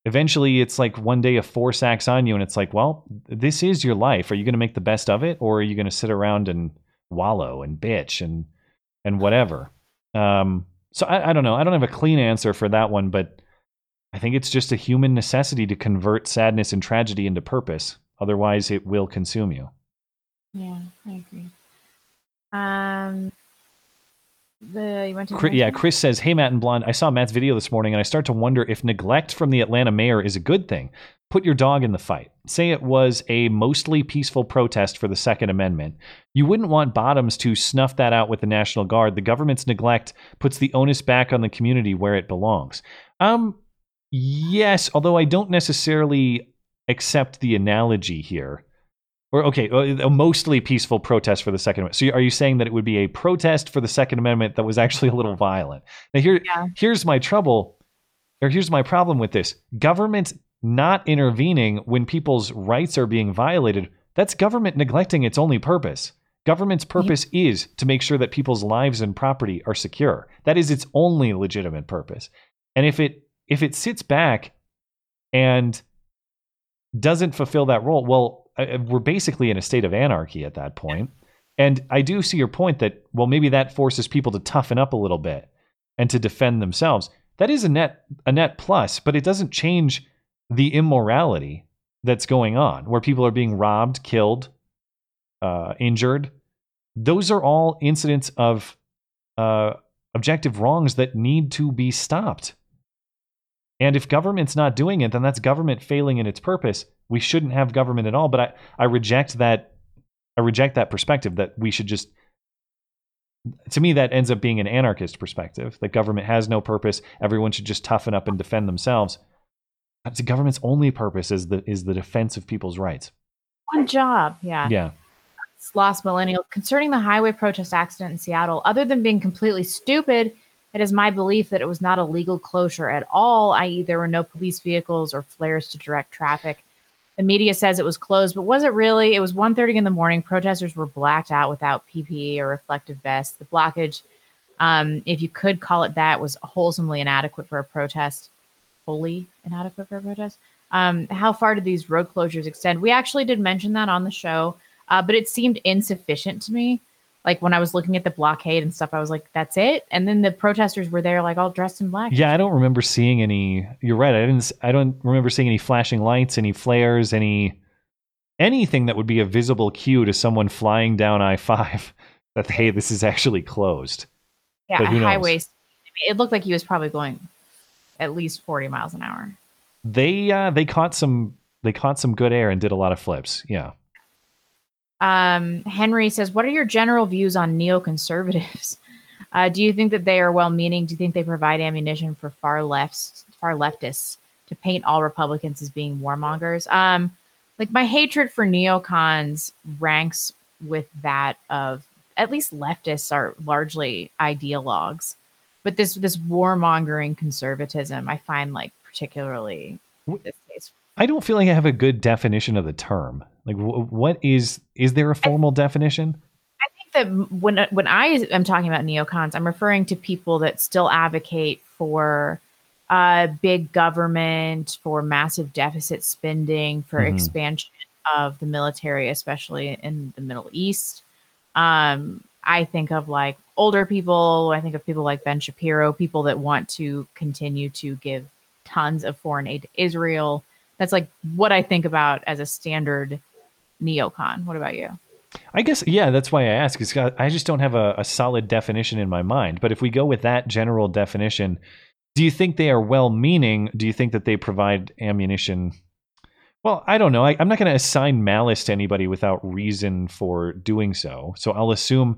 eventually it's like one day a force acts on you and it's like, well, this is your life. Are you going to make the best of it or are you going to sit around and wallow and bitch and and whatever? Um so I, I don't know. I don't have a clean answer for that one, but I think it's just a human necessity to convert sadness and tragedy into purpose. Otherwise it will consume you. Yeah, I agree. Um, the you went to Chris, yeah. Chris says, "Hey Matt and Blonde, I saw Matt's video this morning and I start to wonder if neglect from the Atlanta mayor is a good thing. Put your dog in the fight. Say it was a mostly peaceful protest for the Second Amendment. You wouldn't want Bottoms to snuff that out with the National Guard. The government's neglect puts the onus back on the community where it belongs." Um, yes, although I don't necessarily accept the analogy here. or okay, a mostly peaceful protest for the Second Amendment. So are you saying that it would be a protest for the Second Amendment that was actually a little violent? Now here, Yeah. here's my trouble, or here's my problem with this: government not intervening when people's rights are being violated. That's government neglecting its only purpose. Government's purpose is to make sure that people's lives and property are secure. That is its only legitimate purpose. And if it if it sits back and doesn't fulfill that role, well, uh, we're basically in a state of anarchy at that point. And I do see your point that well, maybe that forces people to toughen up a little bit and to defend themselves. That is a net a net plus, but it doesn't change the immorality that's going on, where people are being robbed, killed, uh, injured. Those are all incidents of uh, objective wrongs that need to be stopped. And if government's not doing it, then that's government failing in its purpose. We shouldn't have government at all. But I, I reject that. I reject that perspective that we should just. To me, that ends up being an anarchist perspective that government has no purpose. Everyone should just toughen up and defend themselves. That's the government's only purpose is the is the defense of people's rights. One job. Yeah. Yeah. It's Lost Millennial. Concerning the highway protest accident in Seattle, other than being completely stupid, it is my belief that it was not a legal closure at all, i.e., there were no police vehicles or flares to direct traffic. The media says it was closed, but was it really? It was 1.30 in the morning. Protesters were blacked out without PPE or reflective vests. The blockage, um, if you could call it that, was wholesomely inadequate for a protest. Wholly inadequate for a protest. Um, how far did these road closures extend? We actually did mention that on the show, uh, but it seemed insufficient to me. Like when I was looking at the blockade and stuff, I was like, "That's it." And then the protesters were there, like all dressed in black. Yeah, I don't remember seeing any. You're right. I didn't. I don't remember seeing any flashing lights, any flares, any anything that would be a visible cue to someone flying down I five that hey, this is actually closed. Yeah, a highway. It looked like he was probably going at least forty miles an hour. They uh, they caught some they caught some good air and did a lot of flips. Yeah. Um, Henry says, "What are your general views on neoconservatives? Uh, do you think that they are well-meaning? Do you think they provide ammunition for far lefts, far leftists to paint all Republicans as being warmongers? Um, like my hatred for neocons ranks with that of at least leftists are largely ideologues, but this this warmongering conservatism I find like particularly distasteful. I don't feel like I have a good definition of the term. Like, wh- what is is there a formal definition? I think that when when I am talking about neocons, I'm referring to people that still advocate for uh, big government, for massive deficit spending, for Mhm. expansion of the military, especially in the Middle East. Um, I think of like older people. I think of people like Ben Shapiro, people that want to continue to give tons of foreign aid to Israel. That's like what I think about as a standard neocon. What about you? I guess yeah, that's why I ask. Is I just don't have a, a solid definition in my mind. But if we go with that general definition, do you think they are well-meaning? Do you think that they provide ammunition? Well, I don't know. I, I'm not going to assign malice to anybody without reason for doing so. So I'll assume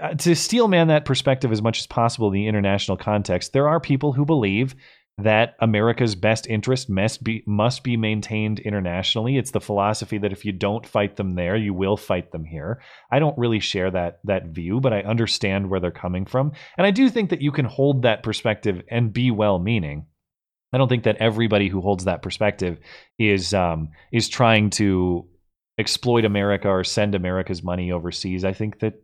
uh, to steelman that perspective as much as possible in the international context. There are people who believe that America's best interest must be must be maintained internationally. It's the philosophy that if you don't fight them there, you will fight them here. I don't really share that that view, but I understand where they're coming from, and I do think that you can hold that perspective and be well-meaning. I don't think that everybody who holds that perspective is um, is trying to exploit America or send America's money overseas. I think that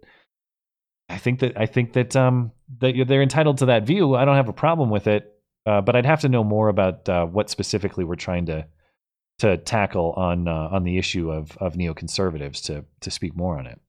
I think that I think that um, that they're entitled to that view. I don't have a problem with it, uh, but I'd have to know more about uh, what specifically we're trying to to tackle on uh, on the issue of of neoconservatives to to speak more on it.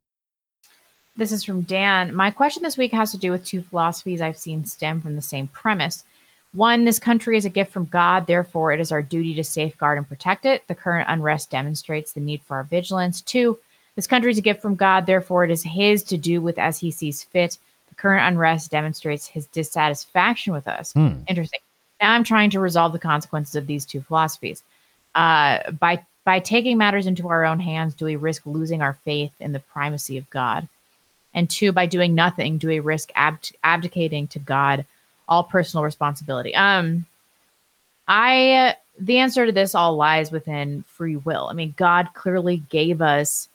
This is from Dan. My question this week has to do with two philosophies I've seen stem from the same premise. One, this country is a gift from God, therefore, it is our duty to safeguard and protect it. The current unrest demonstrates the need for our vigilance. Two, this country is a gift from God, therefore, it is His to do with as He sees fit. The current unrest demonstrates His dissatisfaction with us. Hmm. Interesting. Now I'm trying to resolve the consequences of these two philosophies. Uh, by by taking matters into our own hands, do we risk losing our faith in the primacy of God? And two, by doing nothing, do we risk abd- abdicating to God all personal responsibility? Um, I the answer to this all lies within free will. I mean, God clearly gave us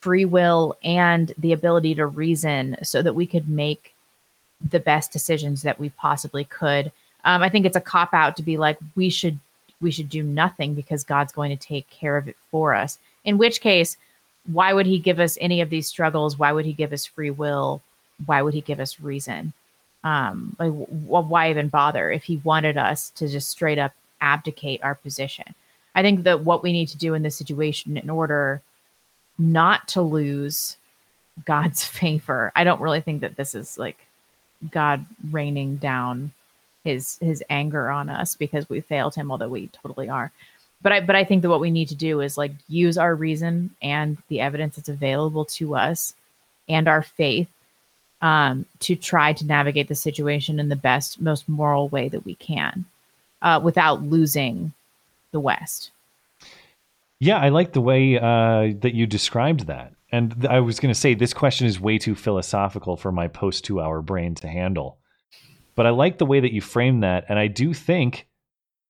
free will and the ability to reason so that we could make the best decisions that we possibly could. Um, I think it's a cop out to be like we should we should do nothing because God's going to take care of it for us. In which case, why would He give us any of these struggles? Why would He give us free will? Why would He give us reason? Um, like, w- why even bother if He wanted us to just straight up abdicate our position? I think that what we need to do in this situation in order not to lose God's favor. I don't really think that this is like God raining down his his anger on us because we failed him, although we totally are. But I but I think that what we need to do is like use our reason and the evidence that's available to us and our faith um, to try to navigate the situation in the best, most moral way that we can, uh, without losing the West. Yeah, I like the way uh, that you described that. And th- I was going to say this question is way too philosophical for my post two hour brain to handle. But I like the way that you framed that. And I do think,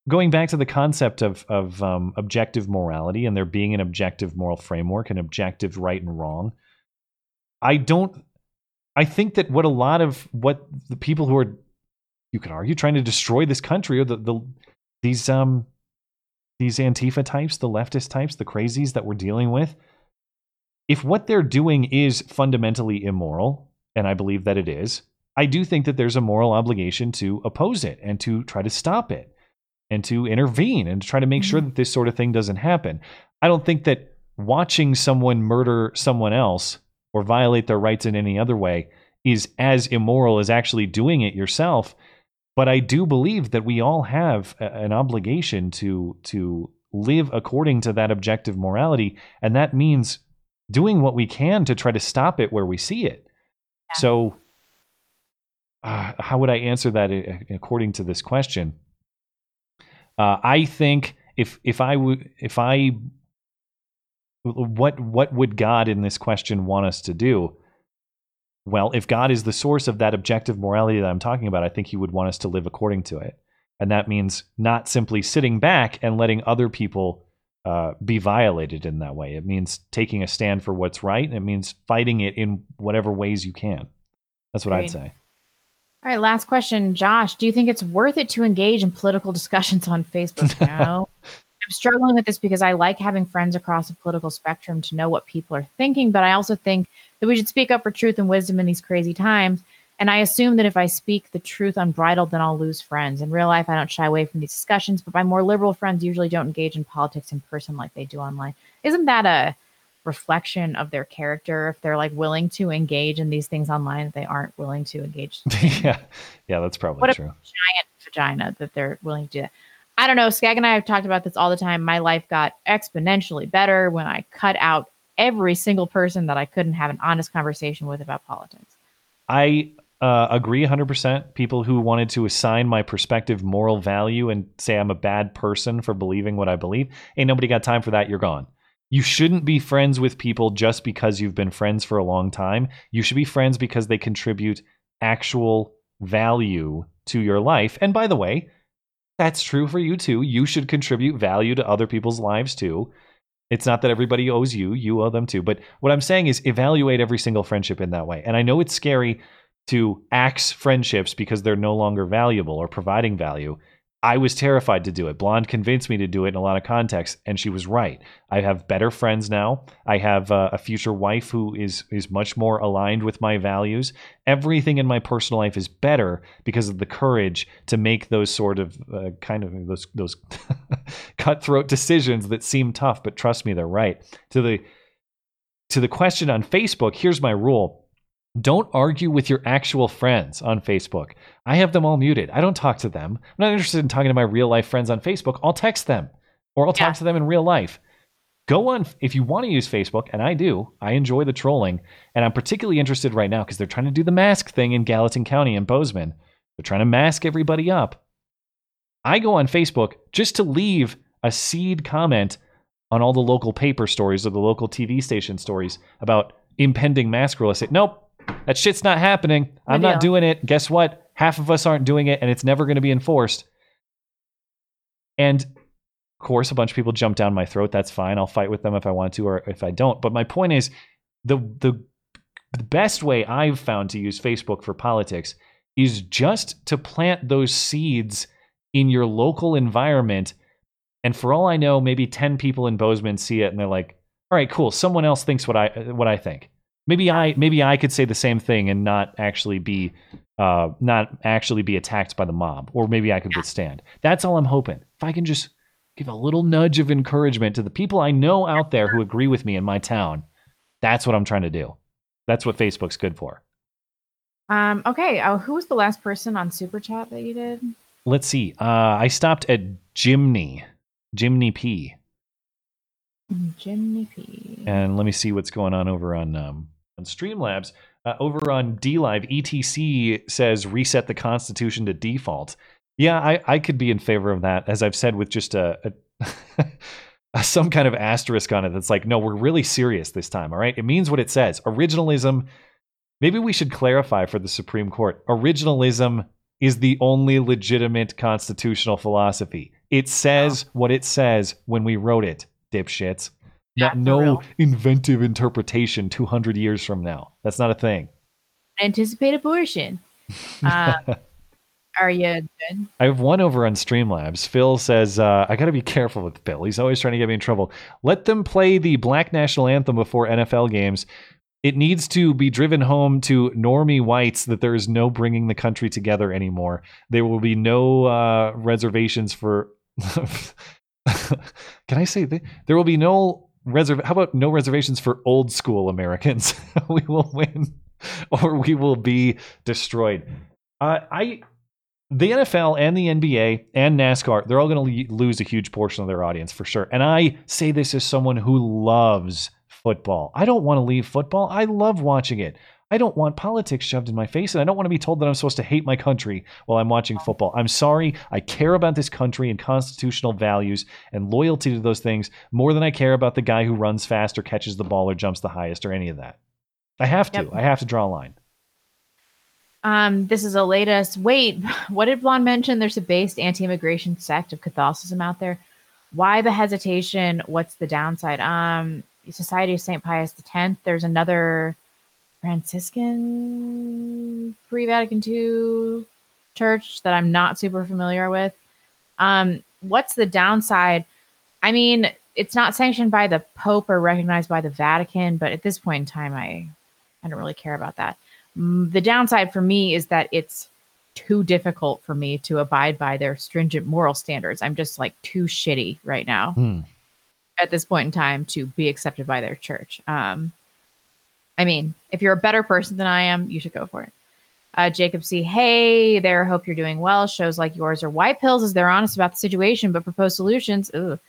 going back to the concept of, of um, objective morality and there being an objective moral framework, an objective right and wrong, I don't, I think that what a lot of what the people who are, you can argue, trying to destroy this country or the, the these, um, these Antifa types, the leftist types, the crazies that we're dealing with, if what they're doing is fundamentally immoral, and I believe that it is, I do think that there's a moral obligation to oppose it and to try to stop it and to intervene and to try to make mm-hmm. sure that this sort of thing doesn't happen. I don't think that watching someone murder someone else or violate their rights in any other way is as immoral as actually doing it yourself but I do believe that we all have a, an obligation to to live according to that objective morality, and that means doing what we can to try to stop it where we see it. Yeah. So, uh, how would I answer that according to this question? Uh, I think if if I would if I what what would God in this question want us to do? well, if God is the source of that objective morality that I'm talking about, I think he would want us to live according to it. And that means not simply sitting back and letting other people uh, be violated in that way. It means taking a stand for what's right. It means fighting it in whatever ways you can. That's what. I'd say. All right, last question, Josh. Do you think it's worth it to engage in political discussions on Facebook now? Struggling with this because I like having friends across the political spectrum to know what people are thinking, but I also think that we should speak up for truth and wisdom in these crazy times. And I assume that if I speak the truth unbridled, then I'll lose friends. In real life, I don't shy away from these discussions, but my more liberal friends usually don't engage in politics in person like they do online. Isn't that a reflection of their character if they're like willing to engage in these things online that they aren't willing to engage? yeah, yeah, that's probably what true. giant vagina that they're willing to do that. I don't know. Skag and I have talked about this all the time. My life got exponentially better when I cut out every single person that I couldn't have an honest conversation with about politics. I uh, agree 100%. People who wanted to assign my perspective moral value and say I'm a bad person for believing what I believe, ain't nobody got time for that. You're gone. You shouldn't be friends with people just because you've been friends for a long time. You should be friends because they contribute actual value to your life. And by the way, that's true for you too. You should contribute value to other people's lives too. It's not that everybody owes you, you owe them too. But what I'm saying is evaluate every single friendship in that way. And I know it's scary to axe friendships because they're no longer valuable or providing value. I was terrified to do it. Blonde convinced me to do it in a lot of contexts, and she was right. I have better friends now. I have uh, a future wife who is is much more aligned with my values. Everything in my personal life is better because of the courage to make those sort of uh, kind of those those cutthroat decisions that seem tough, but trust me, they're right. To the to the question on Facebook, here's my rule don't argue with your actual friends on Facebook. I have them all muted. I don't talk to them. I'm not interested in talking to my real life friends on Facebook. I'll text them or I'll yeah. talk to them in real life. Go on if you want to use Facebook, and I do. I enjoy the trolling, and I'm particularly interested right now because they're trying to do the mask thing in Gallatin County and Bozeman. They're trying to mask everybody up. I go on Facebook just to leave a seed comment on all the local paper stories or the local TV station stories about impending mask rule. I say, nope, that shit's not happening. I'm not doing it. Guess what? Half of us aren't doing it, and it's never going to be enforced. And of course, a bunch of people jump down my throat. That's fine. I'll fight with them if I want to or if I don't. But my point is the the the best way I've found to use Facebook for politics is just to plant those seeds in your local environment. And for all I know, maybe 10 people in Bozeman see it and they're like, all right, cool. Someone else thinks what I what I think. Maybe I maybe I could say the same thing and not actually be uh, not actually be attacked by the mob, or maybe I could withstand. That's all I'm hoping. If I can just give a little nudge of encouragement to the people I know out there who agree with me in my town, that's what I'm trying to do. That's what Facebook's good for. Um, okay. Uh, who was the last person on Super Chat that you did? Let's see. Uh, I stopped at Jimny, Jimny P, Jimmy P. and let me see what's going on over on um, on Streamlabs. Uh, over on DLive, ETC says reset the Constitution to default. Yeah, I, I could be in favor of that, as I've said, with just a, a some kind of asterisk on it that's like, no, we're really serious this time. All right, it means what it says. Originalism. Maybe we should clarify for the Supreme Court. Originalism is the only legitimate constitutional philosophy. It says what it says when we wrote it, dipshits. Not no inventive interpretation 200 years from now. That's not a thing. Anticipate abortion. Uh, are you good? I have one over on Streamlabs. Phil says, uh, I got to be careful with Phil. He's always trying to get me in trouble. Let them play the Black National Anthem before NFL games. It needs to be driven home to normie whites that there is no bringing the country together anymore. There will be no uh, reservations for. Can I say that? There will be no reserv. How about no reservations for old school Americans? we will win, or we will be destroyed. Uh, I the NFL and the NBA and NASCAR, they're all going to lose a huge portion of their audience for sure. And I say this as someone who loves football. I don't want to leave football. I love watching it. I don't want politics shoved in my face, and I don't want to be told that I'm supposed to hate my country while I'm watching football. I'm sorry. I care about this country and constitutional values and loyalty to those things more than I care about the guy who runs fast or catches the ball or jumps the highest or any of that. I have to. Yep. I have to draw a line. Um, this is a latest. Wait, what did Blonde mention? There's a based anti-immigration sect of Catholicism out there. Why the hesitation? What's the downside? Um, Society of Saint Pius X. There's another Franciscan pre-Vatican II church that I'm not super familiar with. Um, what's the downside? I mean, it's not sanctioned by the Pope or recognized by the Vatican, but at this point in time, I I don't really care about that. Mm, The downside for me is that it's too difficult for me to abide by their stringent moral standards. I'm just like too shitty right now Hmm. at this point in time to be accepted by their church. Um, I mean, if you're a better person than I am, you should go for it. Uh, Jacob C. Hey there, hope you're doing well. Shows like yours are white pills as they're honest about the situation, but propose solutions. Ugh.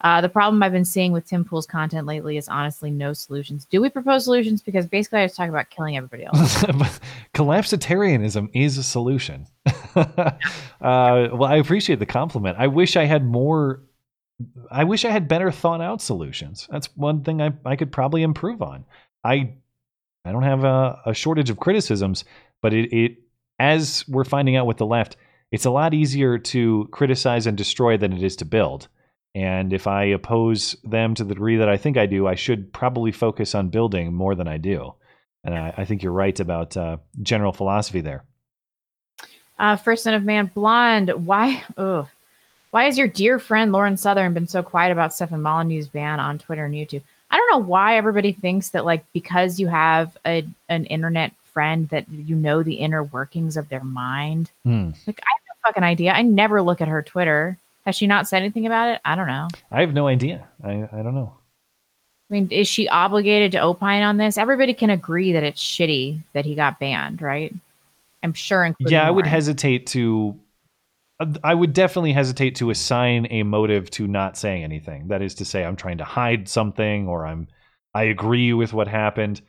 Uh, the problem I've been seeing with Tim Pool's content lately is honestly no solutions. Do we propose solutions? Because basically, I was talking about killing everybody else. Collapsitarianism is a solution. uh, well, I appreciate the compliment. I wish I had more. I wish I had better thought out solutions. That's one thing I, I could probably improve on. I I don't have a, a shortage of criticisms, but it, it as we're finding out with the left, it's a lot easier to criticize and destroy than it is to build. And if I oppose them to the degree that I think I do, I should probably focus on building more than I do. And I, I think you're right about uh, general philosophy there. Uh, First Son of Man Blonde. Why? Ugh. Why has your dear friend Lauren Southern been so quiet about Stefan Molyneux's ban on Twitter and YouTube? I don't know why everybody thinks that like because you have a an internet friend that you know the inner workings of their mind. Hmm. Like I have no fucking idea. I never look at her Twitter. Has she not said anything about it? I don't know. I have no idea. I, I don't know. I mean, is she obligated to opine on this? Everybody can agree that it's shitty that he got banned, right? I'm sure. including Yeah, I would hesitate to. I would definitely hesitate to assign a motive to not saying anything. That is to say, I'm trying to hide something, or I'm I agree with what happened.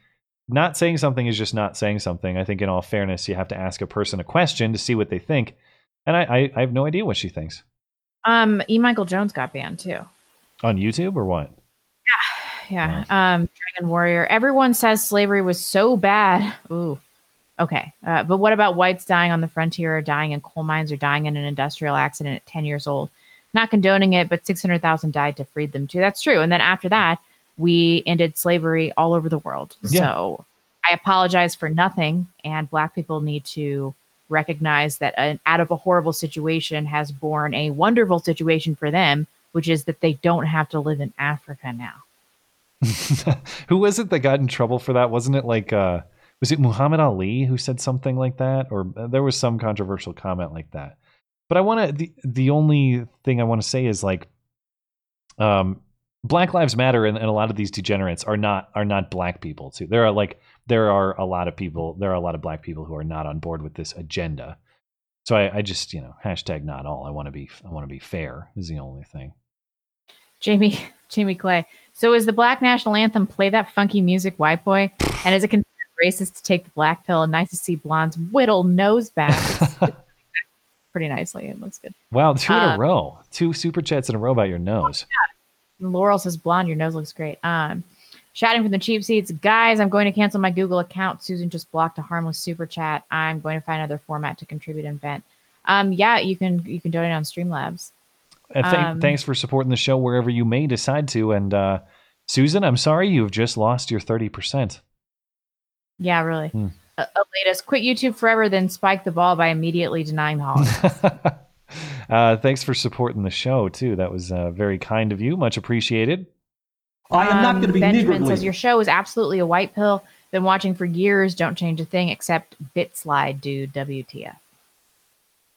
Not saying something is just not saying something. I think, in all fairness, you have to ask a person a question to see what they think, and I I, I have no idea what she thinks Um, E. Michael Jones got banned too. on YouTube or what. Yeah. Yeah. Um, Dragon Warrior. Everyone says slavery was so bad. Ooh. Okay. Uh, but what about whites dying on the frontier or dying in coal mines or dying in an industrial accident at 10 years old? Not condoning it, but 600,000 died to free them too. That's true. And then after that, we ended slavery all over the world. Yeah. So I apologize for nothing. And Black people need to recognize that an, out of a horrible situation has born a wonderful situation for them, which is that they don't have to live in Africa now. Who was it that got in trouble for that? Wasn't it like uh was it Muhammad Ali who said something like that or uh, there was some controversial comment like that. But I want to the the only thing I want to say is like um Black Lives Matter and, and a lot of these degenerates are not are not black people too. There are like there are a lot of people there are a lot of black people who are not on board with this agenda. So I, I just, you know, hashtag not all. I want to be I want to be fair is the only thing. Jamie Jamie Clay. So is the black national anthem play that funky music, white boy? And is it considered racist to take the black pill? Nice to see blonde's whittle nose back. Pretty nicely. It looks good. Wow, two in a Um, row. Two super chats in a row about your nose. Laurel says blonde, your nose looks great. Um shouting from the cheap seats. Guys, I'm going to cancel my Google account. Susan just blocked a harmless super chat. I'm going to find another format to contribute and vent. Um yeah, you can you can donate on Streamlabs. Uh, thank- Um, thanks for supporting the show wherever you may decide to. And uh, Susan, I'm sorry you've just lost your 30%. Yeah, really. Hmm. A, a latest quit YouTube forever, then spike the ball by immediately denying the holiday. Uh, thanks for supporting the show, too. That was uh, very kind of you. Much appreciated. I am not Um, going to be Benjamin niggardly. says your show is absolutely a white pill. Been watching for years. Don't change a thing except bit slide, dude. WTF?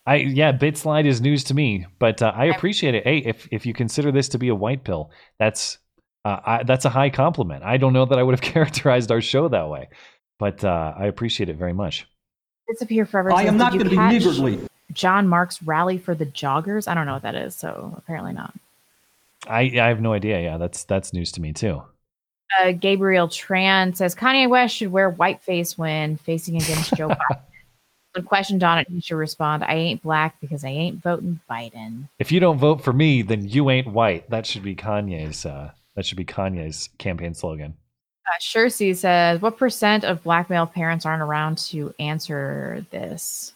I yeah, BitSlide is news to me, but uh, I appreciate it. Hey, if if you consider this to be a white pill, that's uh, I, that's a high compliment. I don't know that I would have characterized our show that way, but uh, I appreciate it very much. Disappear forever. I says, am not going to be catch niggardly. John Mark's rally for the joggers. I don't know what that is, so apparently not. I I have no idea. Yeah, that's that's news to me too. Uh, Gabriel Tran says Kanye West should wear whiteface when facing against Joe Biden. When questioned on it, he should respond, "I ain't black because I ain't voting Biden." If you don't vote for me, then you ain't white. That should be Kanye's. Uh, that should be Kanye's campaign slogan. Uh, Shursey says, "What percent of black male parents aren't around to answer this?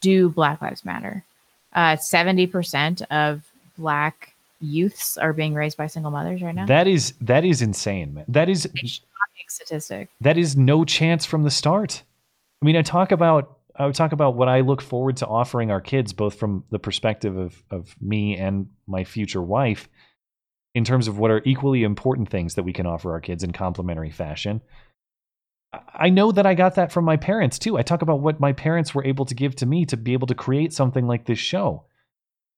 Do Black Lives Matter? Uh, Seventy percent of black youths are being raised by single mothers right now. That is that is insane, man. That is Shocking statistic. that is no chance from the start. I mean, I talk about I would talk about what I look forward to offering our kids, both from the perspective of of me and my future wife, in terms of what are equally important things that we can offer our kids in complementary fashion. I- know that I got that from my parents too. I talk about what my parents were able to give to me to be able to create something like this show.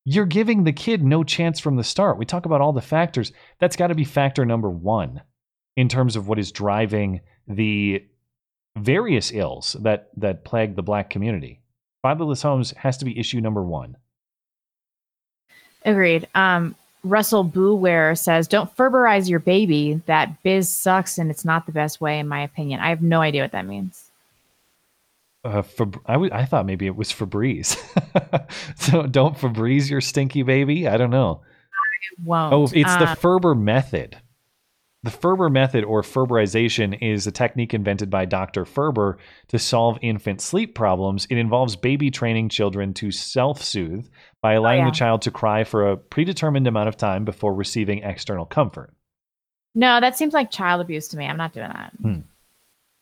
You're giving the kid no chance from the start. We talk about all the factors. That's got to be factor number one in terms of what is driving the various ills that that plague the black community. Fatherless homes has to be issue number one. Agreed. Um, Russell Booware says, "Don't Ferberize your baby. That biz sucks, and it's not the best way, in my opinion." I have no idea what that means. Uh, I, w- I thought maybe it was Febreze. so don't Febreze your stinky baby. I don't know. Won't. Oh, it's the Um, Ferber method. The Ferber method or Ferberization is a technique invented by Dr. Ferber to solve infant sleep problems. It involves baby training children to self soothe by allowing yeah. the child to cry for a predetermined amount of time before receiving external comfort. No, that seems like child abuse to me. I'm not doing that. Hmm.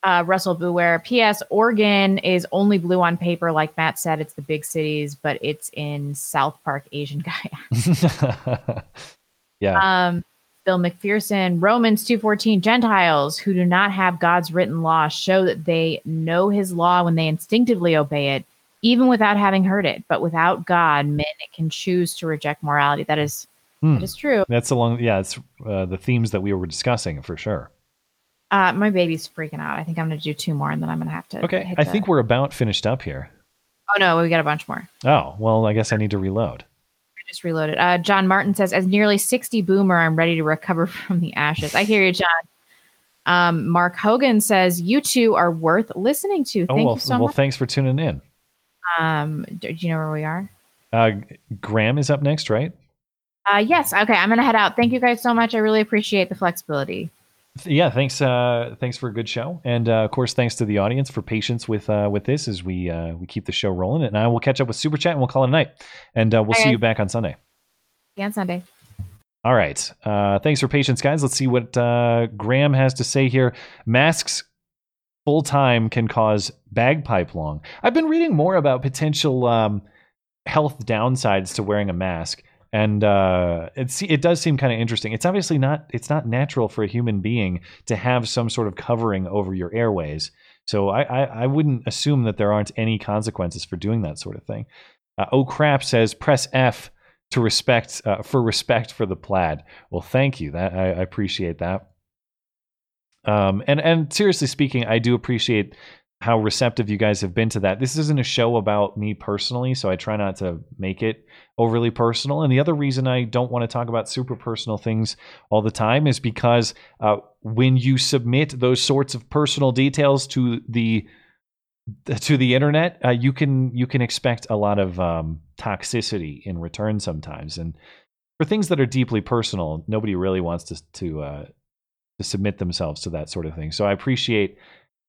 Uh, Russell Booware. P.S. Oregon is only blue on paper, like Matt said. It's the big cities, but it's in South Park Asian guy. yeah. Um, Bill McPherson, Romans 2:14, Gentiles who do not have God's written law show that they know his law when they instinctively obey it, even without having heard it. But without God, men can choose to reject morality. That is Hmm. that is true. That's along, yeah, it's uh, the themes that we were discussing for sure. Uh, my baby's freaking out. I think I'm gonna do two more and then I'm gonna have to Okay, I the- think we're about finished up here. Oh no, we got a bunch more. Oh, well, I guess I need to reload. Just reloaded. Uh, John Martin says, as nearly 60 boomer, I'm ready to recover from the ashes. I hear you, John. Um, Mark Hogan says, you two are worth listening to. Oh, Thank well, you so well, much. thanks for tuning in. Um, do, do you know where we are? Uh, Graham is up next, right? Uh, yes. Okay. I'm going to head out. Thank you guys so much. I really appreciate the flexibility. Yeah thanks uh thanks for a good show and uh, of course thanks to the audience for patience with uh with this as we uh we keep the show rolling and i will catch up with super chat and we'll call it a night and uh, we'll see you back on sunday you on Sunday. All right. Uh, thanks for patience, guys. Let's see what uh, Graham has to say here. Masks full time can cause bagpipe lung. I've been reading more about potential um, health downsides to wearing a mask, and uh, it it does seem kind of interesting. It's obviously not it's not natural for a human being to have some sort of covering over your airways. So I, I, I wouldn't assume that there aren't any consequences for doing that sort of thing. Uh, oh crap says press F to respect uh, for respect for the plaid. Well, thank you. That I, I appreciate that. Um, and and seriously speaking, I do appreciate how receptive you guys have been to that. This isn't a show about me personally, so I try not to make it overly personal. And the other reason I don't want to talk about super personal things all the time is because uh, when you submit those sorts of personal details to the to the internet, uh, you can you can expect a lot of um, toxicity in return sometimes. And for things that are deeply personal, nobody really wants to to uh, to submit themselves to that sort of thing. So I appreciate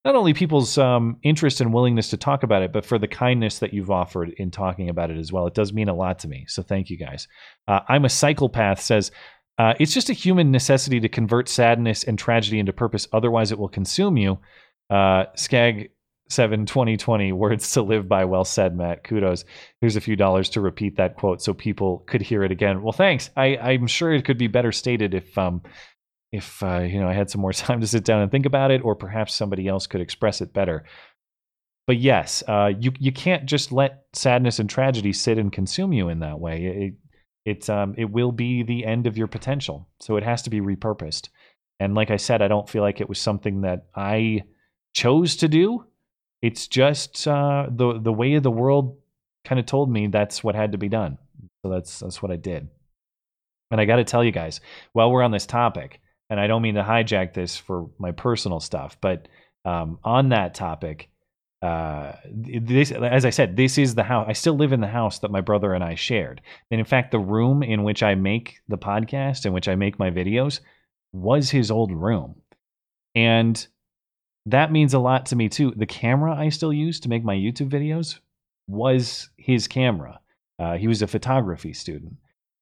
not only people's um, interest and willingness to talk about it, but for the kindness that you've offered in talking about it as well. It does mean a lot to me. So thank you guys. Uh, I'm a psychopath says. Uh, it's just a human necessity to convert sadness and tragedy into purpose. Otherwise, it will consume you. Uh, Skag 7 2020 words to live by well said matt kudos here's a few dollars to repeat that quote so people could hear it again well thanks I, i'm sure it could be better stated if um if uh, you know i had some more time to sit down and think about it or perhaps somebody else could express it better. But yes uh, you you can't just let sadness and tragedy sit and consume you in that way. It it, um, it will be the end of your potential. So it has to be repurposed. And like i said i don't feel like it was something that i chose to do. It's just uh, the the way of the world kind of told me that's what had to be done. So that's that's what I did. And I got to tell you guys, while we're on this topic, and I don't mean to hijack this for my personal stuff, but um, on that topic, uh, this, as I said, this is the house. I still live in the house that my brother and I shared. And in fact, the room in which I make the podcast, in which I make my videos, was his old room. And that means a lot to me too. The camera I still use to make my YouTube videos was his camera. Uh, he was a photography student.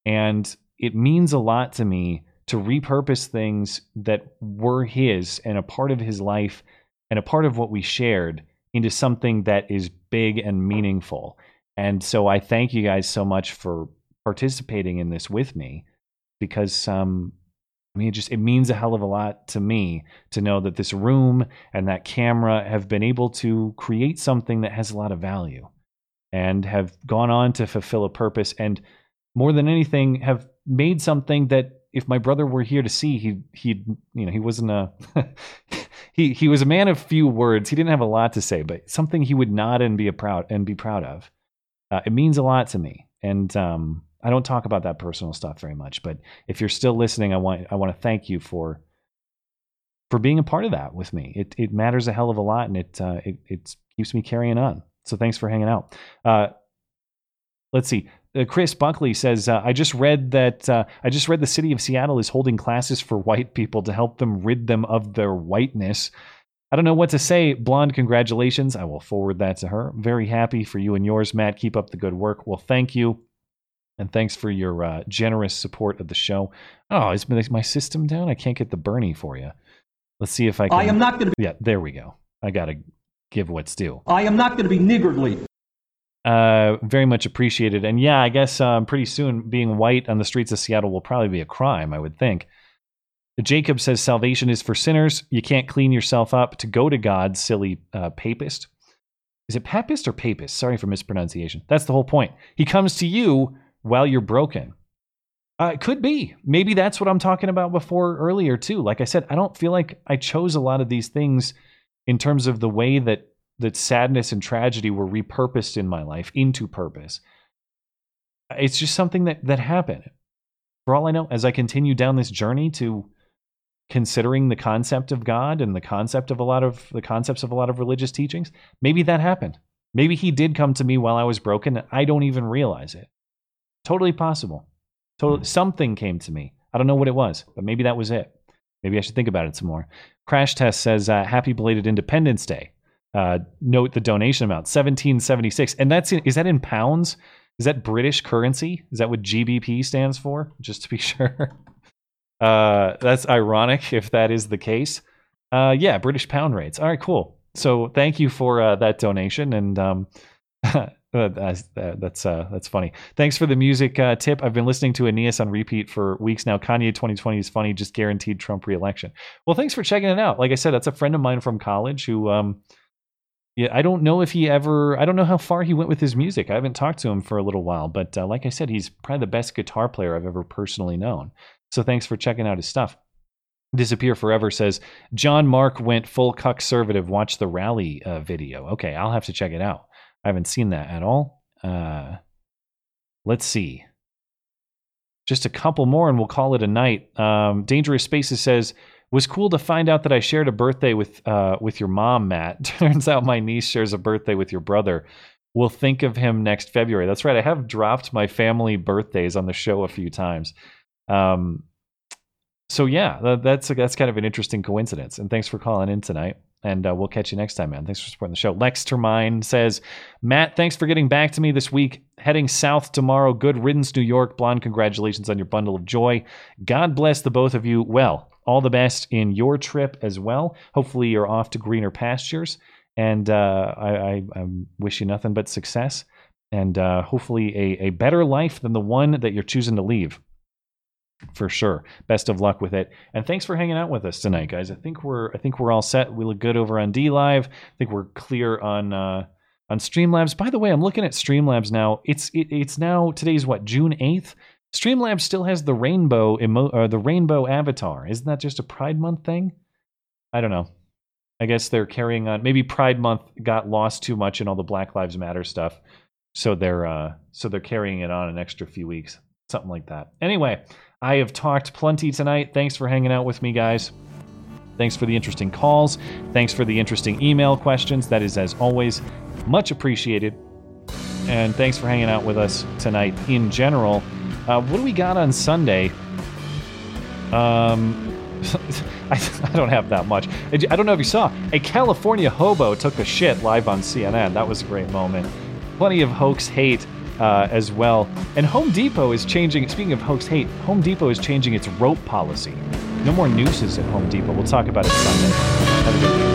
And it means a lot to me to repurpose things that were his and a part of his life and a part of what we shared into something that is big and meaningful. And so I thank you guys so much for participating in this with me because um, I mean, it just it means a hell of a lot to me to know that this room and that camera have been able to create something that has a lot of value and have gone on to fulfill a purpose and more than anything have made something that if my brother were here to see he he you know he wasn't a he he was a man of few words he didn't have a lot to say but something he would nod and be a proud and be proud of uh, it means a lot to me and um I don't talk about that personal stuff very much, but if you're still listening, I want I want to thank you for for being a part of that with me. It it matters a hell of a lot, and it uh, it it keeps me carrying on. So thanks for hanging out. Uh, let's see. Uh, Chris Buckley says, uh, "I just read that uh, I just read the city of Seattle is holding classes for white people to help them rid them of their whiteness." I don't know what to say. Blonde, congratulations. I will forward that to her. Very happy for you and yours, Matt. Keep up the good work. Well, thank you. And thanks for your uh, generous support of the show. Oh, is my system down? I can't get the Bernie for you. Let's see if I can. I am not going to be. Yeah, there we go. I got to give what's due. I am not going to be niggardly. Uh, very much appreciated. And yeah, I guess um, pretty soon being white on the streets of Seattle will probably be a crime, I would think. Jacob says salvation is for sinners. You can't clean yourself up to go to God, silly uh, papist. Is it papist or papist? Sorry for mispronunciation. That's the whole point. He comes to you while you're broken. Uh, it could be. Maybe that's what I'm talking about before earlier, too. Like I said, I don't feel like I chose a lot of these things in terms of the way that, that sadness and tragedy were repurposed in my life into purpose. It's just something that, that happened. For all I know, as I continue down this journey to considering the concept of God and the concept of a lot of the concepts of a lot of religious teachings, maybe that happened. Maybe he did come to me while I was broken. And I don't even realize it. Totally possible. Totally, hmm. something came to me. I don't know what it was, but maybe that was it. Maybe I should think about it some more. Crash Test says, uh, "Happy belated Independence Day." Uh, note the donation amount, seventeen seventy six, and that's in, is that in pounds? Is that British currency? Is that what GBP stands for? Just to be sure. Uh, that's ironic if that is the case. Uh, yeah, British pound rates. All right, cool. So thank you for uh, that donation, and um, that's that's uh, that's funny. Thanks for the music uh, tip. I've been listening to Aeneas on repeat for weeks now. Kanye 2020 is funny, just guaranteed Trump reelection. Well, thanks for checking it out. Like I said, that's a friend of mine from college who um, yeah, I don't know if he ever, I don't know how far he went with his music. I haven't talked to him for a little while, but uh, like I said, he's probably the best guitar player I've ever personally known. So thanks for checking out his stuff. Disappear Forever says John Mark went full conservative. Watch the rally uh, video. Okay, I'll have to check it out. I haven't seen that at all. Uh, let's see. Just a couple more and we'll call it a night. Um, Dangerous Spaces says was cool to find out that I shared a birthday with uh, with your mom, Matt. Turns out my niece shares a birthday with your brother. We'll think of him next February. That's right. I have dropped my family birthdays on the show a few times. Um, so yeah, that, that's that's kind of an interesting coincidence. And thanks for calling in tonight. And uh, we'll catch you next time, man. Thanks for supporting the show. Lex Termine says, Matt, thanks for getting back to me this week. Heading south tomorrow. Good riddance, New York. Blonde, congratulations on your bundle of joy. God bless the both of you. Well, all the best in your trip as well. Hopefully, you're off to greener pastures. And uh, I, I, I, wish you nothing but success and uh, hopefully a, a better life than the one that you're choosing to leave. For sure. Best of luck with it. And thanks for hanging out with us tonight, guys. I think we're I think we're all set. We look good over on DLive. I think we're clear on uh, on Streamlabs. By the way, I'm looking at Streamlabs now. It's it, it's now today's what June 8th. Streamlabs still has the rainbow emo- or the rainbow avatar. Isn't that just a Pride Month thing? I don't know. I guess they're carrying on. Maybe Pride Month got lost too much in all the Black Lives Matter stuff, so they're uh, so they're carrying it on an extra few weeks, something like that. Anyway, I have talked plenty tonight. Thanks for hanging out with me, guys. Thanks for the interesting calls. Thanks for the interesting email questions. That is, as always, much appreciated. And thanks for hanging out with us tonight in general. Uh, what do we got on Sunday? Um, I, I, don't have that much. I don't know if you saw. A California hobo took a shit live on CNN. That was a great moment. Plenty of hoax hate uh, as well. And Home Depot is changing. Speaking of hoax hate, Home Depot is changing its rope policy. No more nooses at Home Depot. We'll talk about it Sunday.